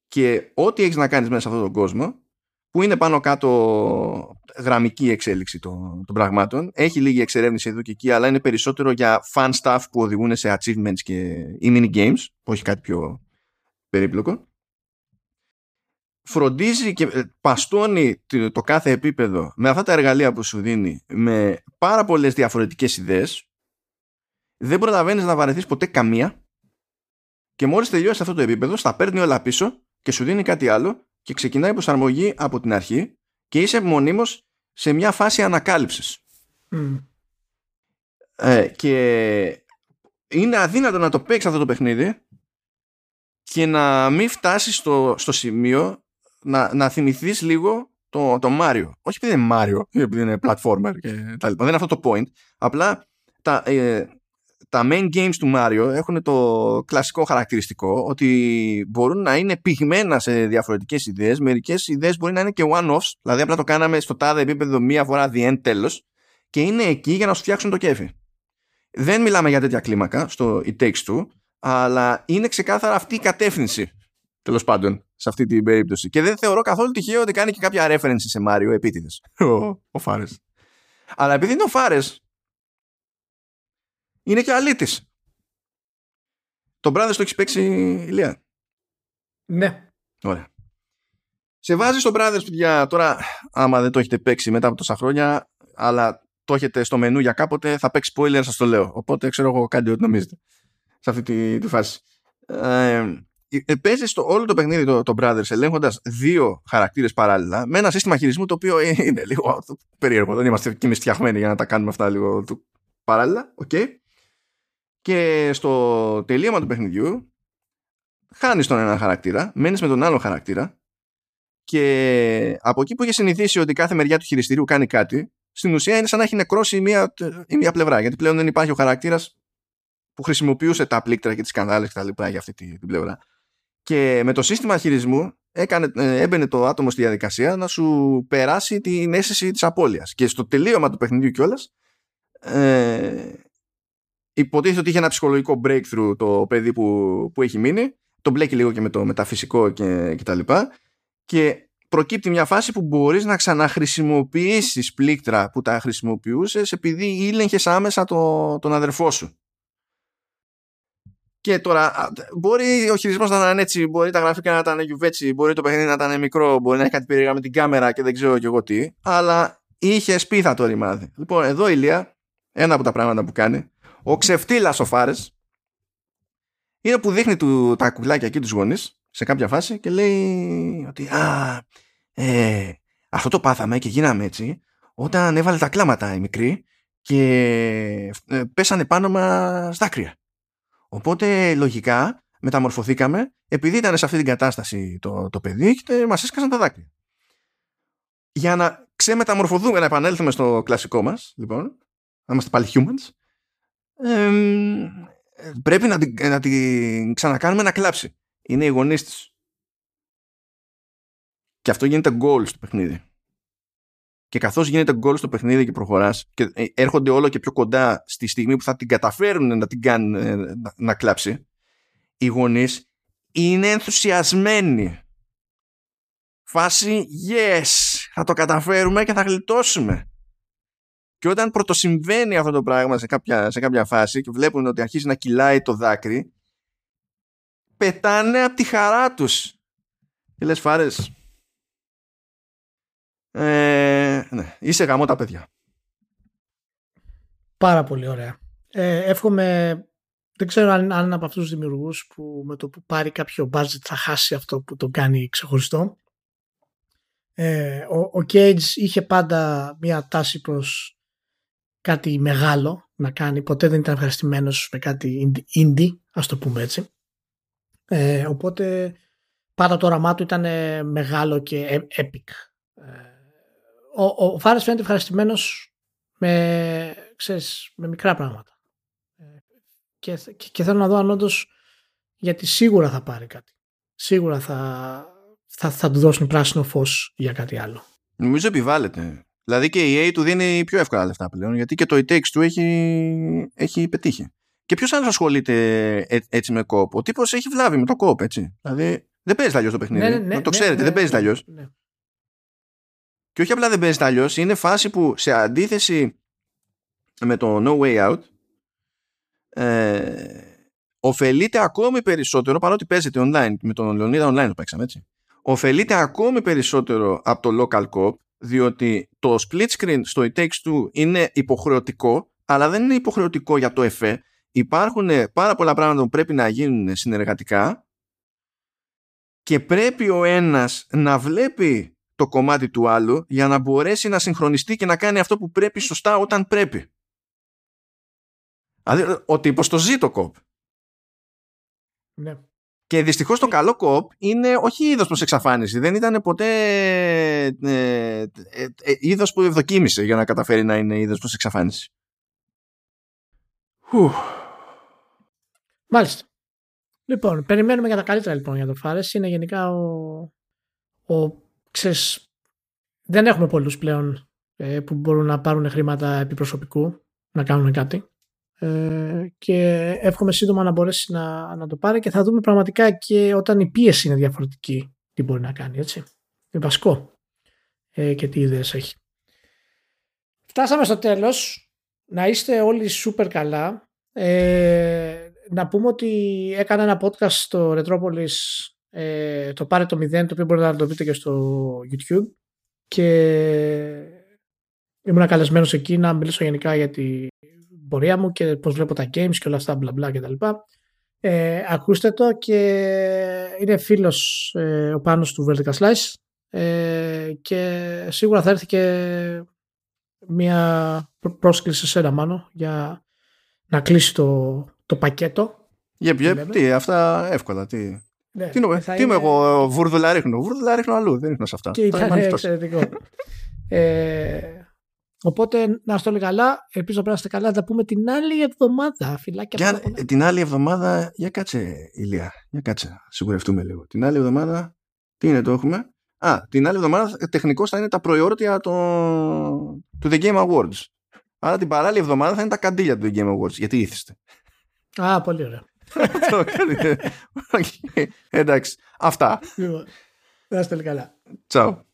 Και ό,τι έχεις να κάνεις μέσα σε αυτόν τον κόσμο που είναι πάνω κάτω γραμμική εξέλιξη των, των πραγμάτων έχει λίγη εξερεύνηση εδώ και εκεί αλλά είναι περισσότερο για fun stuff που οδηγούν σε achievements και ή mini games που έχει κάτι πιο περίπλοκο φροντίζει και ε, παστώνει το κάθε επίπεδο με αυτά τα εργαλεία που σου δίνει με πάρα πολλές διαφορετικές ιδέες δεν προλαβαίνεις να βαρεθείς ποτέ καμία και μόλις τελειώσει αυτό το επίπεδο στα παίρνει όλα πίσω και σου δίνει κάτι άλλο και ξεκινάει η προσαρμογή από την αρχή και είσαι μονίμως σε μια φάση ανακάλυψης. Ε, και είναι αδύνατο να το παίξεις αυτό το παιχνίδι και να μην φτάσεις στο, στο σημείο να, να θυμηθείς λίγο το, το Mario. Όχι επειδή είναι Mario, επειδή είναι platformer και τα λοιπά. Δεν είναι αυτό το point. Απλά τα, ε, τα main games του Mario έχουν το κλασικό χαρακτηριστικό ότι μπορούν να είναι πυγμένα σε διαφορετικές ιδέες. Μερικές ιδέες μπορεί να είναι και one-offs. Δηλαδή απλά το κάναμε στο τάδε επίπεδο μία φορά the end τέλος και είναι εκεί για να σου φτιάξουν το κέφι. Δεν μιλάμε για τέτοια κλίμακα στο It Takes Two, αλλά είναι ξεκάθαρα αυτή η κατεύθυνση τέλος πάντων σε αυτή την περίπτωση. Και δεν θεωρώ καθόλου τυχαίο ότι κάνει και κάποια reference σε Μάριο επίτηδες. Ο, ο Φάρες. Αλλά επειδή είναι ο Φάρες, είναι και αλήτης. Τον Brothers το έχει παίξει ηλία. Ναι. Ωραία. Σε βάζει στον Brothers, παιδιά, τώρα, άμα δεν το έχετε παίξει μετά από τόσα χρόνια, αλλά το έχετε στο μενού για κάποτε, θα παίξει spoiler, σας το λέω. Οπότε ξέρω εγώ, κάντε ό,τι νομίζετε σε αυτή τη, τη φάση. Ε, ε, παίζεις στο όλο το παιχνίδι το, το Brothers ελέγχοντας δύο χαρακτήρες παράλληλα με ένα σύστημα χειρισμού το οποίο είναι λίγο περίεργο. Δεν είμαστε και εμείς φτιαχμένοι για να τα κάνουμε αυτά λίγο παράλληλα. Okay. Και στο τελείωμα του παιχνιδιού χάνεις τον ένα χαρακτήρα, μένεις με τον άλλο χαρακτήρα και από εκεί που είχε συνηθίσει ότι κάθε μεριά του χειριστηρίου κάνει κάτι, στην ουσία είναι σαν να έχει νεκρώσει η μία, η μία πλευρά. Γιατί πλέον δεν υπάρχει ο χαρακτήρας που χρησιμοποιούσε τα πλήκτρα και τις σκανδάλες κτλ. για αυτή την πλευρά. Και με το σύστημα χειρισμού έκανε, ε, έμπαινε το άτομο στη διαδικασία να σου περάσει την αίσθηση της απώλειας. Και στο τελείωμα του παιχνιδιού κιόλας. Ε, υποτίθεται ότι είχε ένα ψυχολογικό breakthrough το παιδί που, που έχει μείνει. Το μπλέκει λίγο και με το μεταφυσικό και, και τα λοιπά. Και προκύπτει μια φάση που μπορείς να ξαναχρησιμοποιήσεις πλήκτρα που τα χρησιμοποιούσες επειδή ήλεγχες άμεσα το, τον αδερφό σου. Και τώρα μπορεί ο χειρισμός να ήταν έτσι, μπορεί τα γραφικά να ήταν γιουβέτσι, μπορεί το παιχνίδι να ήταν μικρό, μπορεί να έχει κάτι περίεργα με την κάμερα και δεν ξέρω και εγώ τι, αλλά είχε σπίθα το ρημάδι. Λοιπόν, εδώ η Λία, ένα από τα πράγματα που κάνει, ο ξεφτύλας ο Φάρες, είναι που δείχνει του, τα κουκλάκια εκεί τους γονείς σε κάποια φάση και λέει ότι Α, ε, αυτό το πάθαμε και γίναμε έτσι όταν έβαλε τα κλάματα η μικρή και ε, πέσανε πάνω μας δάκρυα. Οπότε λογικά μεταμορφωθήκαμε επειδή ήταν σε αυτή την κατάσταση το, το παιδί και μας έσκασαν τα δάκρυα. Για να ξεμεταμορφωθούμε, να επανέλθουμε στο κλασικό μας, λοιπόν, να είμαστε πάλι humans, πρέπει να την, να την ξανακάνουμε να κλάψει. Είναι οι γονείς της. Και αυτό γίνεται goal στο παιχνίδι. Και καθώς γίνεται γκολ στο παιχνίδι και προχωράς και ε, έρχονται όλο και πιο κοντά στη στιγμή που θα την καταφέρουν να την κάνουν ε, να, να κλάψει, οι γονείς είναι ενθουσιασμένοι. Φάση yes, θα το καταφέρουμε και θα γλιτώσουμε. Και όταν πρωτοσυμβαίνει αυτό το πράγμα σε κάποια, σε κάποια φάση και βλέπουν ότι αρχίζει να κυλάει το δάκρυ, πετάνε από τη χαρά τους. Και λες φάρες, ε, ναι, είσαι γαμό τα παιδιά. Πάρα πολύ ωραία. Ε, εύχομαι, δεν ξέρω αν, αν από αυτούς τους δημιουργούς που με το που πάρει κάποιο budget θα χάσει αυτό που τον κάνει ξεχωριστό. Ε, ο, ο Cage είχε πάντα μια τάση προς κάτι μεγάλο να κάνει. Ποτέ δεν ήταν ευχαριστημένος με κάτι indie, ας το πούμε έτσι. Ε, οπότε πάντα το όραμά του ήταν μεγάλο και epic. Ε, ο, ο Φάρες φαίνεται ευχαριστημένος με, με μικρά πράγματα. Ε, και, και, θέλω να δω αν όντως, γιατί σίγουρα θα πάρει κάτι. Σίγουρα θα, θα, θα του δώσουν πράσινο φως για κάτι άλλο. Νομίζω επιβάλλεται. Δηλαδή και η EA του δίνει πιο εύκολα λεφτά πλέον, γιατί και το e Takes του έχει, έχει πετύχει. Και ποιος άλλος ασχολείται ε, έτσι με κόπ. Ο τύπος έχει βλάβει με το κόπ, έτσι. Δηλαδή δεν παίζει αλλιώς το παιχνίδι. Ναι, ναι, ναι, να το ξέρετε, ναι, δεν παίζει αλλιώς. Και όχι απλά δεν παίζει αλλιώς, είναι φάση που σε αντίθεση με το No Way Out ε, ωφελείται ακόμη περισσότερο παρότι παίζεται online με τον Λεωνίδα online το παίξαμε έτσι ωφελείται ακόμη περισσότερο από το local cop διότι το split screen στο It Takes Two είναι υποχρεωτικό αλλά δεν είναι υποχρεωτικό για το εφέ υπάρχουν πάρα πολλά πράγματα που πρέπει να γίνουν συνεργατικά και πρέπει ο ένας να βλέπει το κομμάτι του άλλου για να μπορέσει να συγχρονιστεί και να κάνει αυτό που πρέπει σωστά όταν πρέπει. Δηλαδή, ο τύπος το ζει το κοπ. Ναι. Και δυστυχώς το καλό κοπ είναι όχι είδος προς εξαφάνιση. Δεν ήταν ποτέ ε, ε, ε, είδος που ευδοκίμησε για να καταφέρει να είναι είδος προς εξαφάνιση. Μάλιστα. Λοιπόν, περιμένουμε για τα καλύτερα λοιπόν για το Φάρες. Είναι γενικά ο, ο ξέρεις, δεν έχουμε πολλούς πλέον ε, που μπορούν να πάρουν χρήματα επί προσωπικού να κάνουν κάτι. Ε, και εύχομαι σύντομα να μπορέσει να, να το πάρει και θα δούμε πραγματικά και όταν η πίεση είναι διαφορετική τι μπορεί να κάνει έτσι. Είναι βασικό ε, και τι ιδέες έχει. Φτάσαμε στο τέλος. Να είστε όλοι super καλά. Ε, να πούμε ότι έκανα ένα podcast στο Retropolis ε, το πάρε το 0 το οποίο μπορείτε να το δείτε και στο YouTube και ήμουν καλεσμένος εκεί να μιλήσω γενικά για την πορεία μου και πώς βλέπω τα games και όλα αυτά μπλα μπλα κτλ. Ε, ακούστε το και είναι φίλος ε, ο Πάνος του Vertical Slice ε, και σίγουρα θα έρθει και μια πρόσκληση σε σένα μάνο για να κλείσει το, το πακέτο. Yep, yep. Τι, αυτά εύκολα. Τι. Ναι, τι, είναι, τι είμαι εγώ, βούρδουλα ρίχνω. Βούρδουλα ρίχνω αλλού, δεν ρίχνω σε αυτά. Και ήταν εξαιρετικό. ε, Οπότε να είστε όλοι καλά. Ελπίζω να περάσετε καλά. Να τα πούμε την άλλη εβδομάδα. Φιλάκια Και πολλά, αν, πολλά. ε, την άλλη εβδομάδα, για κάτσε Ηλία, για κάτσε, σιγουρευτούμε λίγο. Την άλλη εβδομάδα, τι είναι το έχουμε; Α, την άλλη εβδομάδα τεχνικώς θα είναι τα προεόρτια το... του The Game Awards. Άρα την παράλλη εβδομάδα θα είναι τα καντήλια του The Game Awards. Γιατί είθισται. Α, πολύ ωραία. Αυτό κάνετε. Οκ. Εντάξει. Αυτά. Λοιπόν, Να είστε όλοι καλά. Τσάου.